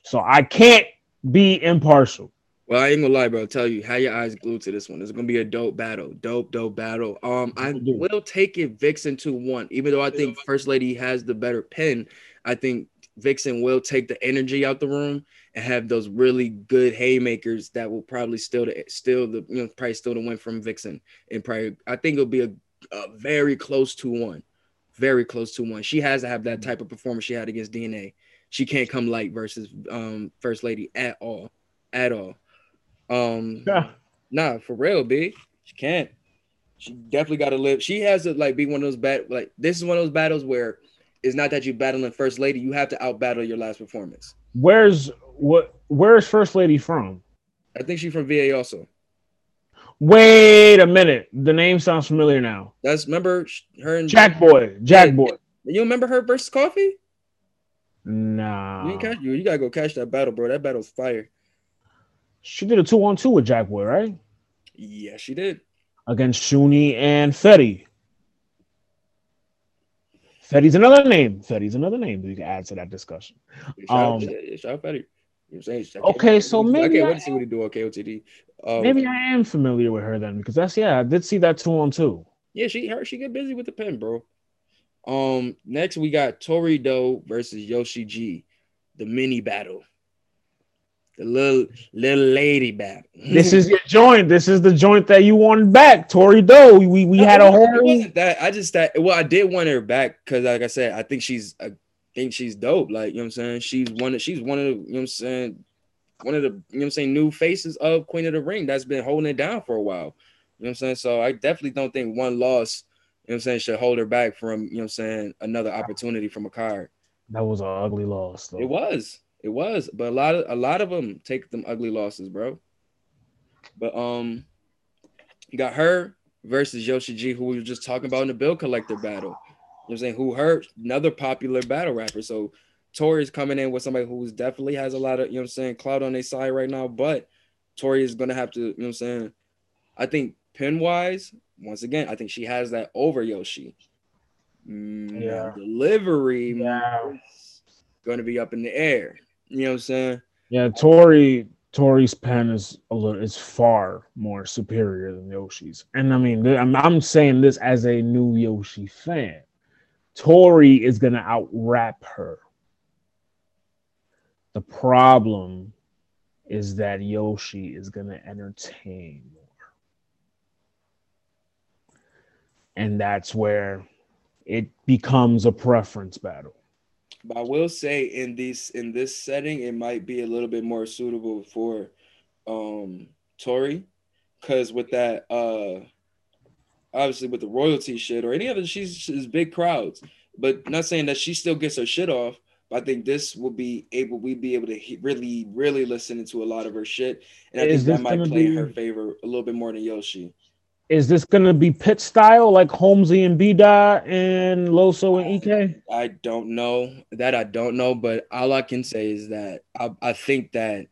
so I can't be impartial. Well, I ain't gonna lie, bro. I'll tell you, have your eyes glued to this one. It's gonna be a dope battle, dope, dope battle. Um, I will take it Vixen to one, even though I think First Lady has the better pin. I think Vixen will take the energy out the room and have those really good haymakers that will probably still the still the you know probably still the win from Vixen and probably I think it'll be a, a very close to one, very close to one. She has to have that type of performance she had against DNA. She can't come light versus um First Lady at all, at all. Um, yeah. nah, for real, B. She can't. She definitely got to live. She has to like be one of those bad. Like this is one of those battles where it's not that you battling First Lady. You have to out battle your last performance. Where's what? Where's First Lady from? I think she's from VA also. Wait a minute. The name sounds familiar now. That's remember her and Jack Boy. Jack Boy. You remember her versus Coffee? Nah. You, catch, you, you gotta go catch that battle, bro. That battle's fire. She did a two on two with Jack Boy, right? Yeah, she did. Against Shuni and Fetty. Fetty's another name. Fetty's another name we can add to that discussion. Shout, um, yeah, shout out Fetty. You know saying? Okay, so maybe I can't wait to see what he do on KOTD. Um, maybe I am familiar with her then because that's yeah, I did see that two on two. Yeah, she her she get busy with the pen, bro. Um, next we got Tori Doe versus Yoshi G, the mini battle the little little lady battle. this is your joint. This is the joint that you wanted back, Tori Doe. We we no, had a whole. It wasn't that. I just that. Well, I did want her back because, like I said, I think she's. I think she's dope. Like you know what I'm saying. She's one. Of, she's one of the. You know what I'm saying. One of the. You know what I'm saying. New faces of Queen of the Ring that's been holding it down for a while. You know what I'm saying. So I definitely don't think one loss. You know what I'm saying should hold her back from. You know what I'm saying. Another opportunity from a card. That was an ugly loss. Though. It was. It was, but a lot of a lot of them take them ugly losses, bro. But um, you got her versus Yoshi G, who we were just talking about in the bill collector battle. Know I'm saying? Who hurt another popular battle rapper. So Tori is coming in with somebody who's definitely has a lot of, you know I'm saying, cloud on their side right now. But Tori is gonna have to, you know I'm saying? I think pin wise, once again, I think she has that over Yoshi. Mm, yeah. Delivery yeah. going to be up in the air. You know what I'm saying? Yeah, Tori Tori's pen is a little is far more superior than Yoshi's. And I mean, I'm, I'm saying this as a new Yoshi fan. Tori is gonna out rap her. The problem is that Yoshi is gonna entertain more. And that's where it becomes a preference battle. But I will say in this in this setting, it might be a little bit more suitable for um Tori, because with that uh obviously with the royalty shit or any other, she's, she's big crowds. But not saying that she still gets her shit off. But I think this will be able we'd be able to he- really really listen into a lot of her shit, and I Is think that might play in her favor a little bit more than Yoshi. Is this to be pit style like Holmesy and B Dot and Loso and EK? I don't know that. I don't know, but all I can say is that I, I think that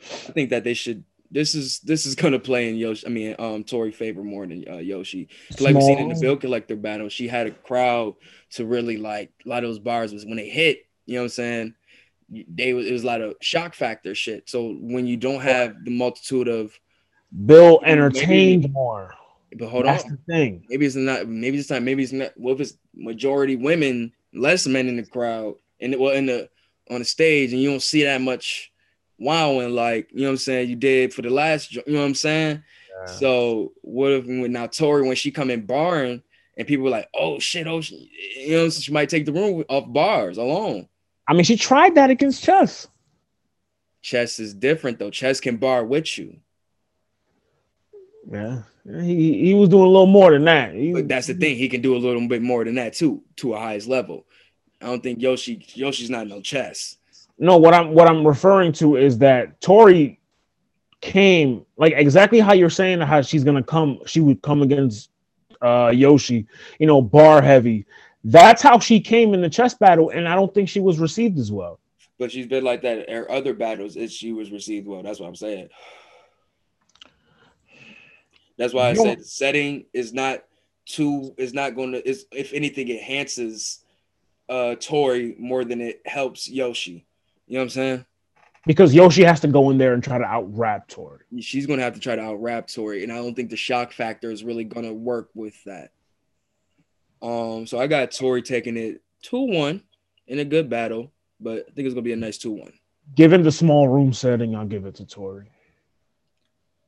I think that they should. This is this is gonna play in Yoshi. I mean, um, Tori favor more than uh, Yoshi. Like we seen in the bill collector battle, she had a crowd to really like a lot of those bars was when they hit. You know what I'm saying? They it was a lot of shock factor shit. So when you don't have the multitude of Bill entertained maybe, more. But hold That's on. the thing. Maybe it's not. Maybe this time. Maybe it's not. What if it's majority women, less men in the crowd, and well in the on the stage, and you don't see that much wowing like you know what I'm saying you did for the last. You know what I'm saying. Yeah. So what if when now Tori when she come in barring and people were like, oh shit, oh shit, you know she might take the room off bars alone. I mean, she tried that against Chess. Chess is different though. Chess can bar with you. Yeah, he he was doing a little more than that. He, but that's the thing; he can do a little bit more than that too, to a highest level. I don't think Yoshi Yoshi's not no chess. No, what I'm what I'm referring to is that Tori came like exactly how you're saying how she's gonna come. She would come against uh Yoshi, you know, bar heavy. That's how she came in the chess battle, and I don't think she was received as well. But she's been like that in other battles. Is she was received well? That's what I'm saying. That's why I said setting is not too is not going to is if anything enhances uh Tori more than it helps Yoshi. You know what I'm saying? because Yoshi has to go in there and try to out rap Tori. She's gonna have to try to out rap Tori, and I don't think the shock factor is really gonna work with that. Um, so I got Tori taking it two one in a good battle, but I think it's gonna be a nice two one. Given the small room setting, I'll give it to Tori.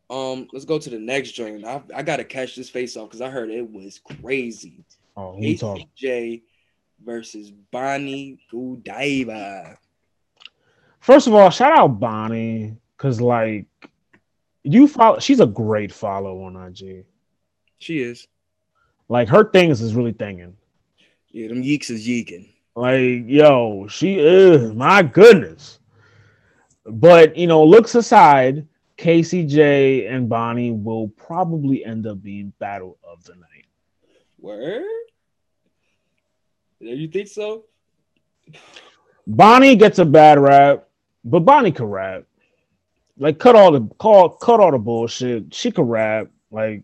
Um, let's go to the next joint. I, I gotta catch this face off because I heard it was crazy. Oh, he talking. J versus Bonnie Godiva. First of all, shout out Bonnie because like you follow. She's a great follow on IG. She is. Like her things is really thinging. Yeah, them yeeks is yeeking. Like yo, she is my goodness. But you know, looks aside, Casey J and Bonnie will probably end up being battle of the night. Where? You think so? Bonnie gets a bad rap, but Bonnie can rap. Like cut all the call, cut all the bullshit. She could rap. Like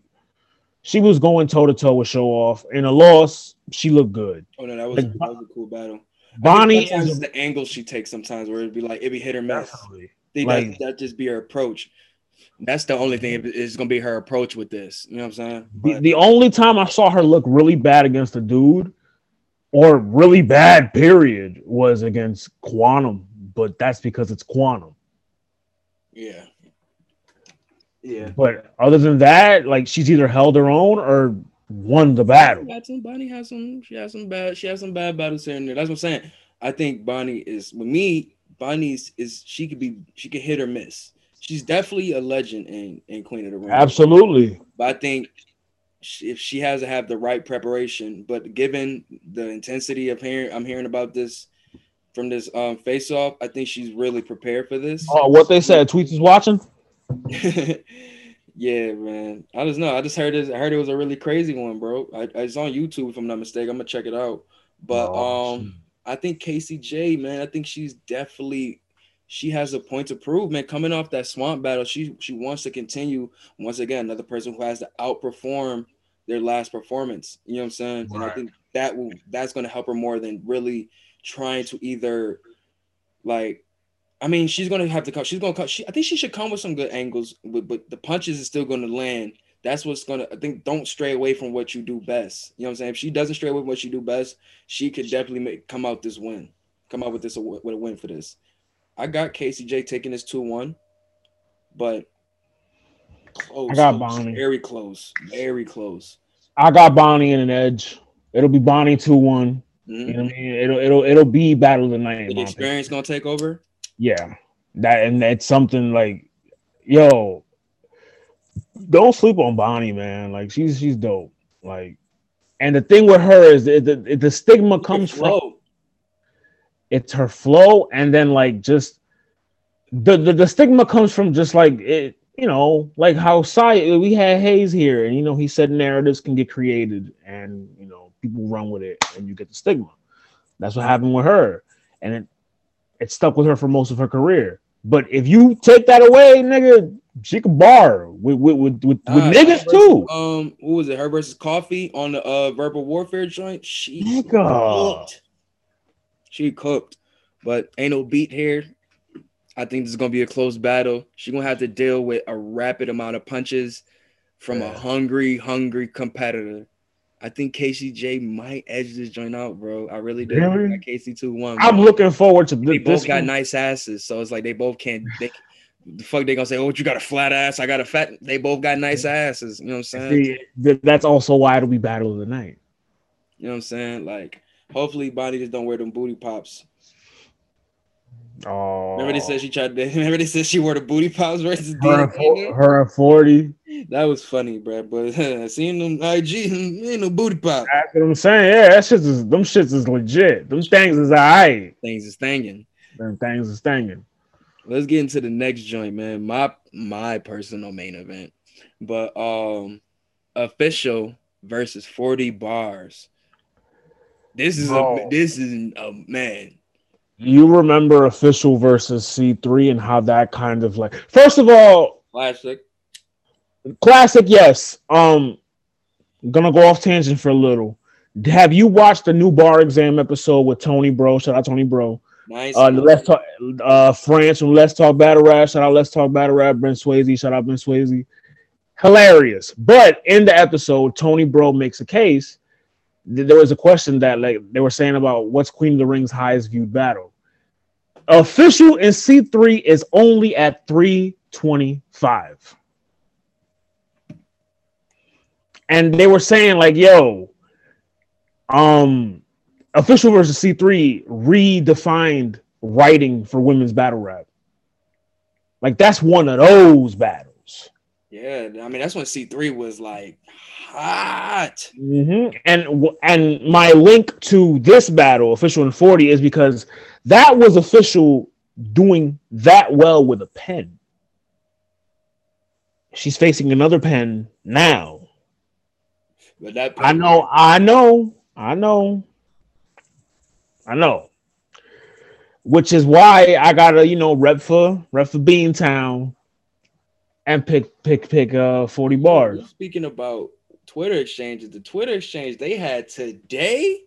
she was going toe to toe with Show Off. In a loss, she looked good. Oh no, that was, like, that was a cool battle. Bonnie is the angle she takes sometimes where it'd be like it'd be hit or miss. Think like, that that just be her approach. That's the only thing is gonna be her approach with this. You know what I'm saying? The, the only time I saw her look really bad against a dude or really bad period was against Quantum, but that's because it's Quantum. Yeah. Yeah. But other than that, like she's either held her own or won the battle. Bonnie has some. She has some bad. She has some bad battles here and there. That's what I'm saying. I think Bonnie is with me. Bonnie's is she could be. She could hit or miss. She's definitely a legend in in Queen of the Ring. Absolutely. But I think if she has to have the right preparation, but given the intensity of hearing, I'm hearing about this from this um, face off. I think she's really prepared for this. Oh, what they said, tweets is watching. Yeah, man. I just know. I just heard it. I heard it was a really crazy one, bro. I, it's on YouTube if I'm not mistaken. I'm gonna check it out. But oh, um, I think Casey J, man. I think she's definitely she has a point to prove, man. Coming off that swamp battle, she she wants to continue. Once again, another person who has to outperform their last performance. You know what I'm saying? Right. And I think that will that's gonna help her more than really trying to either like I mean, she's gonna have to come. She's gonna come. She, I think she should come with some good angles, but, but the punches is still gonna land. That's what's gonna. I think don't stray away from what you do best. You know what I'm saying? If she doesn't stray away from what she do best, she could definitely make come out this win. Come out with this with a win for this. I got Casey J taking this two one, but close. I got Bonnie. Very close. Very close. I got Bonnie in an edge. It'll be Bonnie two one. Mm-hmm. You know what I mean? It'll it'll it'll be battle of the night. The experience gonna take over yeah, that and that's something like, yo, don't sleep on Bonnie, man. Like she's she's dope. Like, and the thing with her is the the, the stigma comes from it's her flow, and then like just the, the the stigma comes from just like it, you know, like how Sai we had Hayes here, and you know he said narratives can get created, and you know people run with it, and you get the stigma. That's what happened with her, and it, it stuck with her for most of her career. But if you take that away, nigga, she could bar with with with, with, uh, niggas versus, too. Um, what was it? Her versus Coffee on the uh verbal warfare joint. She nigga. cooked. She cooked, but ain't no beat here. I think this is gonna be a close battle. She's gonna have to deal with a rapid amount of punches from yeah. a hungry, hungry competitor. I think KCJ might edge this joint out, bro. I really do. Really? KC two one. I'm looking forward to. They both got one. nice asses, so it's like they both can't. They, the fuck they gonna say? Oh, you got a flat ass. I got a fat. They both got nice asses. You know what I'm saying? See, that's also why it'll be battle of the night. You know what I'm saying? Like, hopefully, Bonnie just don't wear them booty pops. Oh, remember they said she tried to. Remember they said she wore the booty pops versus her, for, her forty. That was funny, bro. But uh, seeing them IG, ain't no booty pop. That's what I'm saying. Yeah, that shit is them shits is legit. Them things is alright. Things is stanging. Them things is stanging. Let's get into the next joint, man. My my personal main event, but um, official versus forty bars. This is Bro. a this is a man you remember official versus C3 and how that kind of like first of all classic classic yes um I'm gonna go off tangent for a little have you watched the new bar exam episode with Tony Bro shout out Tony Bro Nice. Uh, let's talk. Uh, France from Let's Talk Battle Rap. Shout out Let's Talk Battle Rap. Brent Swayze. Shout out Brent Swayze. Hilarious. But in the episode, Tony Bro makes a case. There was a question that like they were saying about what's Queen of the Ring's highest viewed battle. Official in C3 is only at 325. And they were saying, like, yo, um, official versus C3 redefined writing for women's battle rap. Like that's one of those battles. Yeah, I mean that's when C3 was like hot. Mm-hmm. And and my link to this battle, official in 40, is because that was official doing that well with a pen. She's facing another pen now. But that I know, I know, I know. I know. Which is why I gotta, you know, rep for rep for Beantown and pick pick pick uh 40 bars. Speaking about Twitter exchanges, the Twitter exchange they had today.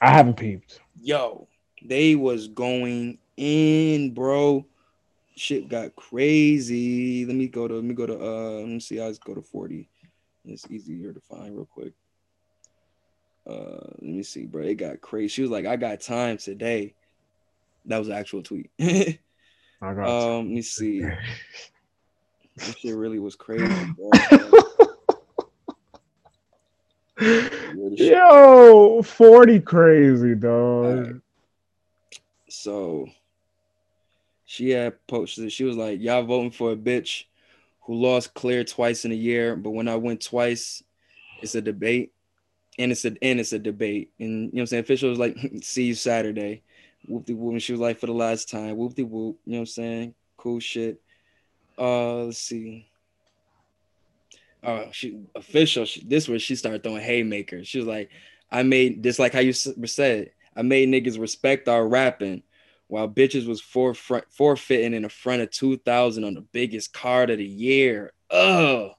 I haven't peeped. Yo, they was going in, bro. Shit got crazy. Let me go to let me go to uh let me see. I just go to 40. It's easier to find real quick. Uh, let me see, bro. It got crazy. She was like, "I got time today." That was an actual tweet. I got um, let me see. This shit really was crazy, bro. Yo, 40 crazy, dog. So she had posted, she was like, Y'all voting for a bitch who lost clear twice in a year, but when I went twice, it's a debate and it's a and it's a debate. And you know what I'm saying? Official was like, see you Saturday. Whoop de whoop. And she was like, for the last time. Whoop de whoop. You know what I'm saying? Cool shit. Uh, let's see. Uh, she official. She, this was she started throwing haymakers. She was like, I made this like how you said. I made niggas respect our rapping, while bitches was forfront, forfeiting in the front of 2000 on the biggest card of the year. Ugh.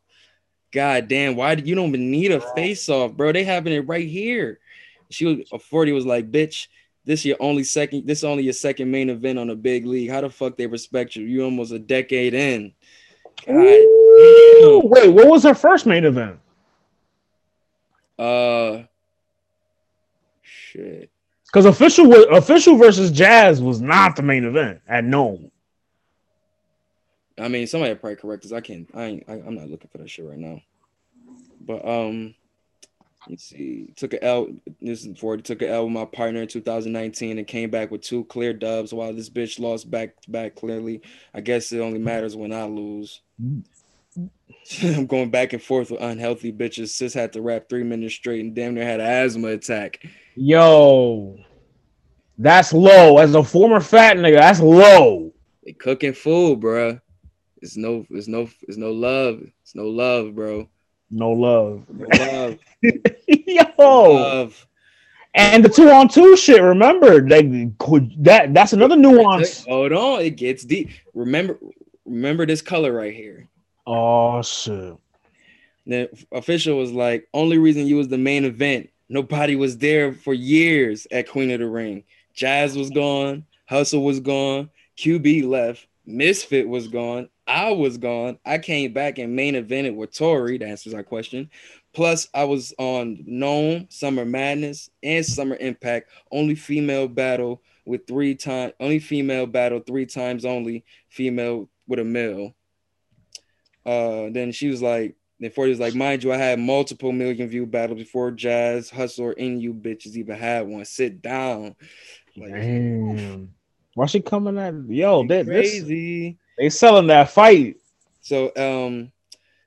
God damn, why did you don't even need a face off, bro? They having it right here. She was a 40 was like, bitch, this your only second, this only your second main event on a big league. How the fuck they respect you? You almost a decade in. Ooh, wait, what was her first main event? Uh shit. Because official official versus Jazz was not the main event at no. I mean, somebody probably correct us. I can't. I ain't. I, am not looking for that shit right now. But um, let's see. Took an L. This is he took an L with my partner in 2019 and came back with two clear dubs. While this bitch lost back to back clearly. I guess it only matters when I lose. I'm going back and forth with unhealthy bitches. Sis had to rap three minutes straight and damn near had an asthma attack. Yo, that's low. As a former fat nigga, that's low. They cooking food, bro. It's no, it's no, it's no love. It's no love, bro. No love. No love. Yo. No love. And the two on two shit, remember, like could that that's another nuance. Hold on, it gets deep. Remember, remember this color right here. Oh shit. The official was like, only reason you was the main event. Nobody was there for years at Queen of the Ring. Jazz was gone, Hustle was gone, QB left, Misfit was gone, I was gone. I came back and main evented with Tori. That answers our question. Plus, I was on NOME, Summer Madness, and Summer Impact. Only female battle with three times. Only female battle three times. Only female with a male. Uh, then she was like, then 40 was like, mind you, I had multiple million view battles before Jazz, Hustle, or any you bitches even had one. Sit down. Like, Damn. Why she coming at yo? That crazy. This, they selling that fight. So um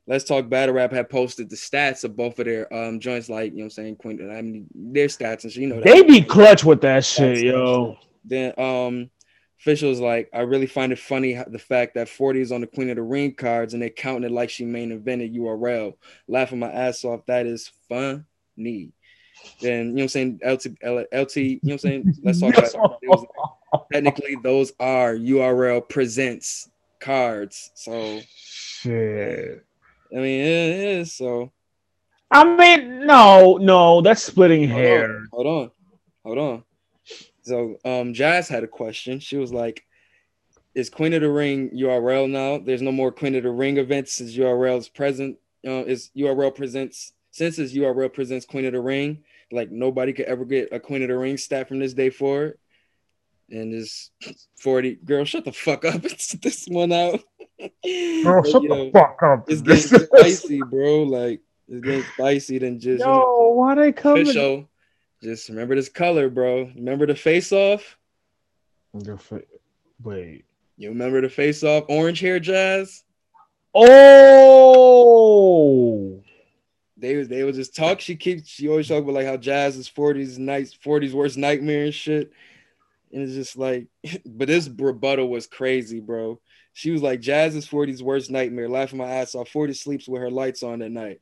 let's talk battle rap had posted the stats of both of their um joints, like you know what I'm saying, Queen. I mean their stats and so you know they be clutch with that shit, yo. Then um officials like I really find it funny the fact that 40 is on the Queen of the Ring cards and they're counting it like she main evented URL. Laughing my ass off. That is funny. Then you know what I'm saying? LT, LT you know what I'm saying? Let's talk about technically those are URL presents cards. So shit. I mean, it is so. I mean, no, no, that's splitting hold hair. On, hold on, hold on. So um Jazz had a question. She was like, is Queen of the Ring URL now? There's no more Queen of the Ring events since URL is present. Uh, is URL presents since his URL presents Queen of the Ring. Like nobody could ever get a Queen of the Ring stat from this day forward. And this 40 girl, shut the fuck up. It's this one out. Girl, shut the know, fuck up. It's getting spicy, bro. Like it's getting spicy than just Yo, why they coming? Official. Just remember this color, bro. Remember the face off? Wait. You remember the face off orange hair jazz? Oh, they was they was just talk. She keeps she always talk about like how jazz is 40s nights, 40s worst nightmare and shit. And it's just like, but this rebuttal was crazy, bro. She was like, Jazz is 40's worst nightmare, laughing my ass off. 40 sleeps with her lights on at night.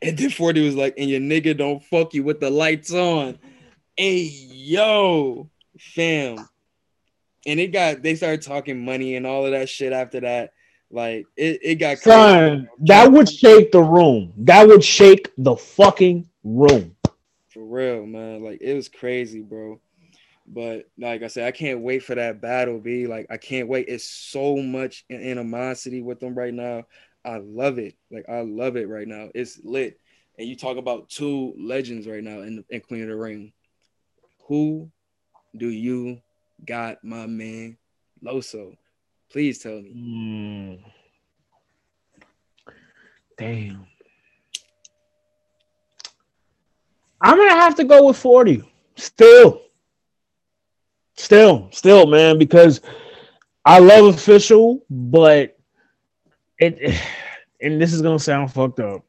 And then 40 was like, and your nigga don't fuck you with the lights on. Hey, yo, fam and it got they started talking money and all of that shit after that. Like it, it got son. That would shake the room. That would shake the fucking room. For real, man. Like it was crazy, bro. But like I said, I can't wait for that battle. Be like, I can't wait. It's so much animosity with them right now. I love it. Like I love it right now. It's lit. And you talk about two legends right now in, in Queen of the Ring. Who do you got my man Loso? Please tell me. Mm. Damn. I'm gonna have to go with 40. Still. Still, still, man, because I love official, but it and this is gonna sound fucked up.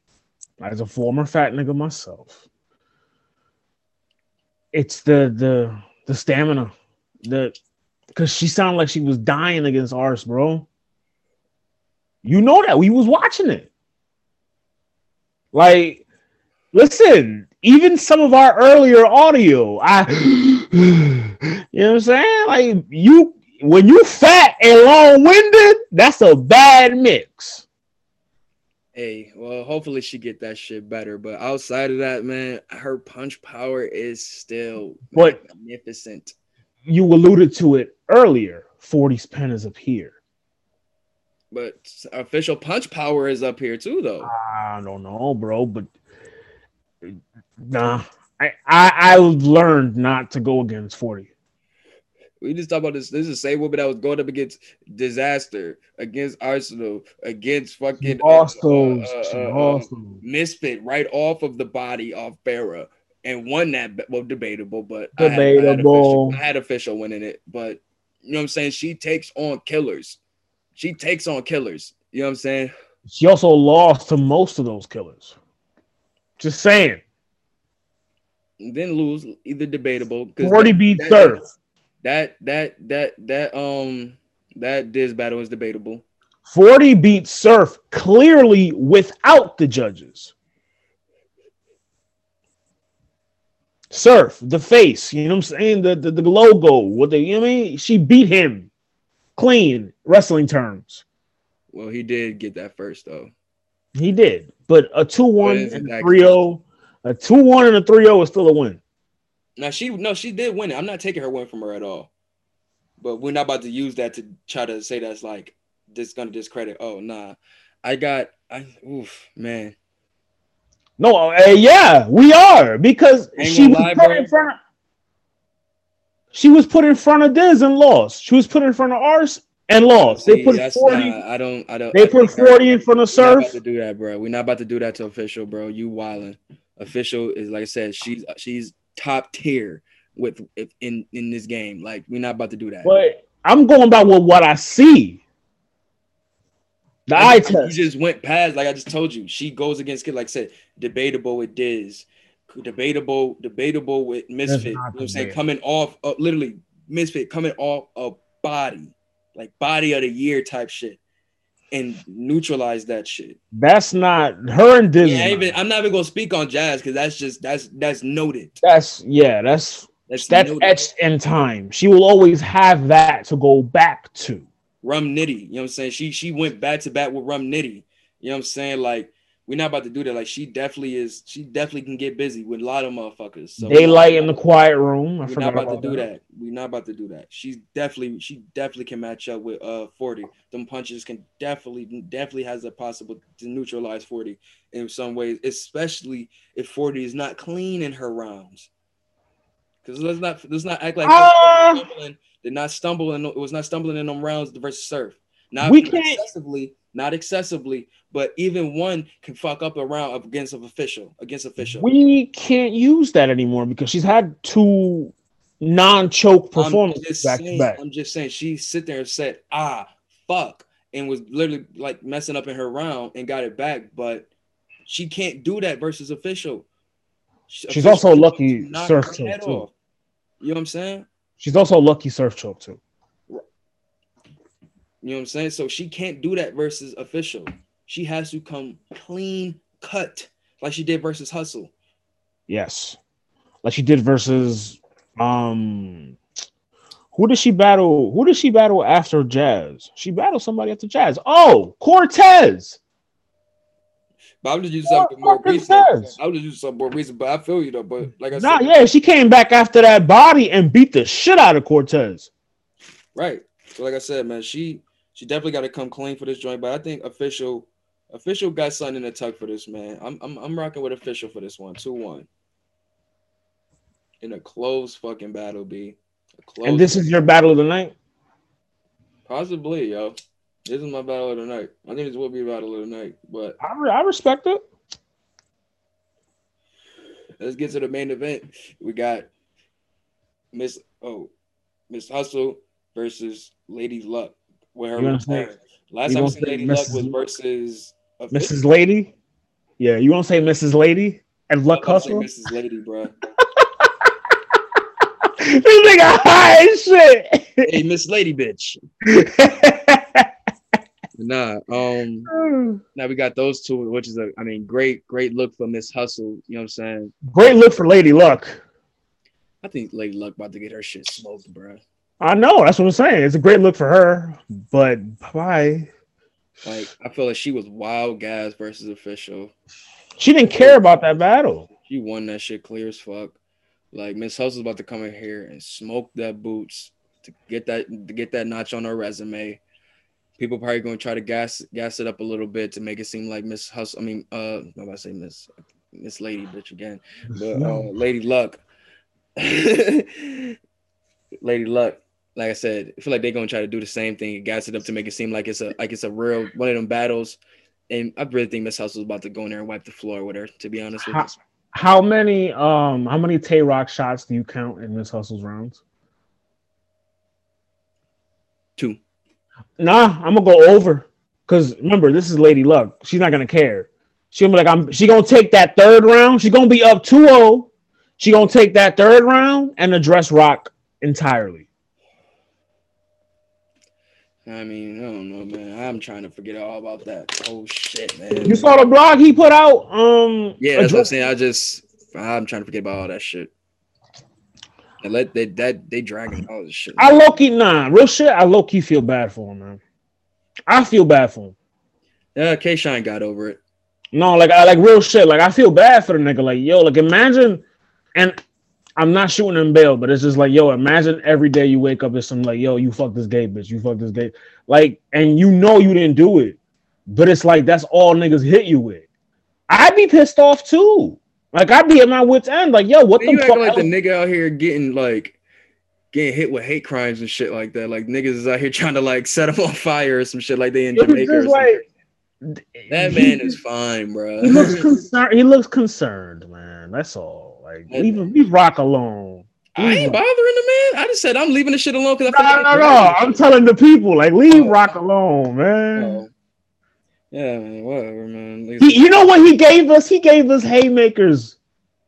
As a former fat nigga myself, it's the the the stamina the because she sounded like she was dying against ours, bro. You know that we was watching it. Like, listen, even some of our earlier audio, I you know what I'm saying? Like you when you fat and long-winded, that's a bad mix. Hey, well, hopefully she get that shit better. But outside of that, man, her punch power is still but, magnificent you alluded to it earlier. 40's pen is up here. But official punch power is up here too, though. I don't know, bro, but uh, nah. I, I I learned not to go against 40. We just talk about this. This is the same woman that was going up against Dizaster, against Arsonal, against fucking Arsonal, uh, uh, uh, Misfit right off of the body of Farah and won that. Well, debatable, but debatable. I had, I, had official, I had official winning it, but you know what I'm saying. She takes on killers. She takes on killers. You know what I'm saying. She also lost to most of those killers. Just saying. Then lose either debatable. Forty beat Surf. That that that that um that Diz battle is debatable. 40 beat Surf clearly without the judges. Surf, the face, you know what I'm saying? The, the, the logo, what they, you know what I mean? She beat him clean, wrestling terms. Well, he did get that first, though. He did, but a 2 1 and 3 0, a 2 1 and a 3 0 is still a win. Now, she, no, she did win it. I'm not taking her win from her at all. But we're not about to use that to try to say that's like, this gonna discredit. Oh, nah. I got, I, oof, man. No, uh, yeah, we are because she was lie, put in front. Of, she was put in front of Diz and lost. She was put in front of ours and lost. See, they put forty. Not, I don't. I don't. They I put forty in front of Surf. About to do that, bro. We're not about to do that to official, bro. You wilding. Official is like I said. She's she's top tier with in in this game. Like we're not about to do that. But I'm going by what what I see. The I, eye test. You just went past, like I just told you. She goes against kid, like I said, debatable with Diz, debatable, debatable with Misfit. You know what I'm saying? Coming off, uh, literally, Misfit coming off a body, like body of the year type shit, and neutralize that shit. That's not her and Diz. Yeah, even, I'm not even gonna speak on Jazz because that's just that's that's noted. That's yeah, that's that's, that's etched in time. She will always have that to go back to. Rum Nitty. You know what I'm saying? She she went back to back with Rum Nitty. You know what I'm saying? Like we're not about to do that. Like she definitely is. She definitely can get busy with a lot of motherfuckers. So Daylyt in the quiet room. I we're not about, to do that. that. We're not about to do that. She's definitely. She definitely can match up with uh 40. Them punches can definitely definitely has a possible to neutralize 40 in some ways, especially if 40 is not clean in her rounds. Because let's not let's not act like uh, did not stumble and it was not stumbling in them rounds versus surf. Not we can't excessively, not excessively, but even one can fuck up a round against an official, against official. We can't use that anymore because she's had two non-choke performances back saying, to back. I'm just saying she sit there and said, ah, fuck, and was literally like messing up in her round and got it back, but she can't do that versus official. She's official also lucky surf choke too. You know what I'm saying? She's also lucky surf choke too. You know what I'm saying? So she can't do that versus official. She has to come clean cut like she did versus Hustle. Yes. Like she did versus um who did she battle? Who did she battle after Jazz? She battled somebody after Jazz. Oh, Cortez. But I'm just using something more recent. I'm just using something more recent, but I feel you though. But like I nah, said, yeah, she came back after that body and beat the shit out of Cortez. Right. So like I said, man, she she definitely got to come clean for this joint. But I think official official got something in the tuck for this man. I'm I'm I'm rocking with official for this one. Two one. In a close fucking battle, B. And this battle. is your battle of the night. Possibly, yo. This is my battle of the night. I think this will be a battle of the night, but I, re- I respect it. Let's get to the main event. We got Miss Oh, Miss Hustle versus Lady Luck. Where her say, last time I seen Lady Luck was versus Mrs. Lady. Yeah, you won't say Mrs. Lady and Luck Hustle. Mrs. Lady, bro. this nigga high as shit. Hey, Miss Lady, bitch. nah, um, now we got those two, which is a, I mean, great, great look for Miss Hustle. You know what I'm saying? Great look for Lady Luck. I think Lady Luck about to get her shit smoked, bro. I know. That's what I'm saying. It's a great look for her, but bye. Like I feel like she was wild gas versus official. She didn't care about that battle. She won that shit clear as fuck. Like Miss Hustle's about to come in here and smoke that boots to get that to get that notch on her resume. People probably gonna try to gas gas it up a little bit to make it seem like Miss Hustle. I mean, uh, I'm about to say Miss Miss Lady bitch again, but uh, Lady Luck. Lady Luck like I said, I feel like they're gonna try to do the same thing, and gas it up to make it seem like it's a like it's a real one of them battles. And I really think Miss Hustle is about to go in there and wipe the floor with her. To be honest with how, you. How many um how many Tay Roc shots do you count in Miss Hustle's rounds? Two. Nah, I'm gonna go over. Cause remember, this is Lady Luck. She's not gonna care. She's gonna be like, I'm she gonna take that third round. She's gonna be up 2-0. She gonna take that third round and address Rock entirely. I mean, I don't know, man. I'm trying to forget all about that. Oh shit, man. You saw the blog he put out? Um Yeah, that's what I'm saying. I just I'm trying to forget about all that shit. And let they that they dragging all this shit. I low key nah, real shit. I low key feel bad for him, man. I feel bad for him. Yeah, K Shine got over it. No, like I like real shit. Like I feel bad for the nigga. Like yo, like imagine, and I'm not shooting him bail, but it's just like, yo, imagine every day you wake up and some like, yo, you fuck this gay bitch, you fuck this gay, like, and you know you didn't do it, but it's like that's all niggas hit you with. I'd be pissed off too. Like I'd be at my wit's end. Like, yo, what Man, the fuck? Like the nigga out here getting like getting hit with hate crimes and shit like that. Like niggas is out here trying to like set them on fire or some shit like they in Jamaica. Like, that man is fine, bro. He looks concerned. He looks concerned, man. That's all. Like leave leave Roc alone. I ain't bothering the man. I just said I'm leaving the shit alone because I feel no, like no, no. I'm telling the people like leave oh. Roc alone, man. Oh. Yeah, man, whatever, man. He, you know what he gave us? He gave us haymakers.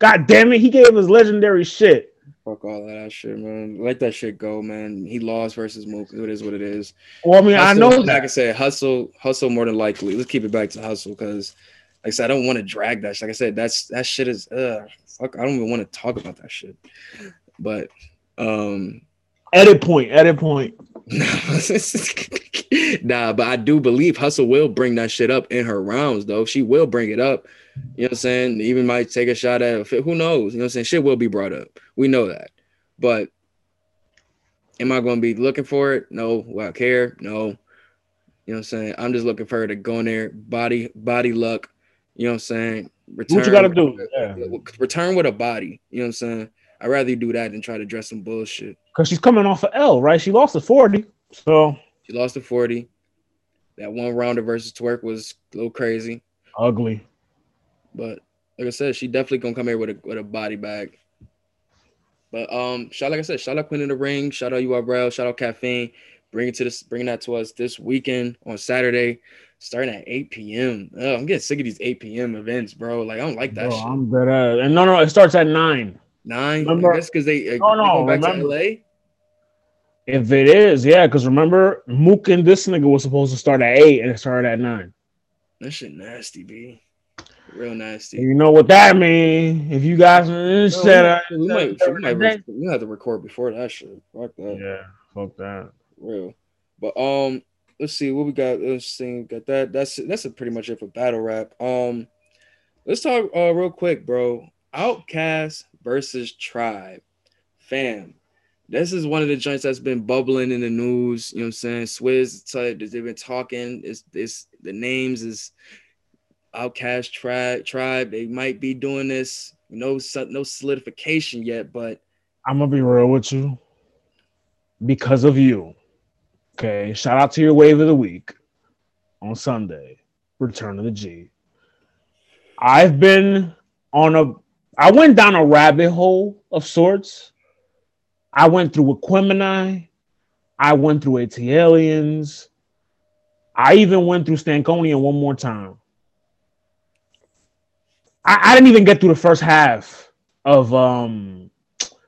God damn it, he gave us legendary shit. Fuck all that shit, man. Let that shit go, man. He lost versus Mook. It is what it is. Well, I mean, hustle, I know like that. I said, hustle, hustle more than likely. Let's keep it back to hustle because, like I said, I don't want to drag that. Shit like I said, that's that shit is. Uh, fuck, I don't even want to talk about that shit. But um Edit point. Edit point. nah, but I do believe Hustle will bring that shit up in her rounds, though. She will bring it up. You know what I'm saying? Even might take a shot at it. Who knows? You know what I'm saying? Shit will be brought up. We know that. But am I going to be looking for it? No. Will I care? No. You know what I'm saying? I'm just looking for her to go in there, body, body luck. You know what I'm saying? Return what you gotta do? Yeah. Return with a body. You know what I'm saying? I'd rather you do that than try to dress some bullshit. Because she's coming off of L, right? She lost to 40. So she lost to 40. That one rounder versus twerk was a little crazy. Ugly. But like I said, she definitely gonna come here with a with a body bag. But um, shout like I said, shout out Queen in the Ring, shout out URL, shout out Caffeine, bring it to this, bringing that to us this weekend on Saturday, starting at 8 p.m. Oh, I'm getting sick of these 8 p.m. events, bro. Like I don't like that bro, shit. I'm better. And no, no, it starts at nine. Nine. Remember, I guess because they, uh, no, no, they back remember, to LA. If it is, yeah, because remember, Mook and this nigga was supposed to start at eight and it started at nine. That shit nasty, b. Real nasty. You know what that mean? If you guys instead of we, might, we might we have to record before that shit. Fuck that. Yeah, fuck that. Real. But um, let's see what we got. Let's see, we got that. That's that's pretty much it for battle rap. Um, let's talk uh real quick, bro. OutKast versus Tribe, fam. This is one of the joints that's been bubbling in the news. You know what I'm saying? Swizz, they've been talking. It's this the names is OutKast tribe tribe. They might be doing this. No, no solidification yet, but I'm gonna be real with you. Because of you. Okay. Shout out to your wave of the week on Sunday. Return of the G. I've been on a I went down a rabbit hole of sorts. I went through Aquemini. I went through ATLiens. I even went through Stankonia one more time. I, I didn't even get through the first half of um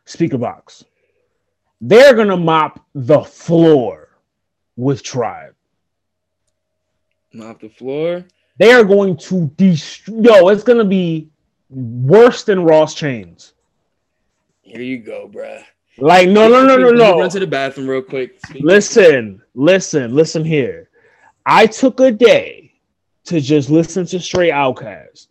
Speakerboxxx. They're gonna mop the floor with Tribe. Mop the floor. They are going to destroy. Yo, it's gonna be worse than Ross Chainz. Here you go, bruh. Like no, no, no, no, no. Run to the bathroom real quick. Listen, listen, listen here. I took a day to just listen to straight OutKast.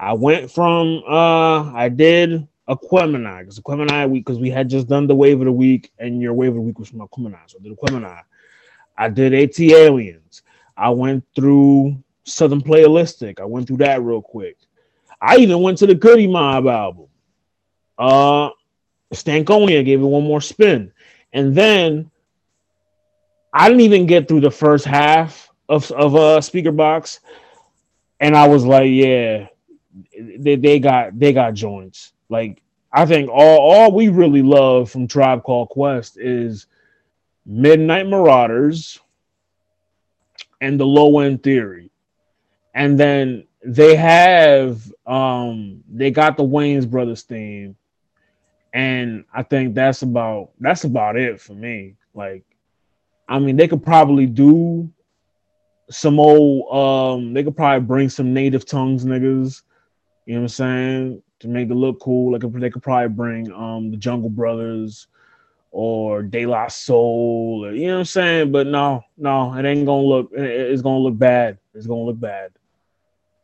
I went from uh I did Aquemini because Aquemini week because we had just done the wave of the week and your wave of the week was from Aquemini. So I did Aquemini. I did ATLiens. I went through Southern Playalistic. I went through that real quick. I even went to the Goodie Mob album. Uh Stankonia gave it one more spin. And then I didn't even get through the first half of, of a uh, Speakerboxxx. And I was like, yeah, they, they got they got joints. Like I think all all we really love from Tribe Called Quest is Midnight Marauders and the Low End Theory. And then they have um they got the Wayans Brothers theme. And I think that's about that's about it for me. Like, I mean, they could probably do some old um they could probably bring some native tongues niggas you know what I'm saying? To make it look cool, like they could probably bring um the Jungle Brothers or De La Soul, or, you know what I'm saying? But no, no, it ain't gonna look. It's gonna look bad. It's gonna look bad.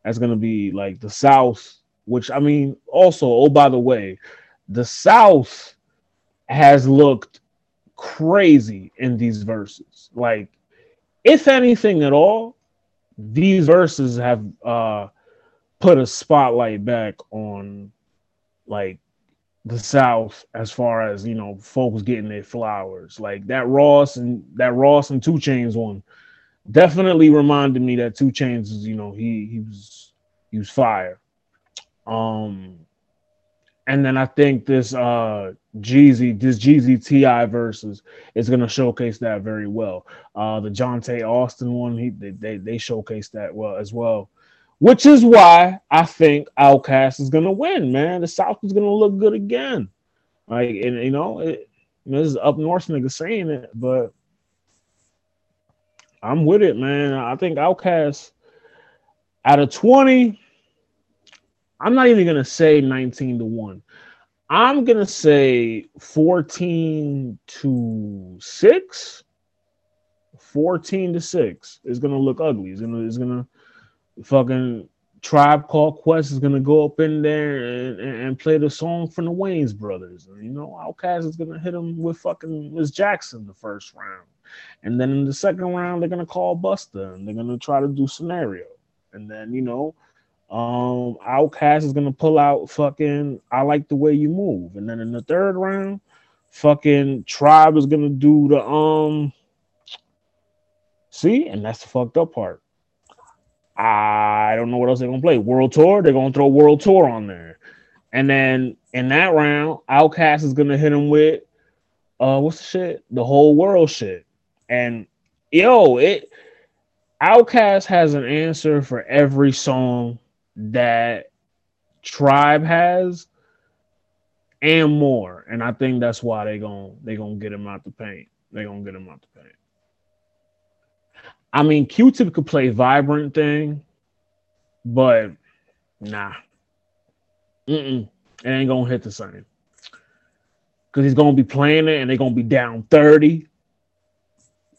That's gonna be like the South, which I mean, also, oh by the way, the South has looked crazy in these verses. Like, if anything at all, these verses have uh put a spotlight back on like the South as far as you know, folks getting their flowers. Like that Ross and that Ross and 2 Chainz one definitely reminded me that 2 Chainz is, you know, he he was he was fire. Um and then I think this uh Jeezy, this Jeezy T.I. versus is gonna showcase that very well. Uh the Johntá Austin one, he they they, they showcase that well as well which is why I think OutKast is gonna win, man. The South is gonna look good again. Like, and you know, it, this is up north nigga saying it, but I'm with it, man. I think OutKast out of 20, I'm not even gonna say 19 to 1. I'm gonna say 14 to 6. 14 to 6 is gonna look ugly. It's gonna it's gonna fucking Tribe Called Quest is gonna go up in there and, and, play the song from the Wayans brothers. And you know, Outkast is gonna hit him with fucking Miss Jackson the first round. And then in the second round, they're gonna call Busta and they're gonna try to do scenario. And then, you know, um Outkast is gonna pull out fucking I like the way you move. And then in the third round, fucking Tribe is gonna do the um see, and that's the fucked up part. I don't know what else they're gonna play. World Tour, they're gonna throw World Tour on there. And then in that round, OutKast is gonna hit him with uh what's the shit? The whole world shit. And yo, it OutKast has an answer for every song that Tribe has and more. And I think that's why they gonna they gonna get him out the paint. They gonna get him out the paint. I mean, Q-Tip could play Vivrant Thing, but nah. Mm-mm. It ain't gonna hit the same. Cause he's gonna be playing it and they're gonna be down 30.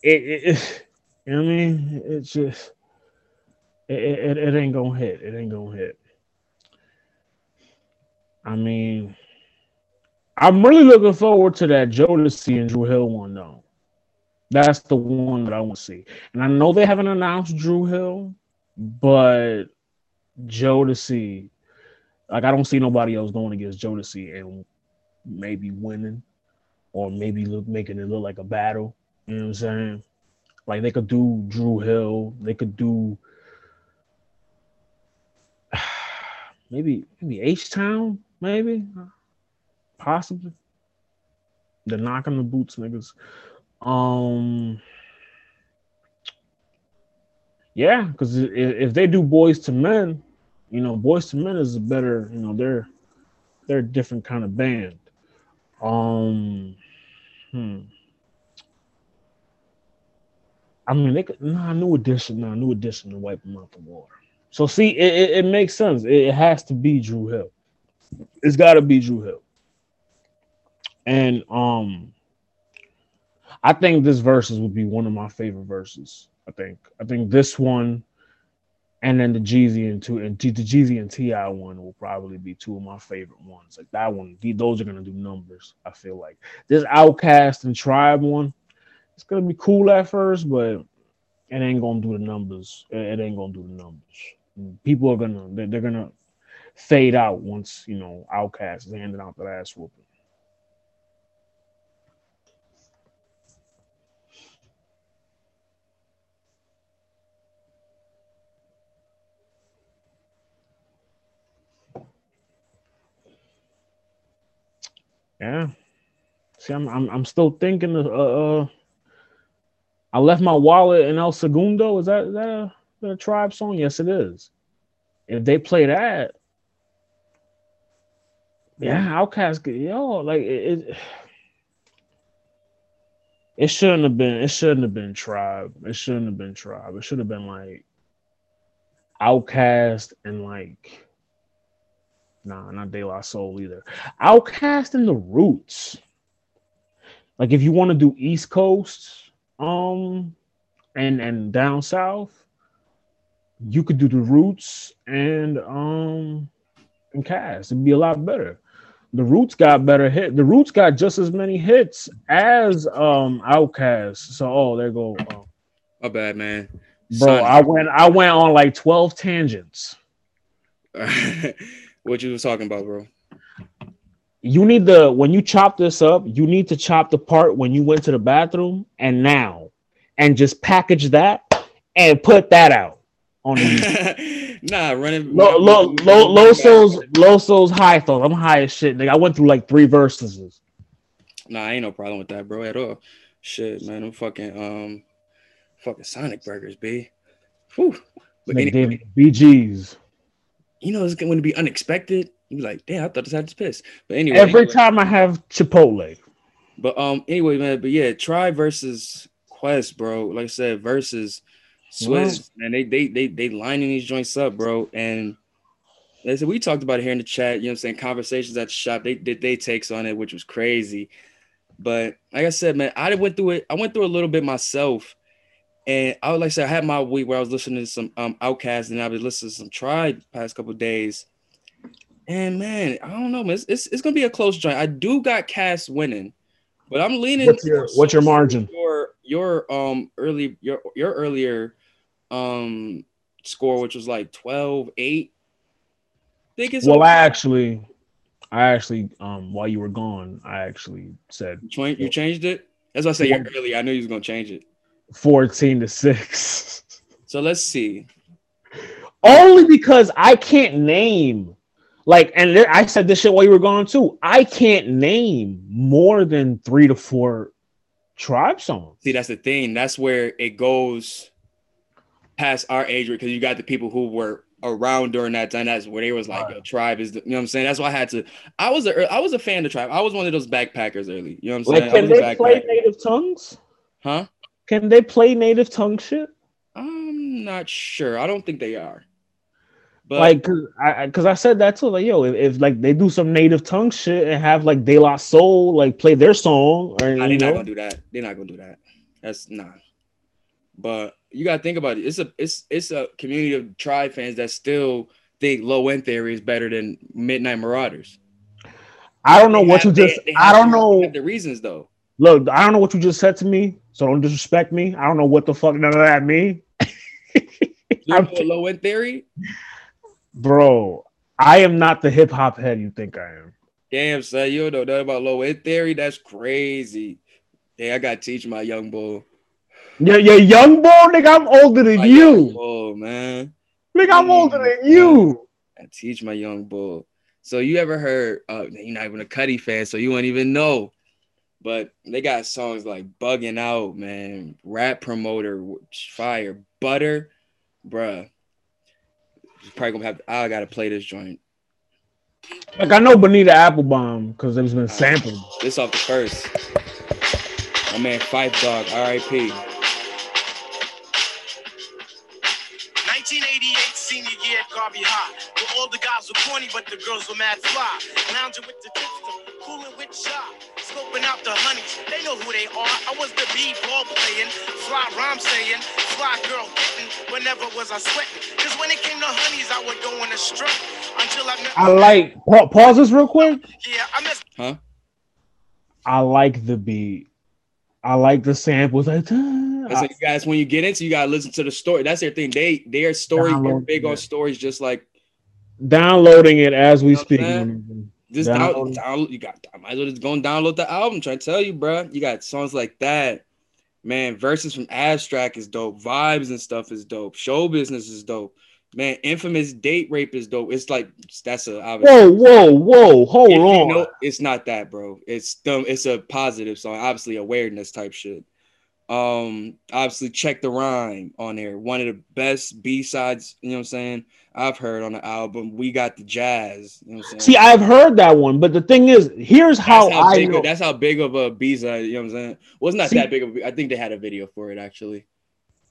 It, it, it you know what I mean? It's just it, it, it ain't gonna hit. It ain't gonna hit. I mean, I'm really looking forward to that Jodeci and Dru Hill one though. That's the one that I want to see. And I know they haven't announced Dru Hill, but Jodeci, like I don't see nobody else going against Jodeci and maybe winning, or maybe look making it look like a battle. You know what I'm saying? Like they could do Dru Hill, they could do maybe maybe H Town, maybe possibly. The knocking the boots niggas. Um, yeah, because if, if they do Boyz II Men, you know, Boyz II Men is a better, you know, they're they're a different kind of band. Um, hmm. I mean, they could nah, new edition, nah, new edition to wipe them out the water. So see, it, it, it makes sense. It, it, has to be Dru Hill. It's got to be Dru Hill. And um, I think this verses would be one of my favorite verses. I think. I think this one, and then the Jeezy and two and the Jeezy and T.I. one will probably be two of my favorite ones. Like that one, those are gonna do numbers. I feel like this OutKast and Tribe one, it's gonna be cool at first, but it ain't gonna do the numbers. It ain't gonna do the numbers. People are gonna they're, gonna fade out once you know OutKast is handing out the ass whooping. Yeah. See, I'm I'm, I'm still thinking of uh, uh I left my wallet in El Segundo. Is that is that a, that a tribe song? Yes, it is. If they play that, yeah, Outkast, yo, like it, it, it shouldn't have been. It shouldn't have been tribe. It shouldn't have been tribe. It should have been like Outkast and like Nah, not De La Soul either. OutKast and the Roots. Like if you want to do East Coast, um, and and down south, you could do the Roots and um and Cast. It'd be a lot better. The Roots got better hit. The Roots got just as many hits as um OutKast. So oh, there go. Um, My bad, man. Bro, Son. I went I went on like 12 tangents. What you was talking about, bro? You need the when you chop this up, you need to chop the part when you went to the bathroom and now, and just package that and put that out on the nah running low low low low souls low souls high thoughts. I'm high as shit. Like I went through like three verses. Nah, I ain't no problem with that, bro, at all. Shit, man, I'm fucking um fucking Sonic Burgers, b. Whew. But anyway, BGs you know, it's going to be unexpected. You be like, damn, I thought this had to piss. But anyway, every anyway. time I have Chipotle. But um, anyway, man. But yeah, try versus Quest, bro. Like I said, versus Swizz, and they they they they lining these joints up, bro. And They said we talked about it here in the chat. You know, what I'm saying conversations at the shop. They did they takes on it, which was crazy. But like I said, man, I went through it. I went through a little bit myself, and I would like to say I had my week where I was listening to some um OutKast and I was listening to some Tribe past couple days. And man, I don't know, man. It's, it's, it's, gonna be a close joint. I do got Cass winning, but I'm leaning. What's your, what's your margin? Your your um early your your earlier um score, which was like 12, 8. I think it's well, okay. I actually I actually um while you were gone, I actually said you changed it. As I said earlier, I knew you was gonna change it. 14 to 6. So let's see. Only because I can't name like, and there, I said this shit while you were gone too. I can't name more than three to four tribe songs. See, that's the thing. That's where it goes past our age because you got the people who were around during that time. That's where they was like, right. tribe is the, you know what I'm saying? That's why I had to. I was a, I was a fan of tribe. I was one of those backpackers early. You know what I'm saying? Like, can they play native tongues? Huh? Can they play native tongue shit? I'm not sure. I don't think they are. But like, cause I, cause I said that too. Like, yo, if, if, like they do some native tongue shit and have like De La Soul like play their song, or nah, they're not gonna do that. They're not gonna do that. That's not. But you gotta think about it. It's a it's it's a community of tribe fans that still think low end theory is better than Midnight Marauders. I don't know they what have, you just. They, they I don't know the reasons though. Look, I don't know what you just said to me, so don't disrespect me. I don't know what the fuck none of that mean. low end theory? Bro, I am not the hip hop head you think I am. Damn, son, you don't know nothing about low end theory. That's crazy. Hey, I gotta teach my young boy. Yeah, yeah, young boy, nigga. I'm older than my you. Oh man. Nigga, I'm older than you. I teach my young boy. So you ever heard? Uh, you're not even a Cudi fan, so you won't even know. But they got songs like "Bugging Out," man, "Rap Promoter," "Fire," "Butter," bruh probably gonna have. I gotta play this joint. Like I know Bonita Applebum because it has been sampled. This off the first. My man Phife Dawg, R.I.P. 1988 senior year at Garvey High, where all the guys were corny but the girls were mad fly. Lounging with the tipster, cooling with shot, scoping out the honeys. They know who they are. I was the b-ball playing, fly rhyme saying, fly girl getting. Whenever was I sweating? Cause when it came to honeys, I would go on a strut until I met. I like pa- pause this real quick. Yeah, I miss. Huh? I like the beat. I like the samples. Like, so you guys, when you get into, you gotta listen to the story. That's their thing. They their story are big on stories, just like downloading it as we you know speak. Just download, download, you got. I might as well just go and download the album. Trying to tell you, bro. You got songs like that. Man, verses from Abstract is dope. Vibes and stuff is dope. Show business is dope. Man, infamous date rape is dope. It's like that's a whoa, whoa, whoa, hold on. You know, it's not that, bro. It's dumb. It's a positive song. Obviously, awareness type shit. Um, obviously, check the rhyme on there. One of the best B sides. You know what I'm saying? I've heard on the album. We got the jazz. You know See, I've heard that one, but the thing is, here's how, how I know. That's how big of a B side. You know what I'm saying? Well, it's not See, that big of. A, I think they had a video for it actually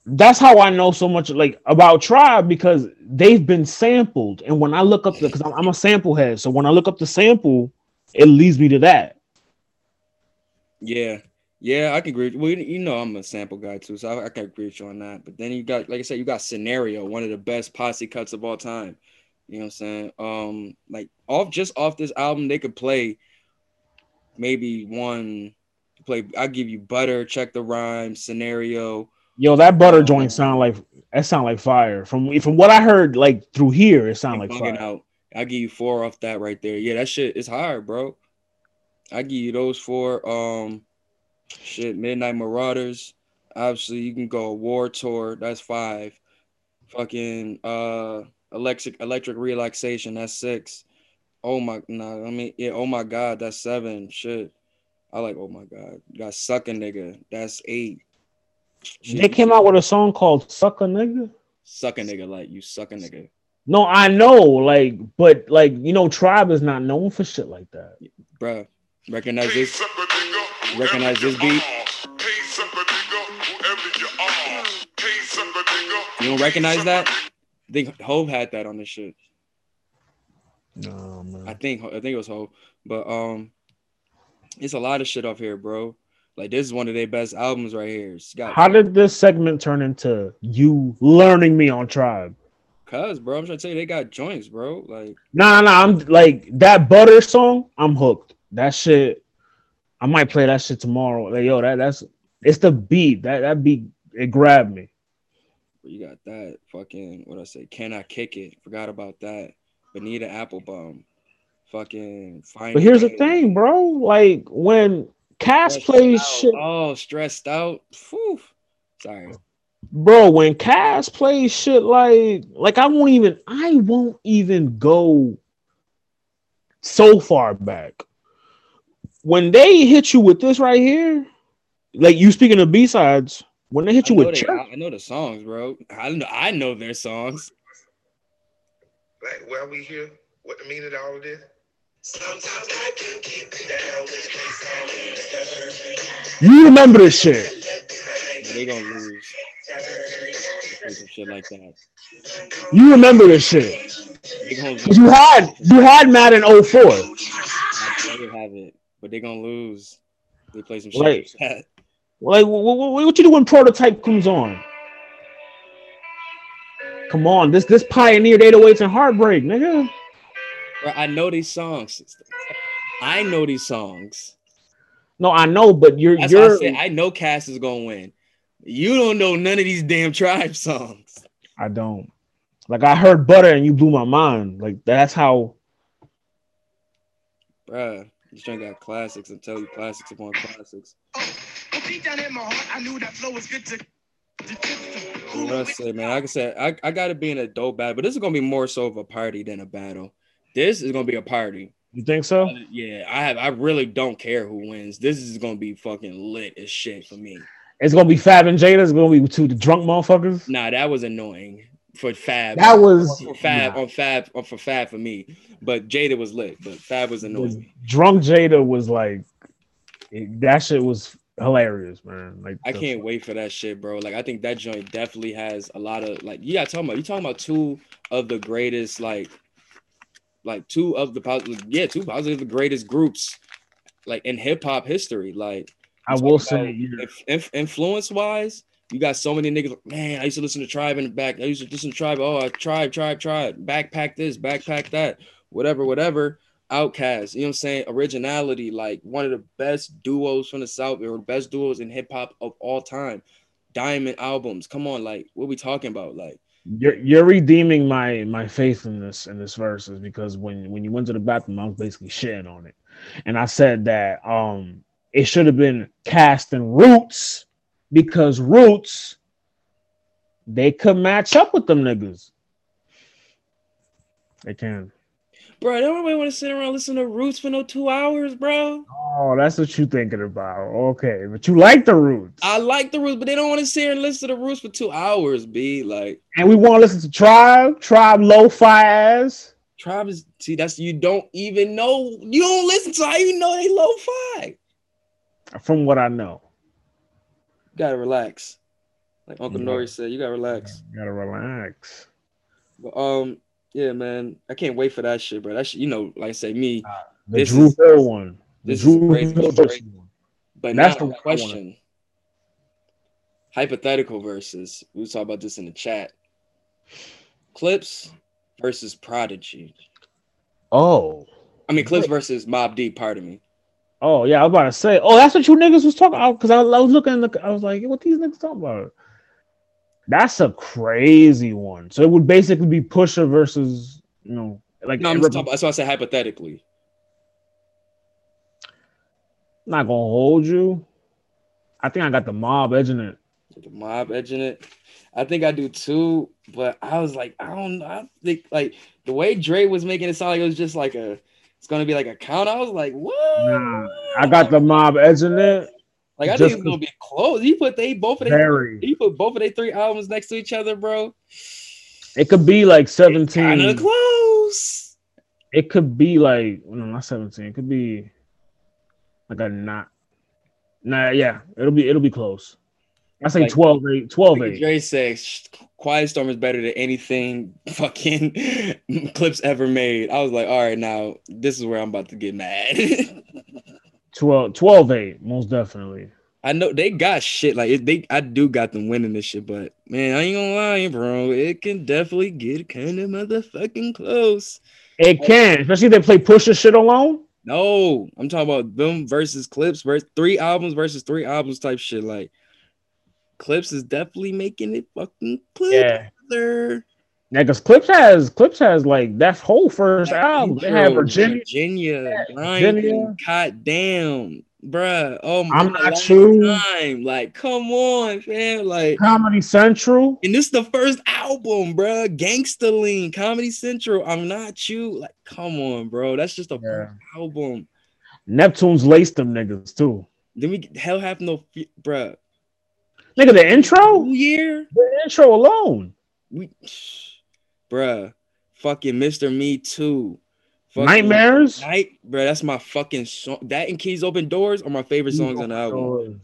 that's how I know so much like about Tribe because they've been sampled. And when I look up the because I'm, I'm, a sample head, so when I look up the sample, it leads me to that. Yeah, yeah, I can agree. Well, you know, I'm a sample guy too, so I, I can agree with you on that. But then you got, like I said, you got Scenario, one of the best posse cuts of all time. You know what I'm saying? Um, like off just off this album, they could play maybe one play. I'll give you Butter, Check the Rhyme, Scenario Yo, that butter joint sound like that sound like fire. From from what I heard, like through here, it sound like fire. Out. I give you four off that right there. Yeah, that shit is hard, bro. I give you those four. Um, shit, Midnight Marauders. Obviously, you can go Award Tour. That's five. Fucking uh, electric electric relaxation. That's six. Oh my, nah. I mean, yeah. Oh my God, that's seven. Shit. I like. Oh my God, you got sucking nigga. That's eight. They came out with a song called "Suck a Nigga." Suck a nigga, like you suck a nigga. No, I know, like, but like you know, Tribe is not known for shit like that, Bruh, Recognize this? Recognize this beat? You don't recognize that? I think Hov had that on this shit. No, man. I think I think it was Ho, but um, it's a lot of shit off here, bro. Like this is one of their best albums right here. It's How did this segment turn into you learning me on Tribe? cuz, bro. I'm trying to tell you, they got joints, bro. Like Nah, nah, I'm like that butter song. I'm hooked. That shit. I might play that shit tomorrow. Like, yo, that that's it's the beat. That that beat it grabbed me. you got that fucking what I say? Can I kick it? Forgot about that. Bonita Applebum. Fucking fine. But here's the thing, bro. Like when Kast plays shit, Oh, stressed out. Phew. Sorry. bro. When Kast plays shit, like like I won't even I won't even go so far back. When they hit you with this right here, like you speaking of B sides, when they hit you with they, Church, I, I know the songs, bro. I know I know their songs. Like, why we here? What the meaning of all of this? Sometimes I can keep it down you remember this shit. They gonna lose. Some shit like that. You remember this shit. They gonna lose. 'Cause You had you had Madden 04. I better have it, but they're gonna lose. They play some shit. Like what, what, what you do when prototype comes on? Come on, this this pioneered 808s and heartbreak, nigga. Bro, I know these songs. I know these songs. No, I know, but you're That's you're said I know Kast is gonna win. You don't know none of these damn tribe songs. I don't. Like I heard butter and you blew my mind. Like that's how Bruh, this joint got classics. I'm telling you, classics upon classics. Oh, Deep down in my heart, I knew that flow was good to. What I say, man? Like I said, I, I gotta be in a dope battle, but this is gonna be more so of a party than a battle. This is gonna be a party. you think so? Uh, yeah, I have. I really don't care who wins. This is gonna be fucking lit as shit for me. It's gonna be Fab and Jada. It's gonna be two the drunk motherfuckers. Nah, that was annoying for Fab. That was for Fab nah. on Fab or for Fab for me. But Jada was lit, but Fab was annoying. drunk Jada was like it- that shit was hilarious, man. Like I can't wait for that shit, bro. Like I think that joint definitely has a lot of like yeah, talking about you talking about two of the greatest like like two of the positive yeah, two positive the greatest groups like in hip hop history. Like I will say yeah. if, if influence wise, you got so many niggas. Man, I used to listen to Tribe in the back. I used to listen to Tribe. Oh, I Tribe, Tribe, Tribe. Backpack this, backpack that. Whatever, whatever. OutKast. You know what I'm saying? Originality. Like one of the best duos from the South, or best duos in hip hop of all time. Diamond albums. Come on, like what we talking about? Like you're you're redeeming my my faith in this in this verses because when when you went to the bathroom, I was basically shitting on it, and I said that um it should have been Kast in Roots because Roots they could match up with them niggas. They can. bro, I don't nobody want to sit around listen to Roots for no two hours, bro. Oh, that's what you thinking about. Okay, but you like the Roots, I like the Roots, but they don't want to sit here and listen to the Roots for two hours. B like. and we want to listen to Tribe, Tribe, Lo-Fi ass. Tribe is see that's you don't even know you don't listen to how you know they lo-fi. From what I know, gotta relax. Like Uncle. Nori said, you gotta relax. you gotta relax. But um, yeah, man, I can't wait for that shit, bro. That shit, you know, like I say, me. The This Dru is- Hill one. The this is Dru crazy. Hill versus one. But That's now the question. Hypothetical versus we talking about this in the chat. Clipse versus Prodigy. Oh, I mean, Clipse versus Mob D. Pardon me. Oh yeah, I was about to say. Oh, that's what you niggas was talking about because I, I was looking. In the, I was like, what these niggas talking about? That's a crazy one. So it would basically be Pusha versus you know, like No, I'm rep- talking about, that's why I said hypothetically. not gonna hold you. I think I got the mob edging it. the mob edging it. I think I do too, but I was like, I don't know. I think like the way Dre was making it sound like it was just like a, it's gonna be like a count. I was like, what? Nah, I got the mob edging it. Like I think it's gonna be close. He put they both of they Very. he put both of their three albums next to each other, bro. It could be like seventeen. Kind of close. It could be like no, not seventeen. It could be like a not. Nah, yeah, it'll be it'll be close. I say Like- 12 8, 12 8. Dre says, Quiet Storm is better than anything fucking Clipse ever made. I was like, all right, now this is where I'm about to get mad. 12, 12 8, most definitely. I know they got shit like it, they. I do got them winning this shit, but man, I ain't gonna lie, bro. It can definitely get kind of motherfucking close. It can, especially if they play Pusha shit alone. No, I'm talking about them versus Clipse, versus three albums versus three albums type shit. Like Clipse is definitely making it fucking clear. Yeah. Because Clipse has Clipse has like that whole first that album. Intro, they have Virginia, Virginia, Virginia. God damn, bruh. Oh my I'm not true. Time. Like, come on, fam. Like Comedy Central. And this is the first album, bruh. Gangsta Lean, Comedy Central. I'm not you. Like, come on, bro. That's just a yeah. album. Neptune's laced them niggas too. Then we hell have no bruh. Nigga, the intro? Year? The intro alone. We bruh, fucking Mr. Me Too. Fucking Nightmares? Night, bro. That's my fucking song. That and Keys Open Doors are my favorite songs on the album.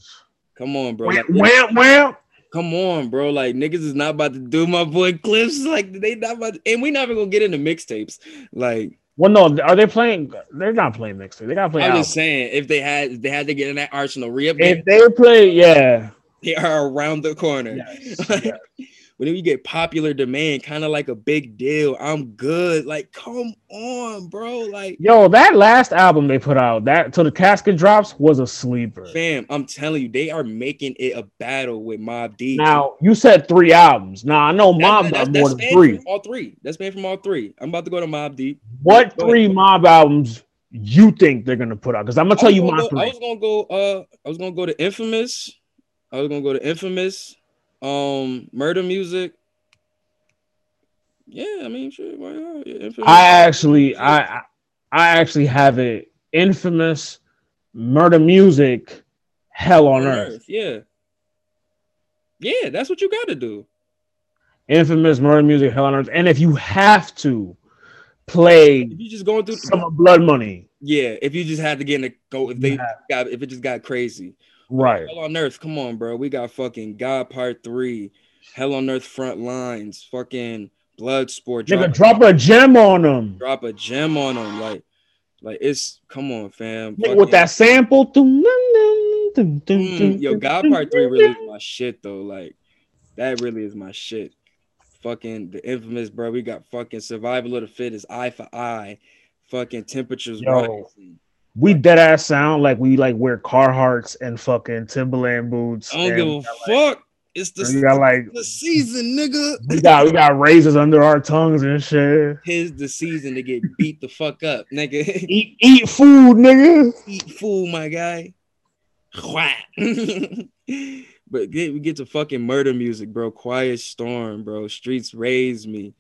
Come on, bro. Wham, like, wham. Come on, bro. Like niggas is not about to do my boy Clipse. Like they not about, to, and we never gonna get into mixtapes. Like, well, no, are they playing? They're not playing mixtape. They gotta play. I'm album. just saying, if they had, if they had to get in that arsenal re If they play, yeah, they are around the corner. Yes, yes whenever you get popular demand, kind of like a big deal. I'm good. Like, come on, bro. Like, yo, that last album they put out, that till the casket drops, was a sleeper. Fam, I'm telling you, they are making it a battle with Mobb Deep. Now, you said three albums. Now I know Mob got more than three. All three. That's been from all three. I'm about to go to Mobb Deep. What go three ahead. Mob albums you think they're gonna put out? Because I'm gonna tell you my go, three. I was gonna go. Uh, I was gonna go to Infamous. I was gonna go to Infamous um Murda Muzik yeah i mean sure why not? Yeah, i actually i i actually have it infamous Murda Muzik hell on, on earth. earth. yeah yeah that's what you got to do infamous Murda Muzik hell on earth and if you have to play if you just going through some blood money yeah if you just had to get in the go if they yeah. got if it just got crazy Right. Hell on Earth. Come on, bro. We got fucking God Part Three, Hell on Earth Front Lines, fucking Blood Sport. Nigga, drop, a gem on them. Drop a gem on them. Like, like it's come on, fam. Nigga, with that sample. Mm, yo, God Part Three really is my shit though. Like, that really is my shit. Fucking the infamous, bro. We got fucking Survival of the Fittest, Eye for Eye, fucking Temperatures Yo. Rising we dead ass sound like we like wear Carhartts and fucking Timberland boots. I don't give a fuck. it's the, we got, like, the season, nigga. We got we got razors under our tongues and shit. Here's the season to get beat the fuck up, nigga. Eat eat food, nigga. Eat food, my guy. but get, we get to fucking Murda Muzik, bro. Quiet storm, bro. Streets raise me.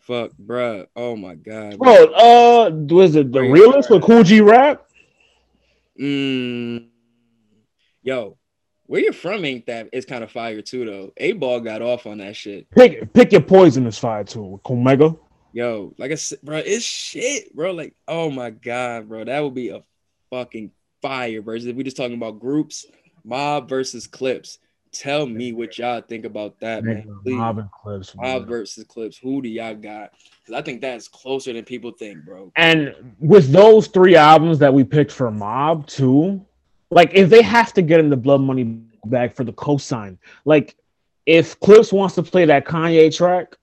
Fuck, bro. Oh my god. Bro, uh, was it the realist with Kool G Rap? Mm, yo, where you're from ain't that? It's kind of fire too, though. A ball got off on that shit. Pick pick your poison is fire too. Omega. Yo, like I said, bro, it's shit, bro. Like, oh my god, bro, that would be a fucking fire versus if we just talking about groups, mob versus Clipse. Tell me what y'all think about that, man. Please. Mob and Clipse. Mob versus Clipse. Who do y'all got? Because I think that's closer than people think, bro. And with those three albums that we picked for Mob, too, like if they have to get in the blood money bag for the cosign, like if Clipse wants to play that Kanye track,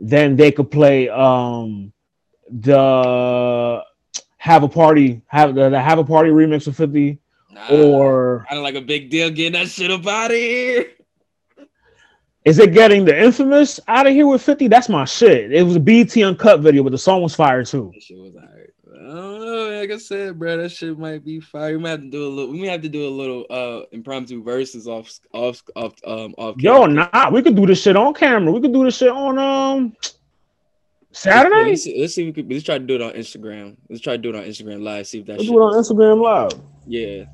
then they could play um the have a party, have the, the have a party remix of 50 Nah, or kind of like a big deal getting that shit up out of here. Is it getting the infamous out of here with 50? That's my shit. It was a BT uncut video, but the song was fire too. That shit was alright. I don't know. Like I said, bro, that shit might be fire. We might have to do a little. We may have to do a little uh impromptu verses off off off um off. Yo, nah, we could do this shit on camera. We could do this shit on um Saturday. Let's, let's, let's see. we could. Let's try to do it on Instagram. Let's try to do it on Instagram live. See if that. Let's do it on Instagram live. Yeah.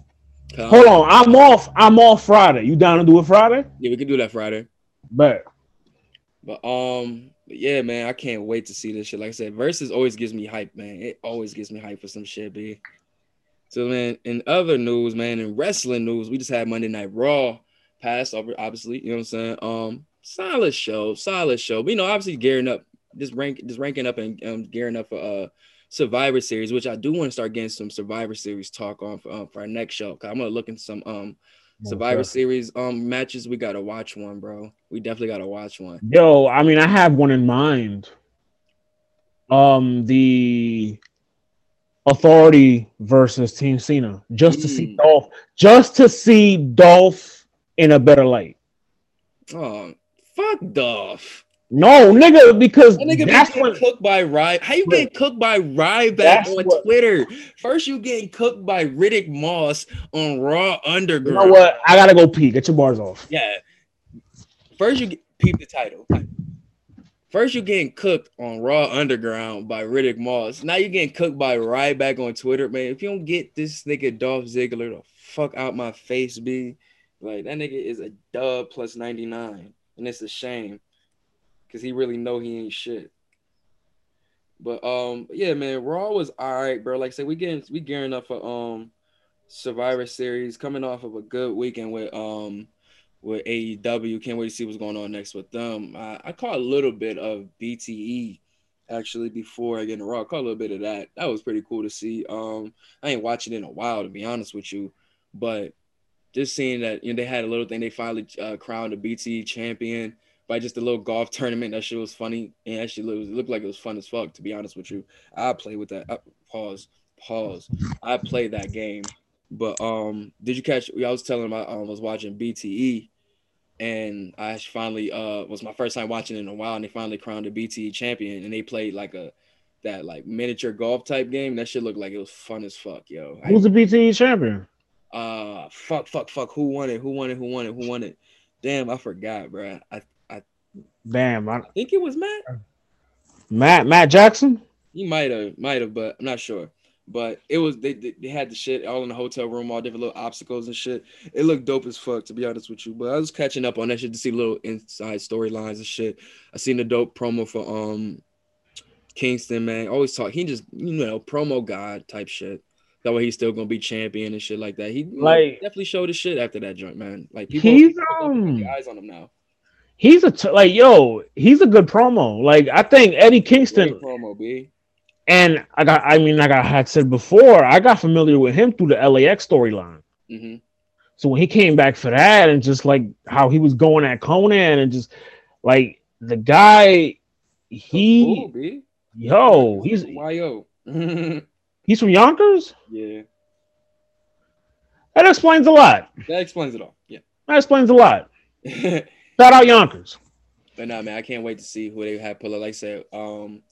Hold on, I'm off. I'm off Friday. You down to do it Friday? Yeah, we can do that Friday. But, but um, but yeah, man, I can't wait to see this shit. Like I said, versus always gives me hype, man. It always gives me hype for some shit, b. So man, in other news, man, in wrestling news, we just had Monday Night Raw pass over, obviously. You know what I'm saying? Um, solid show, solid show. But, you know, obviously gearing up just rank just ranking up and um, gearing up for uh Survivor Series, which I do want to start getting some Survivor Series talk on for, um, for our next show. Cause I'm gonna look into some um Survivor Series um matches. We gotta watch one, bro. We definitely gotta watch one. Yo, I mean, I have one in mind. Um, the Authority versus Team Cena, just to see Mm. Dolph, just to see Dolph in a better light. Oh, fuck Dolph. No, nigga, because That nigga that's when cooked by Rye. How you getting cooked by Ryback on what- Twitter? First, you getting cooked by Riddick Moss on Raw you Underground. know what? I gotta go pee. Get your bars off. Yeah. First, you get, peep the title. First, you getting cooked on Raw Underground by Riddick Moss. Now you getting cooked by Ryback on Twitter, man. If you don't get this nigga Dolph Ziggler the fuck out my face, B, like that nigga is a dub plus ninety nine, and it's a shame because he really know he ain't shit. But um, yeah, man, Raw was all right, bro. Like I said, we getting we gearing up for um Survivor Series, coming off of a good weekend with um with AEW. Can't wait to see what's going on next with them. I, I caught a little bit of BTE actually before I get in Raw. I caught a little bit of that. That was pretty cool to see. Um, I ain't watching in a while to be honest with you, but just seeing that you know they had a little thing. They finally uh, crowned a BTE champion by just a little golf tournament. That shit was funny and actually looked, looked like it was fun as fuck. To be honest with you, I play with that. Uh, pause. Pause. I played that game. But um, did you catch? I was telling him I um, was watching BTE, and I finally uh was my first time watching it in a while, and they finally crowned a BTE champion, and they played like a that like miniature golf type game. That shit looked like it was fun as fuck, yo. I- Who's the BTE champion? uh fuck fuck fuck who won it who won it who won it who won it damn i forgot bro i Damn, I, think it was matt. Matt Matt Jackson. he might have might have but i'm not sure. But it was they, they they had the shit all in the hotel room all different little obstacles and shit. It looked dope as fuck to be honest with you. But i was catching up on that shit to see little inside storylines and shit. I seen the dope promo for um kingston man. Always talk he just you know promo god type shit. That way he's still gonna be champion and shit like that. He Like- definitely showed his shit after that joint man. Like people He's people got um eyes on him now he's a t- like yo, he's a good promo. Like I think Eddie Kingston Great promo, B. and I got I mean like I had said before, I got familiar with him through the LAX storyline. hmm So when he came back for that and just like how he was going at Konnan and just like the guy he Cool, yo, he's yo. he's from Yonkers? Yeah, That explains a lot. That explains it all. Yeah. That explains a lot. Shout out Yonkers. But nah, man, I can't wait to see who they have pull up. Like I said, um,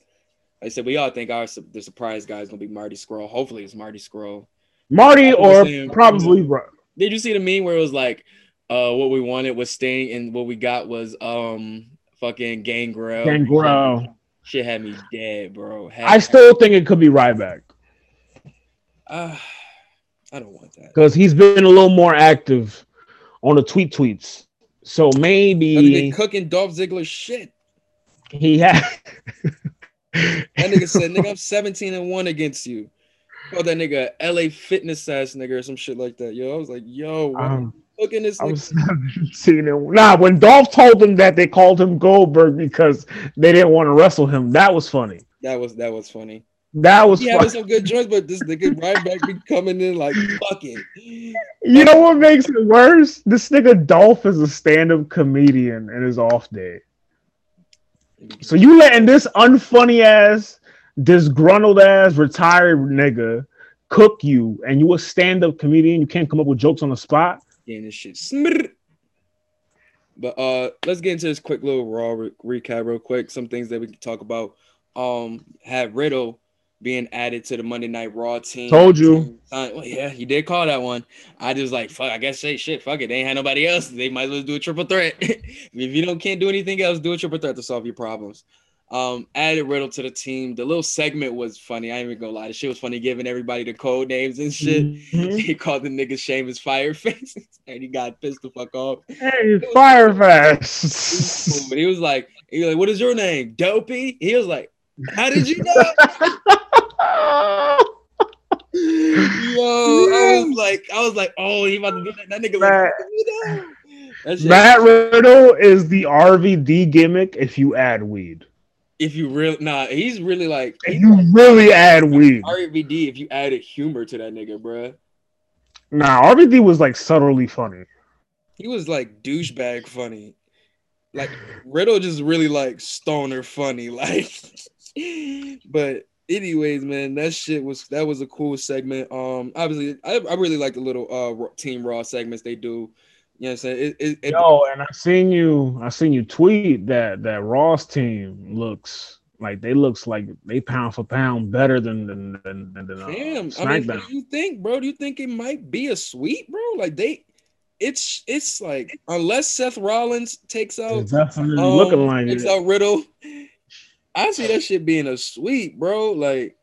like I said, we all think our the surprise guy is gonna be Marty Scurll. Hopefully, it's Marty Scurll. Marty or probably Bro- Did you see the meme where it was like, uh, what we wanted was Sting, and what we got was um, fucking Gangrel. Gangrel. Shit had me dead, bro. Had- I still think it could be Ryback Ah, I don't want that. because he's been a little more active on the tweet tweets. So maybe cooking Dolph Ziggler shit. he had. That nigga said, nigga, I'm 17 and 1 against you. Called that nigga LA fitness ass nigga or some shit like that. Yo, I was like, yo, Um, cooking this I was seeing it. Nah, when Dolph told them that they called him Goldberg because they didn't want to wrestle him, that was funny. That was that was funny. That was funny. some good joints, but this nigga right back be coming in like fuck it. You know what makes it worse? This nigga Dolph is a stand-up comedian in his off day. So you letting this unfunny ass, disgruntled ass, retired nigga cook you, and you a stand-up comedian? You can't come up with jokes on the spot. Getting this shit. Smirr. But uh let's get into this quick little raw re- recap real quick. Some things that we can talk about. Um had Riddle being added to the Monday Night Raw team. Told you. Uh, well, yeah, you did call that one. I just like fuck. I guess say shit. Fuck it. They ain't had nobody else. They might as well do a triple threat. if you don't can't do anything else, do a triple threat to solve your problems. Um, added Riddle to the team. The little segment was funny. I ain't even gonna lie. The shit was funny, giving everybody the code names and shit. Mhm. He called the nigga Sheamus Fireface, and he got pissed the fuck off. Hey, Cool, But he was like, he was like, "What is your name, Dopey?" He was like, "How did you know?" Yo, I was like, I was like, oh, he about to do that. That nigga Matt- like. That shit- Matt Riddle is the RVD gimmick if you add weed. if you really nah, he's really like If you really add weed. RVD. If you added humor to that nigga, bruh. Nah, RVD was like subtly funny. He was like douchebag funny. Like Riddle just really like stoner funny. Like, but anyways, man, that shit was that was a cool segment. Um, obviously, I, I really like the little uh Team Raw segments they do. You know what I'm saying? It, it, it, Yo, and I seen you, I seen you tweet that that Ross team looks like they looks like they pound for pound better than than than, than, than uh, Damn, I mean, what do you think, bro? Do you think it might be a sweep, bro? Like they, it's it's like unless Seth Rollins takes out it's definitely um, looking like takes it. out Riddle, I see that shit being a sweep, bro. Like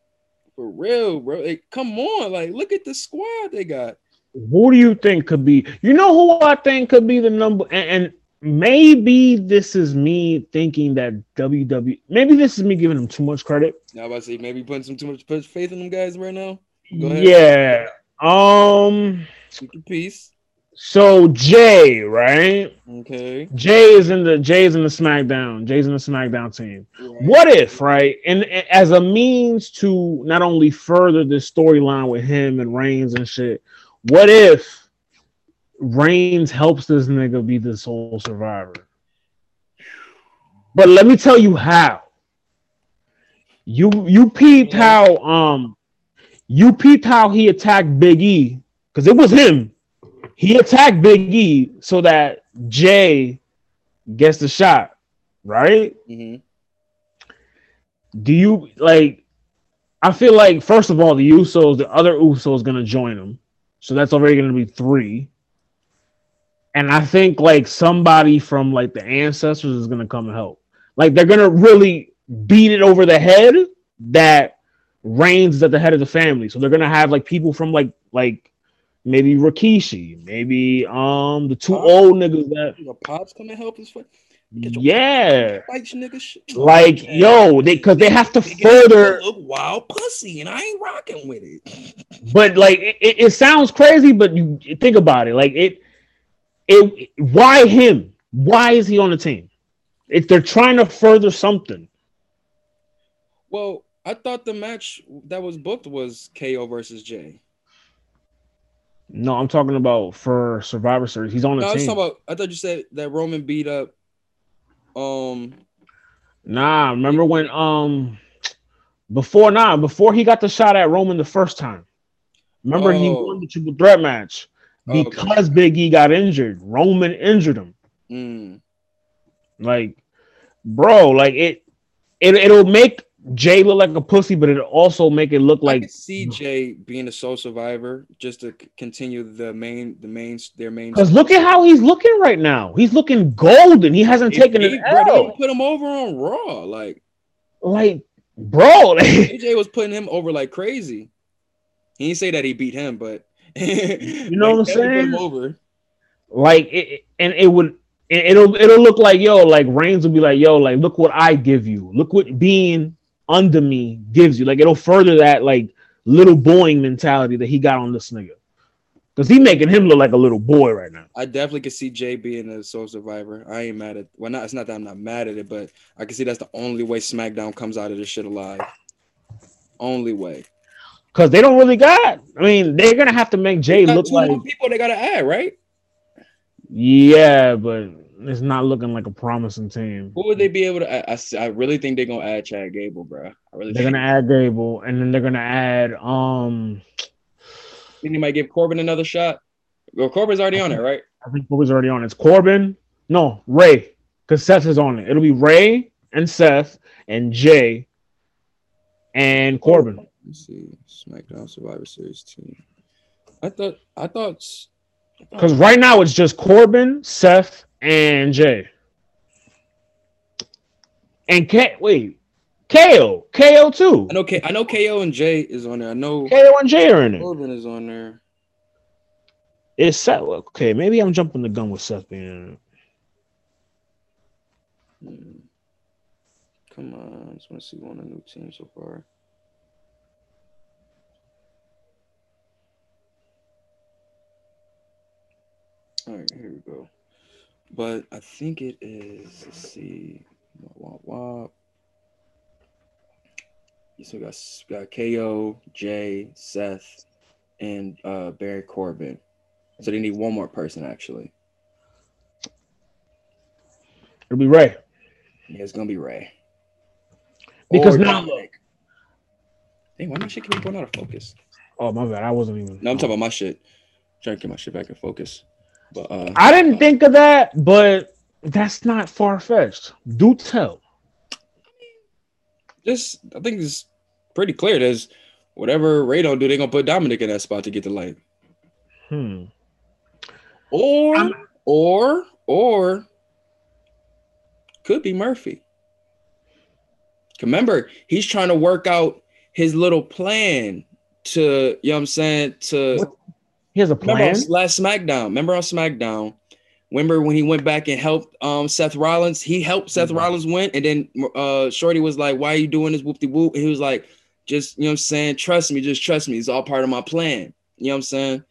for real, bro. Like, come on, like look at the squad they got. Who do you think could be? You know who I think could be the number and, and maybe this is me thinking that WWE maybe this is me giving them too much credit. Now, about to say maybe putting some too much faith in them guys right now. Go ahead. Yeah. Um Keep your peace. So Jey, right? Okay. Jey is in the Jey's in the SmackDown. Jey's in the SmackDown team. Right. What if, right? And, and as a means to not only further this storyline with him and Reigns and shit, what if Reigns helps this nigga be the sole survivor? But let me tell you how. You you peeped how um you peeped how he attacked Big E because it was him. He attacked Big E so that Jey gets the shot, right? Mhm. Do you like? I feel like first of all, the Usos, the other Usos, is gonna join them, so that's already gonna be three. And I think like somebody from like the ancestors is gonna come and help. Like they're gonna really beat it over the head that Reigns is at the head of the family. So they're gonna have like people from like like maybe Rikishi, maybe um the two Oh. old niggas that Your pops come and help us fight. Yeah. fight, you nigga. Like Okay. yo, they because they have to ass further look wild pussy, and I ain't rocking with it. but like it, it sounds crazy, but you you think about it, like it, it. Why him? Why is he on the team? If they're trying to further something, Well, I thought the match that was booked was KO versus Jey. No, I'm talking about for Survivor Series. He's on the No, I was team. talking about. I thought you said that Roman beat up. Um. nah, remember when um before nah before he got the shot at Roman the first time. Remember he Oh. won the triple threat match Oh, okay. because Big E got injured. Roman injured him. mm, Like, bro, like it, it it'll make Jey look like a pussy, but it'll also make it look I like see mm. Jey being a sole survivor just to continue the main, the main, their main. because look at how he's looking right now. He's looking golden. He hasn't They- taken they- an bro, they L. put him over on Raw. Like Like, bro, like, AJ was putting him over like crazy. He didn't say that he beat him, but you know what I'm saying? over. like it, and it would it, it'll it'll look like yo, like Reigns will be like yo, like look what I give you. Look what being under me gives you. Like it'll further that like little boying mentality that he got on this nigga. Because he making him look like a little boy right now. I definitely could see Jey being a sole survivor. I ain't mad at. Well, not. It's not that I'm not mad at it, but I can see that's the only way SmackDown comes out of this shit alive. Only way. Because they don't really got. I mean, they're gonna have to make Jey look like people they gotta add, right? yeah, but it's not looking like a promising team. Who would they be able to? Add? I, I really think they're gonna add Chad Gable, bro. I really They're gonna add Gable, and then they're gonna add um. Think they might give Corbin another shot. Well, Corbin's already on it, right? I think was already on it? It's Corbin. No, Rey, because Seth is on it. It'll be Rey and Seth and Jey and Corbin. Let's see. SmackDown Survivor Series team. I thought. I thought. Because right now it's just Corbin, Seth, and Jey. And K. Wait, KO, KO too. I know. K, I know. KO and Jey is on there. I know. KO and Jey are in it. Corbin is on there. It's Seth. Okay, maybe I'm jumping the gun with Seth being in it. Hmm. Come on, I just want to see one of the new teams so far. All right, here we go. But I think it is. Let's see. Wah, wah, wah. So we got, we got KO, Jey, Seth, and uh, Baron Corbin. So they need one more person actually. It'll be Rey. Yeah, it's gonna be Rey. Because Or now- Dominic. Hey, why my shit keep going out of focus? Oh my bad, I wasn't even. No, I'm talking about my shit. trying to get my shit back in focus. But uh I didn't think of that, but that's not far fetched. Do tell. This I think it's pretty clear. There's whatever Rey don't do, they're gonna put Dominic in that spot to get the light. Hmm. Or I'm- or or could be Murphy. Remember, he's trying to work out his little plan to, you know what I'm saying, to What? He has a remember plan. on last SmackDown. Remember on SmackDown. Remember when he went back and helped um Seth Rollins? He helped Seth Mhm. Rollins win, and then uh Shorty was like, Why are you doing this whoop de whoop? And he was like, just you know what I'm saying, trust me, just trust me. It's all part of my plan. You know what I'm saying?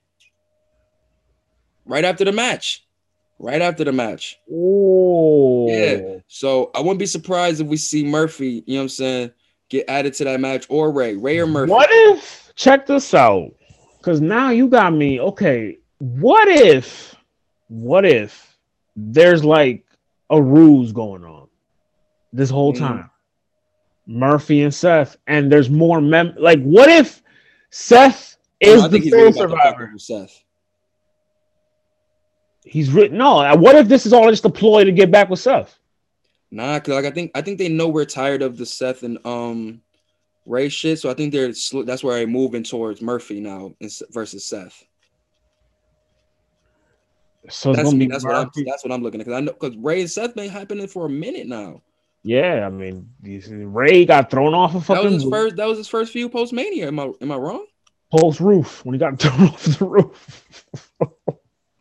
Right after the match. Right after the match. Oh. Yeah. So I wouldn't be surprised if we see Murphy, you know what I'm saying, get added to that match or Rey. Rey or Murphy. What if? Check this out, because now you got me. Okay, what if? What if there's like a ruse going on this whole Mhm. time? Murphy and Seth, and there's more mem. Like, what if Seth is I the sole really about to fuck survivor? Seth. He's written. No, what if this is all just a ploy to get back with Seth? Nah, cause like I think I think they know we're tired of the Seth and um Rey shit, so I think they're that's where I'm moving towards Murphy now versus Seth. So That's That's what I'm. That's what I'm looking at. Cause I know because Rey and Seth been happening for a minute now. Yeah, I mean, Rey got thrown off a That was fucking his first. That was his first few post Mania. Am I am I wrong? post roof when he got thrown off the roof.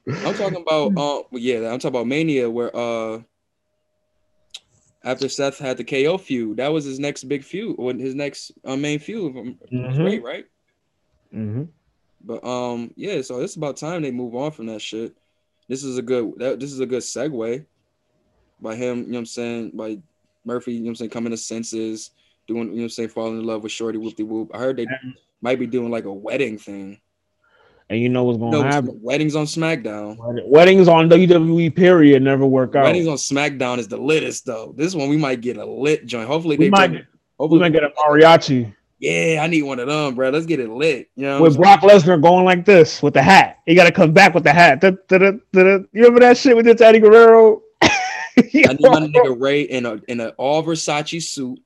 I'm talking about. Uh, yeah, I'm talking about Mania where uh. After Seth had the KO feud, that was his next big feud, or his next uh, main feud. Mhm. Rey, right? hmm But um, yeah, so it's about time they move on from that shit. This is a good that, this is a good segue by him, you know what I'm saying, by Murphy, you know what I'm saying, coming to senses, doing, you know what I'm saying, falling in love with Shorty Whoop de Whoop. I heard they might be doing like a wedding thing. And you know what's gonna No, happen? weddings on SmackDown. Weddings on WWE period never work out. Weddings on SmackDown is the littest though. This one we might get a lit joint. Hopefully we they might we hopefully might get a mariachi Yeah, I need one of them, bro. Let's get it lit. You know, with Brock Lesnar going like this with the hat. He got to come back with the hat. Da- da- da- da- da. You remember that shit with this Eddie Guerrero? I need my nigga Rey in a in an all Versace suit.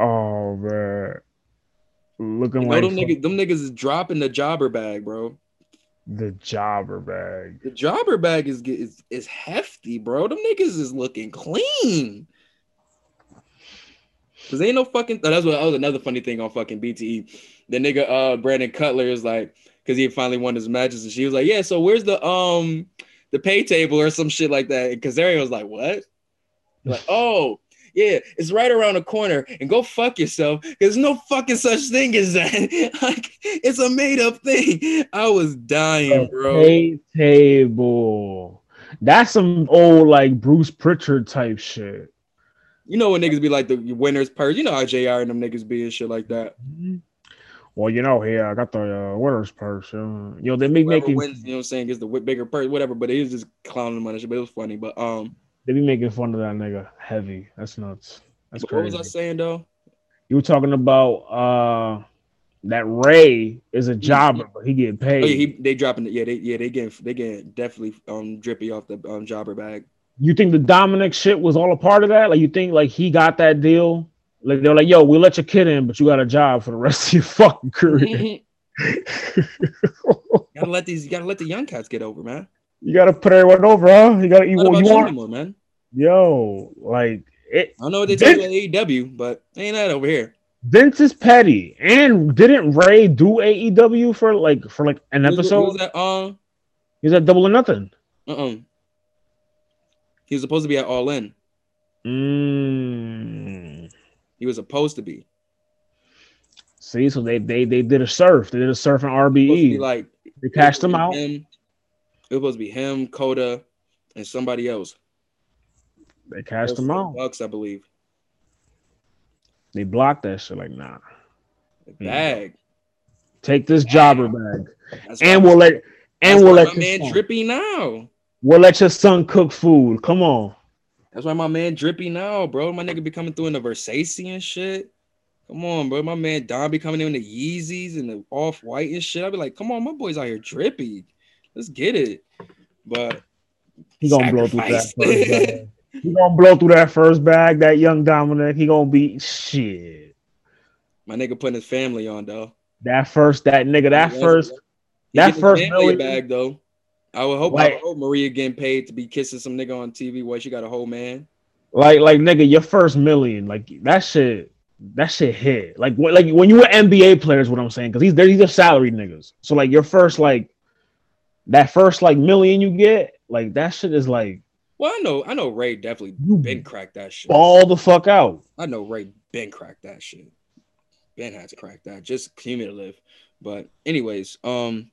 oh man, looking You know like them niggas, them niggas is dropping the jobber bag, bro. the jobber bag. The jobber bag is is is hefty, bro. Them niggas is looking clean. Cause ain't no fucking. Oh, that's what. That was another funny thing on fucking BTE. The nigga, uh, Brandon Cutler is like, cause he finally won his matches, and she was like, yeah. So where's the um the pay table or some shit like that? And Kazarian was like, what? Like, oh. Yeah, it's right around the corner, and go fuck yourself. There's no fucking such thing as that. like, it's a made up thing. I was dying, bro. Table. That's some old like Bruce Pritchard type shit. You know when niggas be like the winner's purse. You know how JR and them niggas be and shit like that. Well, you know, yeah, I got the uh, winner's purse. Uh, you know, they Whoever making wins, you know what I'm saying, gets the bigger purse, whatever. But he was just clowning him on that shit. But it was funny. But um, they be making fun of that nigga heavy. That's nuts. That's but what was crazy. I saying though? You were talking about uh that Rey is a jobber, but he getting paid. Oh yeah, he they dropping it. Yeah, they yeah they getting they getting definitely um drippy off the um jobber bag. you think the Dominic shit was all a part of that? Like you think like he got that deal? Like they're like, yo, we'll let your kid in, but you got a job for the rest of your fucking career. gotta let these you gotta let the young cats get over, man. you gotta put everyone over, huh? You gotta you, Not about you you want anymore, man. Yo, like it I don't know what they you at AEW, but ain't that over here. Vince is petty. And didn't Rey do AEW for like for like an was- episode? was that? Um, He's at double or nothing. uh-uh. He was supposed to be at All In. Mm. He was supposed to be. See, so they they they did a surf. They did a surf in Supposed to be RBE. like They cashed him out. Him, it was supposed to be him, Kota, and somebody else. They was him out. Bucks, I believe. They blocked that shit. Like, nah. Bag. Take this jobber bag, That's and we'll let and we'll let my man son, drippy now. we'll let your son cook food. Come on. That's why my man drippy now, bro. My nigga be coming through in the Versace and shit. Come on, bro. My man Don be coming in the Yeezys and the off white and shit. I be like, come on, my boy's out here drippy. Let's get it. But He gonna blow through that Sacrifice. bag. He gonna blow through that first bag. That young Dominic. He gonna be shit. my nigga putting his family on though. That first, that nigga, that Yeah, first, that first family bag though. I would hope, I would hope Maria getting paid to be kissing some nigga on TV while she got a whole man. like, like nigga, your first million, like that shit, that shit hit. Like, when, like when you were NBA players, what I'm saying, because these they're these are salary niggas. So like your first like that first like million you get, like that shit is like Well, I know, I know Rey definitely You been cracked that shit. all the fuck out. I know Rey been cracked that shit. Ben has cracked that, just cumulative. But anyways, um,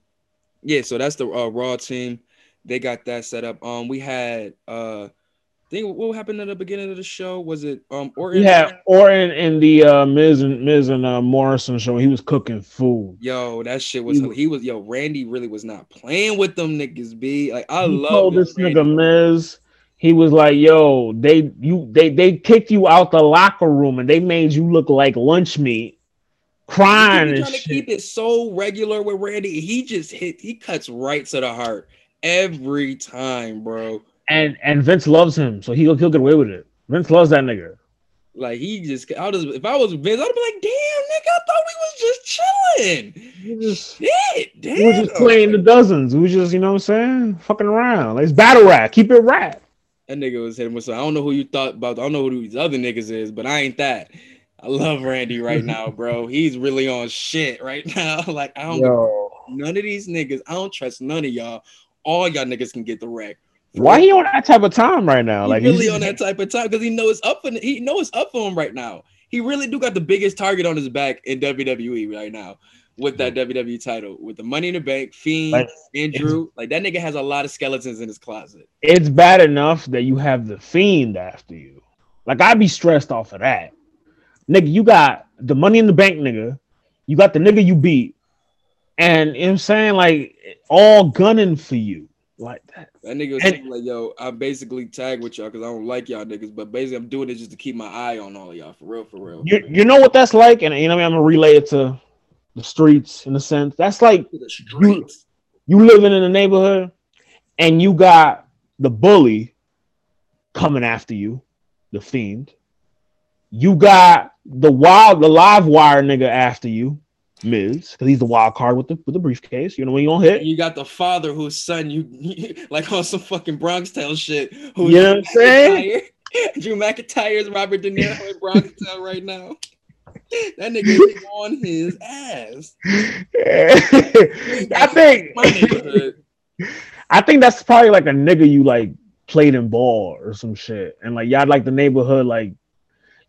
yeah. So that's the uh, Raw team. They got that set up. Um, we had uh, I think what happened at the beginning of the show was it um Orton? Had Orton in the uh, Miz and Miz and uh, Morrison show. He was cooking food. Yo, that shit was He- he was yo. Randy really was not playing with them niggas. B like I love this Randy. nigga Miz. He was like, "Yo, they you they they kicked you out the locker room and they made you look like lunch meat, crying and trying to shit." keep it so regular with Randy. He just hit. He cuts right to the heart every time, bro. And and Vince loves him, so he'll he'll get away with it. Vince loves that nigga. Like he just, I was if I was Vince, I'd be like, damn, nigga, I thought we was just chilling. He just Shit, damn. he was just playing the dozens. We was just you know what I'm saying, fucking around. Like it's battle rap. Keep it rap. That nigga was hitting with some. I don't know who you thought about. I don't know who these other niggas is, but I ain't that. I love Randy right now, bro. He's really on shit right now. Like I don't. Yo, None of these niggas. I don't trust none of y'all. All y'all niggas can get the wreck. why he on that type of time right now? He Like really he's- on that type of time because he knows up for he knows it's up for him right now. He really do got the biggest target on his back in WWE right now with that mm-hmm. WWE title with the Money in the Bank, Fiend, Like, Andrew. Like that nigga has a lot of skeletons in his closet. it's bad enough that you have the fiend after you. Like I'd be stressed off of that. Nigga, you got the money in the bank, nigga. You got the nigga you beat. And you know what I'm saying, like all gunning for you. Like that. That nigga was And- saying, like, yo, I basically tag with y'all because I don't like y'all niggas, but basically I'm doing it just to keep my eye on all of y'all for real, for real. You you know what that's like? And you know what I mean? I'm gonna relay it to the streets in a sense. That's like streets. you living in a neighborhood and you got the bully coming after you, the fiend. You got the wild, the live wire nigga after you, Miz, because he's the wild card with the with the briefcase. You know when you gonna hit. And you got the father whose son you like on some fucking Bronx Tale shit. Who You know what I'm saying? Drew McIntyre is Robert De Niro in Bronx Tale right now. That nigga is on his ass. I think I think that's probably like a nigga you like played in ball or some shit, and like y'all like the neighborhood like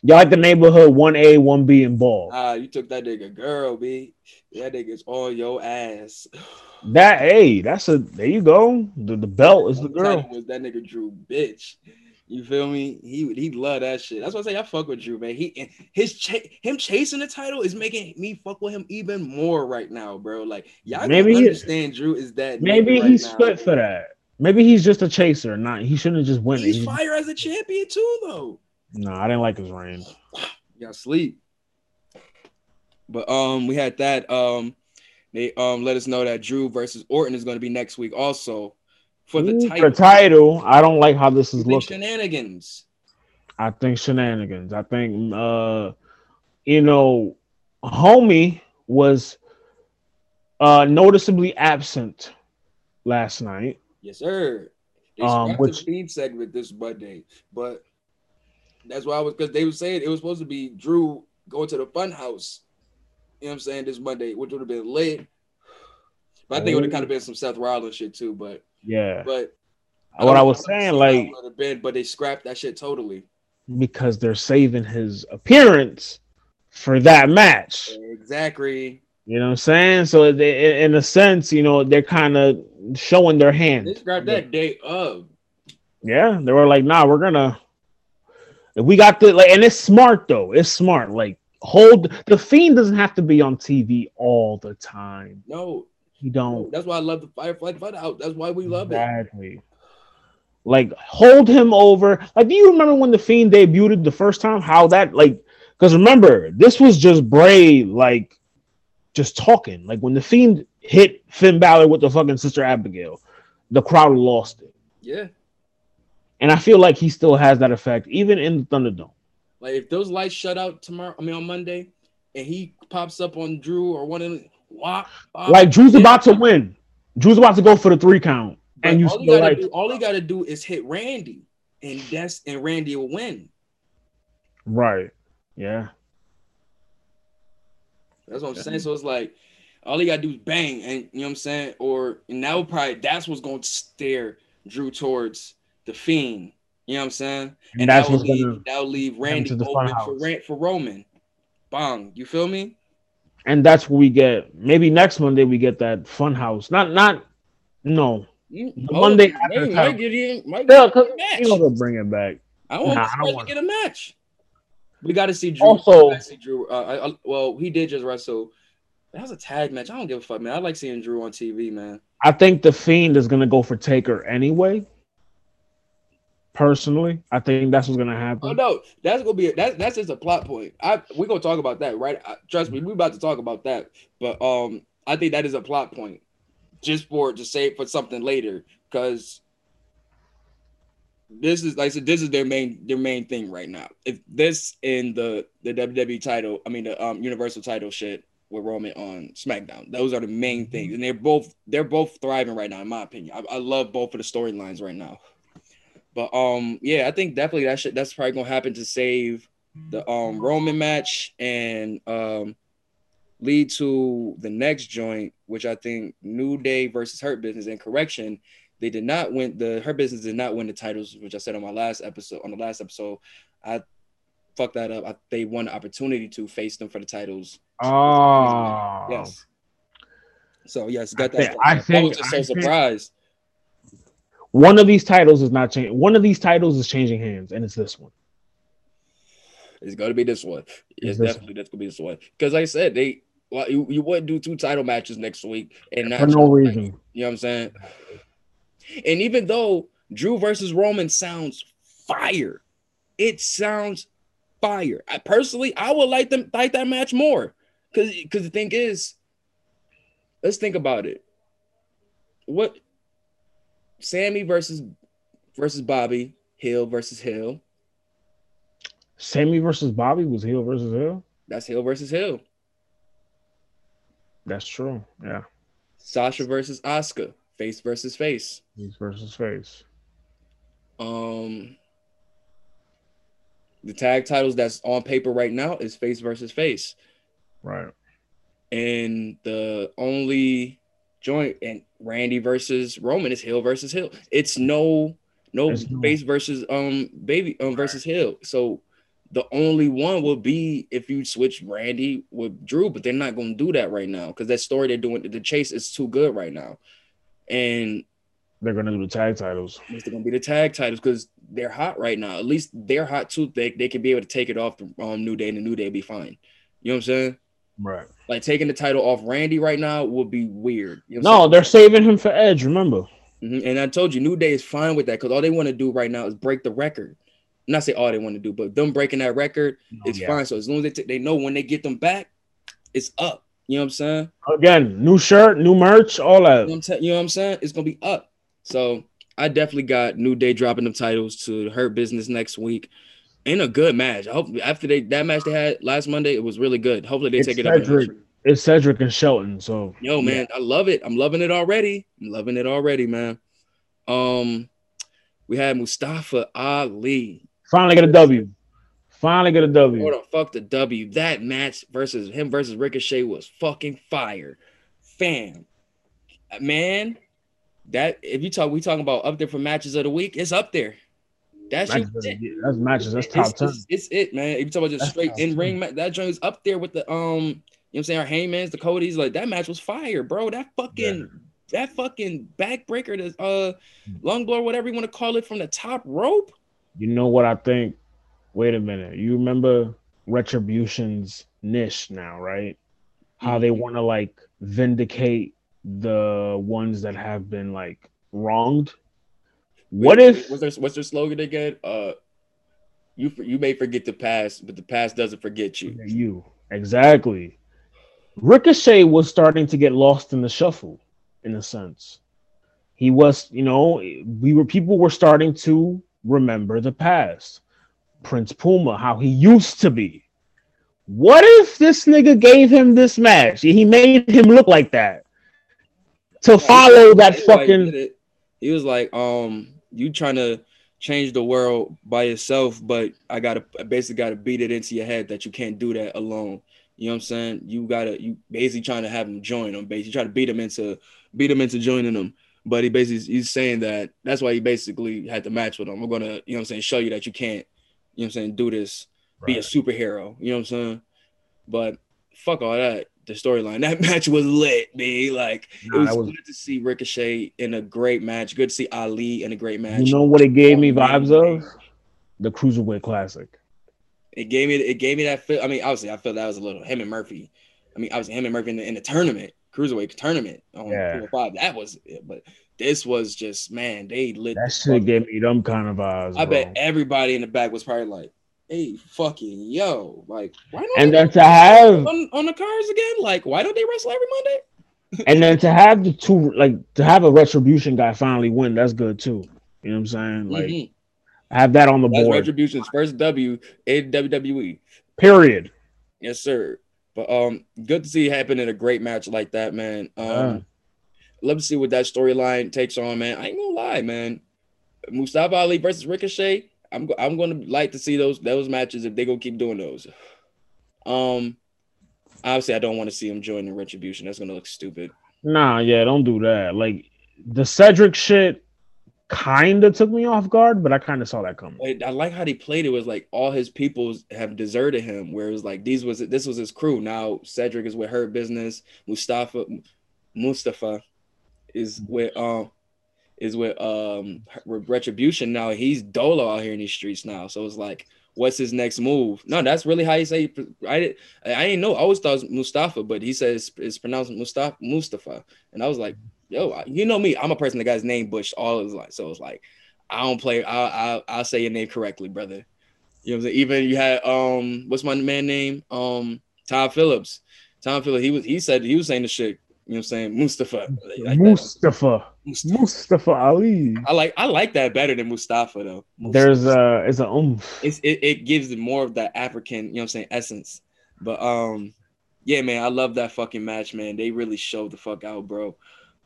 y'all like the neighborhood one A one B in ball. Ah, you took that nigga girl, B. That nigga's on your ass. That hey, that's a there you go. The the belt is the girl. Was that nigga Drew bitch? You feel me? He he love that shit. That's why I say I fuck with Drew, man. He his cha- him chasing the title is making me fuck with him even more right now, bro. Like y'all Maybe he- understand Drew is that. Maybe right he's now. fit for that. Maybe he's just a chaser. Not he shouldn't just win. He's He- fire as a champion too, though. No, I didn't like his reign. Y'all sleep. But um, we had that. Um, they um let us know that Drew versus Orton is going to be next week, also for the title. For title, I don't like how this is looking. shenanigans. I think shenanigans. I think uh you know, homie was uh noticeably absent last night. Yes, sir. They Um, which- the segment this Monday, but that's why I was because they were saying it was supposed to be Drew going to the fun house. You know what I'm saying? This Monday, which would have been lit. But I think it would have kind of been some Seth Rollins shit too. But Yeah. but what I was saying, like how it been, but they scrapped that shit totally. because they're saving his appearance for that match. Exactly. You know what I'm saying? So they, in a sense, you know, they're kind of showing their hand. They scrapped that day of. Yeah, they were like, "Nah, we're gonna." we got the like, and it's smart though. It's smart. Like hold the fiend doesn't have to be on TV all the time. No, you don't. That's why I love the Firefly fight out. That's why we love exactly. it. Like hold him over. Like, do you remember when the Fiend debuted the first time? How that like? Because remember, this was just Bray like just talking. Like when the Fiend hit Finn Balor with the fucking Sister Abigail, the crowd lost it. Yeah. And I feel like he still has that effect, even in the Thunderdome. Like if those lights shut out tomorrow, I mean on Monday, and he pops up on Drew or one of them, like Drew's yeah. about to win. Drew's about to go for the three count. But and you all still like do, all he gotta do is hit Randy, and that's and Randy will win. Right. Yeah. That's what I'm saying. So it's like all he gotta do is bang, and you know what I'm saying? Or and that would probably that's what's gonna steer Drew towards the fiend. You know what I'm saying? And, and that's that will leave that will leave Randy open for for Roman. Bong, You feel me? And that's what we get. Maybe next Monday we get that fun house. Not not no. Mm, oh, Monday after might, might get in, might get yeah, match. You know, bring it back. I want nah, to get a match. We got to see Drew. Also, see Drew. Uh, I, I, well, he did just wrestle. That was a tag match. I don't give a fuck, man. I like seeing Drew on TV, man. I think the Fiend is gonna go for Taker anyway. Personally, I think that's what's gonna happen. Oh no, that's gonna be a, that's that's just a plot point. I we're gonna talk about that, right? I, trust me, we're about to talk about that. But um, I think that is a plot point, just for to save for something later, because this is like I said, this is their main their main thing right now. If this in the the WWE title, I mean the um Universal title shit with Roman on SmackDown, those are the main things, and they're both they're both thriving right now, in my opinion. I, I love both of the storylines right now. But um, yeah, I think definitely that shit that's probably gonna happen to save the um Roman match and um lead to the next joint, which I think New Day versus Hurt Business and correction. They did not win the Hurt Business did not win the titles, which I said on my last episode. On the last episode, I fucked that up. I, they won the opportunity to face them for the titles. Oh, yes. So yes, got that. I think, I, was just so surprised. One of these titles is not changing. One of these titles is changing hands, and it's this one. It's gonna be this one. It's, it's definitely that's gonna be this one. Because like I said, they well, you, you wouldn't do two title matches next week and for no reason. You know what I'm saying? And even though Drew versus Roman sounds fire, it sounds fire. I personally I would like them like that match more. Cause because the thing is, let's think about it. What Sami versus versus Bobby, heel versus heel. Sami versus Bobby was heel versus heel. That's heel versus heel. That's true. Yeah. Sasha versus Asuka, face versus face. Face versus face. Um, the tag titles that's on paper right now is face versus face. Right. And the only joint and Randy versus Roman is heel versus heel. It's no no face versus um baby um versus heel. So the only one will be if you switch Randy with Drew, but they're not going to do that right now because that story they're doing the chase is too good right now, and they're going to do the tag titles. They're going to be the tag titles because they're hot right now. At least they're hot too. They they can be able to take it off the um, New Day, and the New Day be fine. You know what I'm saying? Right. Like taking the title off Randy right now would be weird. You know no, they're saving him for Edge. Remember. Mm-hmm. And I told you, New Day is fine with that because all they want to do right now is break the record. Not say all they want to do, but them breaking that record oh, is yeah. fine. So as long as they t- they know when they get them back, it's up. You know what I'm saying? Again, new shirt, new merch, all that. You know, t- you know what I'm saying? It's gonna be up. So I definitely got New Day dropping them titles to Hurt Business next week in a good match. I hope after they that match they had last Monday, it was really good. Hopefully they it's take it Cedric, up. It's Cedric and Shelton. So yo, man, yeah. I love it. I'm loving it already. I'm loving it already, man. Um, we had Mustafa Ali. Finally get a W. Finally get a W. What the fuck the W? That match versus him versus Ricochet was fucking fire. Fam. Man, that if you talk, we talking about up there for matches of the week, it's up there. That's matches, that's matches. That's top ten. It's, it's, it, man. If you talk about just that's straight in ring, that joint is up there with the um. You know what I'm saying? Our Heymans, the Cody's, like that match was fire, bro. That fucking yeah. that fucking backbreaker, the uh long blow, whatever you want to call it, from the top rope. You know what I think? wait a minute. You remember Retribution's niche now, right? How they Mm-hmm. want to like vindicate the ones that have been like wronged. What Wait, if what's their what's their slogan again? Uh, you you may forget the past, but the past doesn't forget you. you exactly? Ricochet was starting to get lost in the shuffle, in a sense. He was, you know, we were people were starting to remember the past. Prince Puma, how he used to be. What if this nigga gave him this match? He made him look like that to follow that That's why he fucking. He was like, um, you trying to change the world by yourself, but I gotta I basically gotta beat it into your head that you can't do that alone. You know what I'm saying? You gotta you basically trying to have him join him, basically try to beat him into beat him into joining them. But he basically he's saying that that's why he basically had the match with him. We're gonna, you know what I'm saying, show you that you can't, you know what I'm saying, do this, be a superhero. You know what I'm saying? But fuck all that. The storyline. That match was lit, man. Like Nah, it was, was- good to see Ricochet in a great match. Good to see Ali in a great match. You know what it gave me vibes of? The Cruiserweight Classic. It gave me it gave me that feel. I mean, obviously, I felt that was a little him and Murphy. I mean, obviously him and Murphy in the, in the tournament, cruiserweight tournament on Yeah. 205. That was it. But this was just man, they lit. That shit gave me them kind of vibes. I bro. bet everybody in the back was probably like, "Hey, fucking yo, like why don't And then to have on, on the cars again? Like why don't they wrestle every Monday?" and then to have the two like to have a retribution guy finally win, that's good too. You know what I'm saying? Like Mhm. have that on the That's board. Retribution's first W in WWE. Period. Yes, sir. But um, good to see it happen in a great match like that, man. Um, Yeah. love to see what that storyline takes on, man. I ain't gonna lie, man. Mustafa Ali versus Ricochet. I'm I'm gonna like to see those those matches if they gonna keep doing those. Um, obviously, I don't want to see him join the Retribution. That's gonna look stupid. Nah, yeah, don't do that. Like the Cedric shit kind of took me off guard, but I kind of saw that coming. I like how they played it. Was like all his people have deserted him. Where it was like these was this was his crew. Now Cedric is with Hurt Business. Mustafa Mustafa is with um is with um with retribution now. He's Dolo out here in these streets now. So it's like, what's his next move? No, that's really how you say. I. I didn't know. I always thought it Mustafa, but he says it's pronounced Mustafa. Mustafa, and I was like, yo, you know me. I'm a person that got his name bushed all his life. So it's like, I don't play. I'll, I'll, I'll say your name correctly, brother. You know what I'm saying? Even you had um, what's my man name? Um, Tom Phillips. Tom Phillips. He was. He said he was saying the shit. You know what I'm saying? Mustafa. Like. Mustafa, Mustafa. Mustafa Ali. I like I like that better than Mustafa though. There's uh, it's a oomph. it's it, it gives it more of that African, you know what I'm saying, essence. But um, yeah, man, I love that fucking match, man. They really showed the fuck out, bro.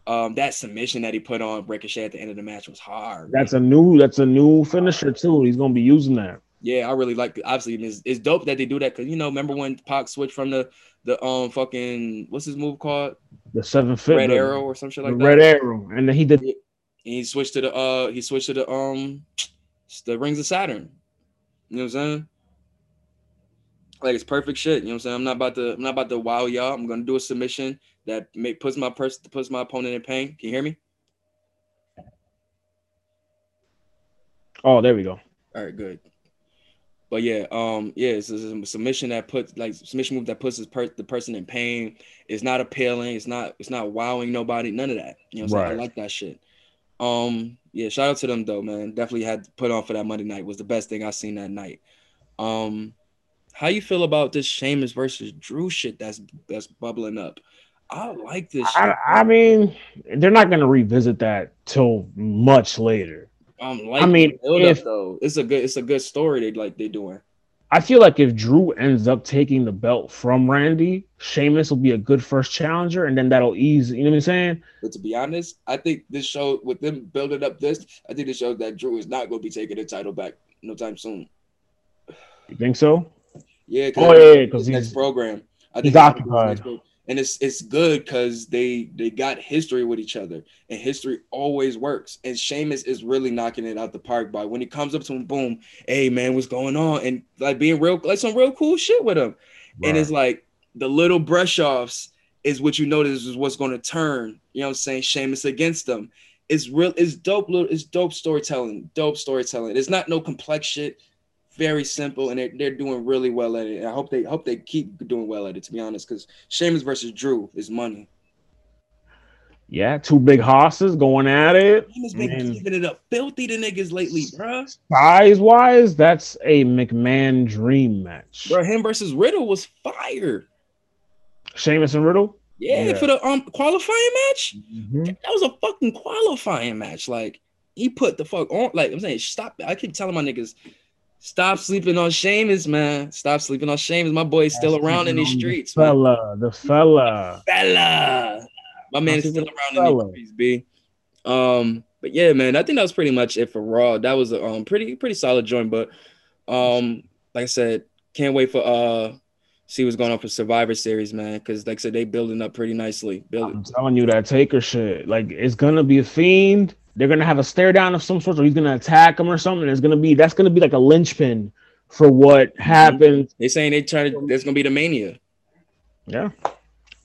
Um, that submission that he put on Ricochet at the end of the match was hard. That's a new, that's a new finisher too. He's gonna be using that. yeah, I really like. Obviously, it's, it's dope that they do that because you know, remember when Pac switched from the the um fucking what's his move called The seven foot Red Arrow or some shit like that. red arrow, and then he did. And he switched to the uh he switched to the um the rings of Saturn. You know what I'm saying? Like it's perfect shit. You know what I'm saying? I'm not about to I'm not about to wow y'all. I'm gonna do a submission that make puts my person puts my opponent in pain. Can you hear me? Oh, there we go. All right, good. But yeah, um, yeah, it's, a submission that puts like submission move that puts per- the person in pain. It's not appealing. It's not. It's not wowing nobody. None of that. You know, what I'm saying? Right. I like that shit. Um, yeah, shout out to them though, man. Definitely had to put on for that Monday night. Was the best thing I seen that night. Um, how you feel about this Sheamus versus Drew shit that's that's bubbling up? I like this. Shit. I, I mean, they're not gonna revisit that till much later. Um, like I mean, if- though, it's a good it's a good story they like they doing. I feel like if Drew ends up taking the belt from Randy, Sheamus will be a good first challenger, and then that'll ease. You know what I'm saying? But to be honest, I think this show with them building up this, I think this shows that Drew is not going to be taking the title back no time soon. You think so? Yeah, Oh, yeah, yeah, 'cause his next he's- program. I he's he's gonna do his occupied. And it's it's good because they they got history with each other, and history always works. And Sheamus is really knocking it out the park by when he comes up to him, boom, hey man, what's going on? And like being real, like some real cool shit with him. And it's like the little brush offs is what you notice is what's going to turn. You know what I'm saying? Sheamus against them. It's real. It's dope. Little. It's dope storytelling. Dope storytelling. It's not no complex shit. Very simple, and they're, they're doing really well at it. I hope they hope they keep doing well at it. To be honest, because Sheamus versus Drew is money. Yeah, two big horses going at it. Sheamus been Man. giving it up filthy to niggas lately, bro. Size wise, that's a McMahon dream match. Bro, him versus Riddle was fire. Sheamus and Riddle. Yeah, Yeah. for the um qualifying match. Mhm. That was a fucking qualifying match. Like he put the fuck on. Like I'm saying, stop. I keep telling my niggas, stop sleeping on Sheamus, man. Stop sleeping on Sheamus. My boy is still around in these The streets, man. fella, the fella. Fella. My man is still around in these streets, B. Um, but yeah, man, I think that was pretty much it for Raw. That was a um pretty pretty solid joint, but um, like I said, can't wait for uh see what's going on for Survivor Series, man. Because like I said, they building up pretty nicely. Building. I'm telling you that Taker shit. Like it's gonna be a fiend. They're gonna have a stare down of some sort, or he's gonna attack him or something. It's gonna be that's gonna be like a linchpin for what mm-hmm. happened. They're saying they trying to. There's gonna be the Mania. Yeah,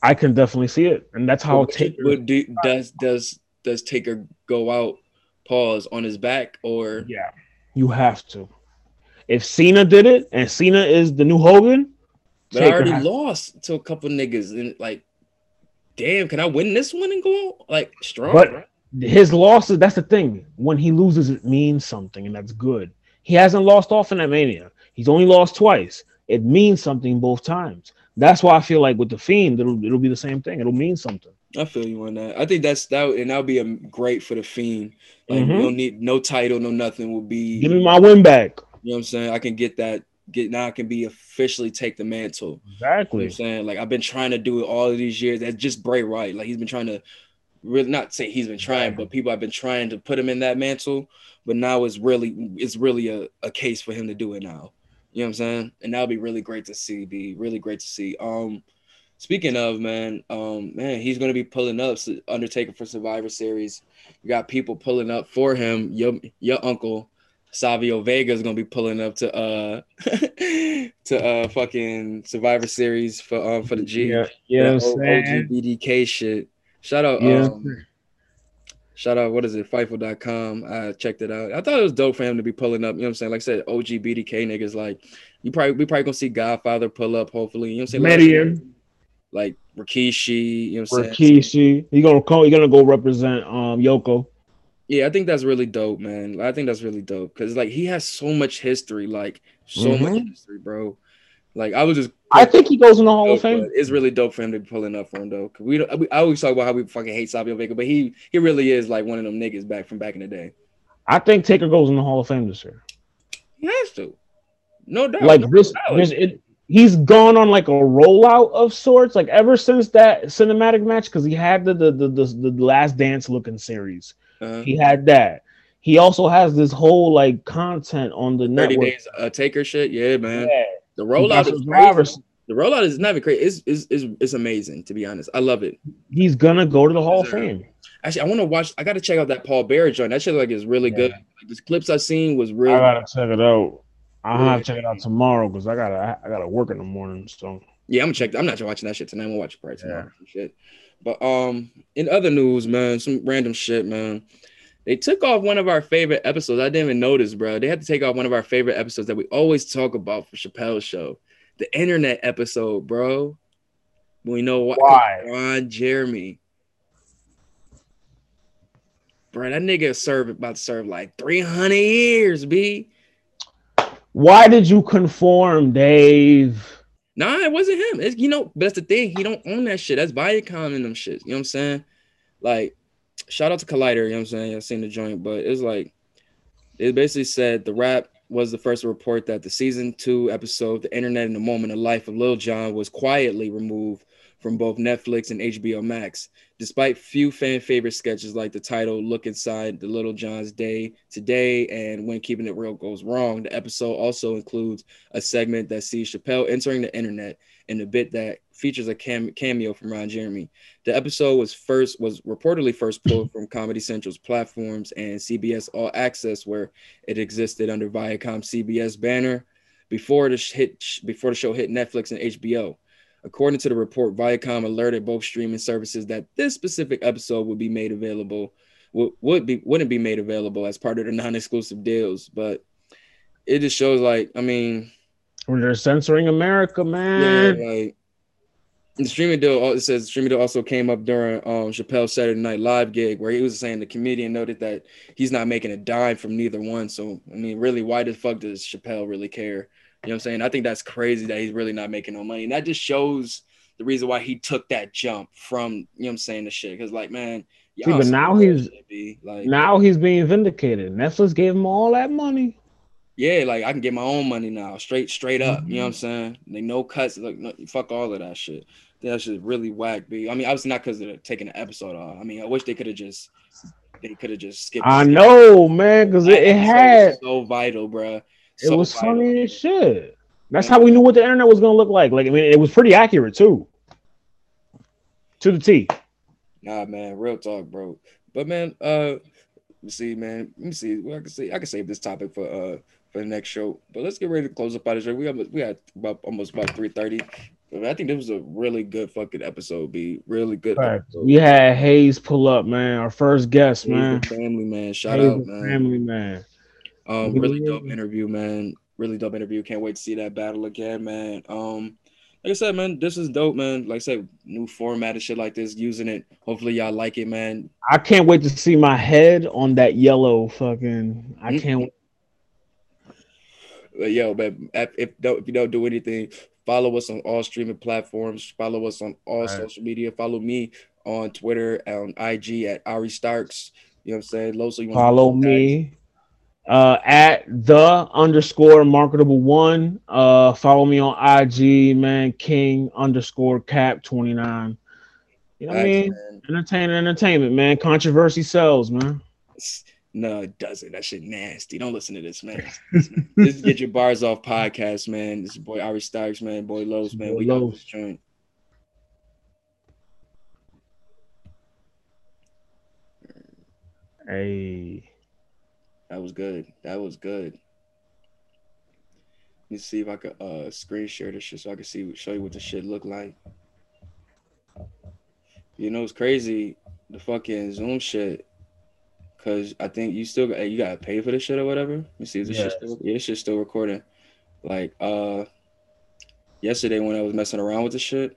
I can definitely see it, and that's how Taker. but do, does does does Taker go out? Pause on his back or Yeah, you have to. If Cena did it, and Cena is the new Hogan, But I already has- lost to a couple niggas and like, damn, can I win this one and go out like strong? But his losses, that's the thing. When he loses, it means something, and that's good. He hasn't lost often at Mania. He's only lost twice. It means something both times. That's why I feel like with the Fiend, it'll it'll be the same thing. It'll mean something. I feel you on that. I think that's that, and that'll be a great for the fiend. Like Mhm. you don't need no title, no nothing. Will be Give me my win back. You know what I'm saying? I can get that. Get now. I can be officially take the mantle. You know Exactly. I'm saying? Like I've been trying to do it all of these years. That's just Bray Wyatt. Like he's been trying to really not say he's been trying, but people have been trying to put him in that mantle. But now it's really it's really a, a case for him to do it now. You know what I'm saying? And that'll be really great to see. Be really great to see. Um speaking of man, um man, he's gonna be pulling up Undertaker for Survivor Series. You got people pulling up for him. Your your uncle Savio Vega is gonna be pulling up to uh to uh fucking Survivor Series for um for the G. Yeah, yeah. That I'm old saying? OGBDK shit. Shout out Yeah. um shout out what is it fightful.com. I checked it out. I thought it was dope for him to be pulling up. You know what I'm saying? Like I said, OG BDK niggas like you probably we probably gonna see Godfather pull up hopefully. You know what I'm saying? Like- Like Rikishi, you know what I'm saying? Rikishi. He gonna call. He gonna go represent um Yoko. Yeah, I think that's really dope, man. I think that's really dope because like he has so much history, like so Mhm. much history, bro. Like I was just, I think he goes in the Hall of Fame. it's really dope for him to be pulling up for him though. 'Cause we, we I always talk about how we fucking hate Savio Vega, but he he really is like one of them niggas back from back in the day. I think Taker goes in the Hall of Fame this year. He has to, no doubt. like no this, this it, he's gone on like a rollout of sorts like ever since that cinematic match because he had the the, the the the last dance looking series Uh-huh. he had that he also has this whole like content on the 30 network days uh, taker shit, yeah, man. Yeah. The rollout is crazy. The rollout is not even crazy. It's, it's, it's, it's amazing to be honest. I love it. he's gonna go to the hall of fame Actually, I want to watch. I got to check out that Paul Bear joint. That shit like is really good. Like, the clips I seen was really. i gotta check it out i'll Yeah. have to check it out tomorrow because i gotta i gotta work in the morning so Yeah, I'm gonna check. I'm not watching that shit tonight. I'm gonna watch it probably tomorrow. some Shit. But um, in other news, man, some random shit, man. They took off one of our favorite episodes. I didn't even notice, bro. They had to take off one of our favorite episodes that we always talk about for Chappelle's show, the internet episode, bro. We know why. Why? Ron Jeremy. Bro, that nigga serve about to serve like 300 years, B. why did you conform dave Nah, it wasn't him. It's you know, but that's the thing. He don't own that shit. That's Viacom and them shit. You know what I'm saying? Like, shout out to Collider. You know what I'm saying? I've seen the joint, but it's like it basically said the Wrap was the first to report that the season two episode, The Internet in the Moment of Life of Lil Jon, was quietly removed from both Netflix and HBO Max. Despite few fan favorite sketches like the title Look Inside the Lil Jon's Day Today and When Keeping It Real Goes Wrong, the episode also includes a segment that sees Chappelle entering the internet and a bit that features a cam- cameo from Ron Jeremy. The episode was first was reportedly first pulled from Comedy Central's platforms and CBS All Access, where it existed under Viacom CBS banner before the sh- hit before the show hit Netflix and HBO. According to the report, Viacom alerted both streaming services that this specific episode would be made available would, would be wouldn't be made available as part of the non-exclusive deals, but it just shows like I mean, when they're censoring America, man. Yeah, like the streaming deal. It says the streaming deal also came up during um Chappelle's Saturday Night Live gig where he was saying the comedian noted that he's not making a dime from neither one. So I mean, really, why the fuck does Chappelle really care? You know what I'm saying? I think that's crazy that he's really not making no money. And that just shows the reason why he took that jump from, you know what I'm saying, the shit. Cause like, man, See, but now he's like now he's being vindicated. Netflix gave him all that money. Yeah, like I can get my own money now, straight straight up. Mm-hmm. You know what I'm saying? They no cuts, like no, fuck all of that shit. That shit really whack. B. I mean, obviously not because they're taking the episode off. I mean, I wish they could have just they could have just skipped. I know, man, because it, it had so vital, bro. It was vital. funny as shit. That's how we knew what the internet was gonna look like. Like, I mean, it was pretty accurate too, to the T. Nah, man, real talk, bro. But man, uh, let me see, man. Let me see. Well, I can see. I can save this topic for uh for the next show. But let's get ready to close up out of show. We got we had about almost about three thirty. I think this was a really good fucking episode. Be really good. Right. We had Hayes pull up, man. Our first guest, Hayes man. Family man. Shout Hayes out, man. Family man. Um, really dope interview, man. Really dope interview. Can't wait to see that battle again, man. Um, like I said, man, this is dope, man. Like I said, new format and shit like this, using it. Hopefully, y'all like it, man. I can't wait to see my head on that yellow fucking. I mm-hmm. can't. But yo, man, if don't if you don't do anything, follow us on all streaming platforms. Follow us on all, all social media. Follow me on Twitter on IG at Ari Starks. You know what I'm saying? Loso, you follow me uh, at the underscore marketable one. Uh, follow me on IG, man. King underscore cap 29. You know what I mean? Entertainment, entertainment, man. Controversy sells, man. No, it doesn't. That shit nasty. Don't listen to this, man. this is Get Your Bars Off podcast, man. This is boy Ari Starks, man. Boy Los, man. Boy we got this joint. Hey. That was good. That was good. Let me see if I could uh screen share this shit so I can see show you what the shit look like. You know it's crazy the fucking Zoom shit. Cause I think you still got you gotta pay for the shit or whatever. Let me see if this shit still yeah, this shit's still recording. Like uh yesterday when I was messing around with the shit,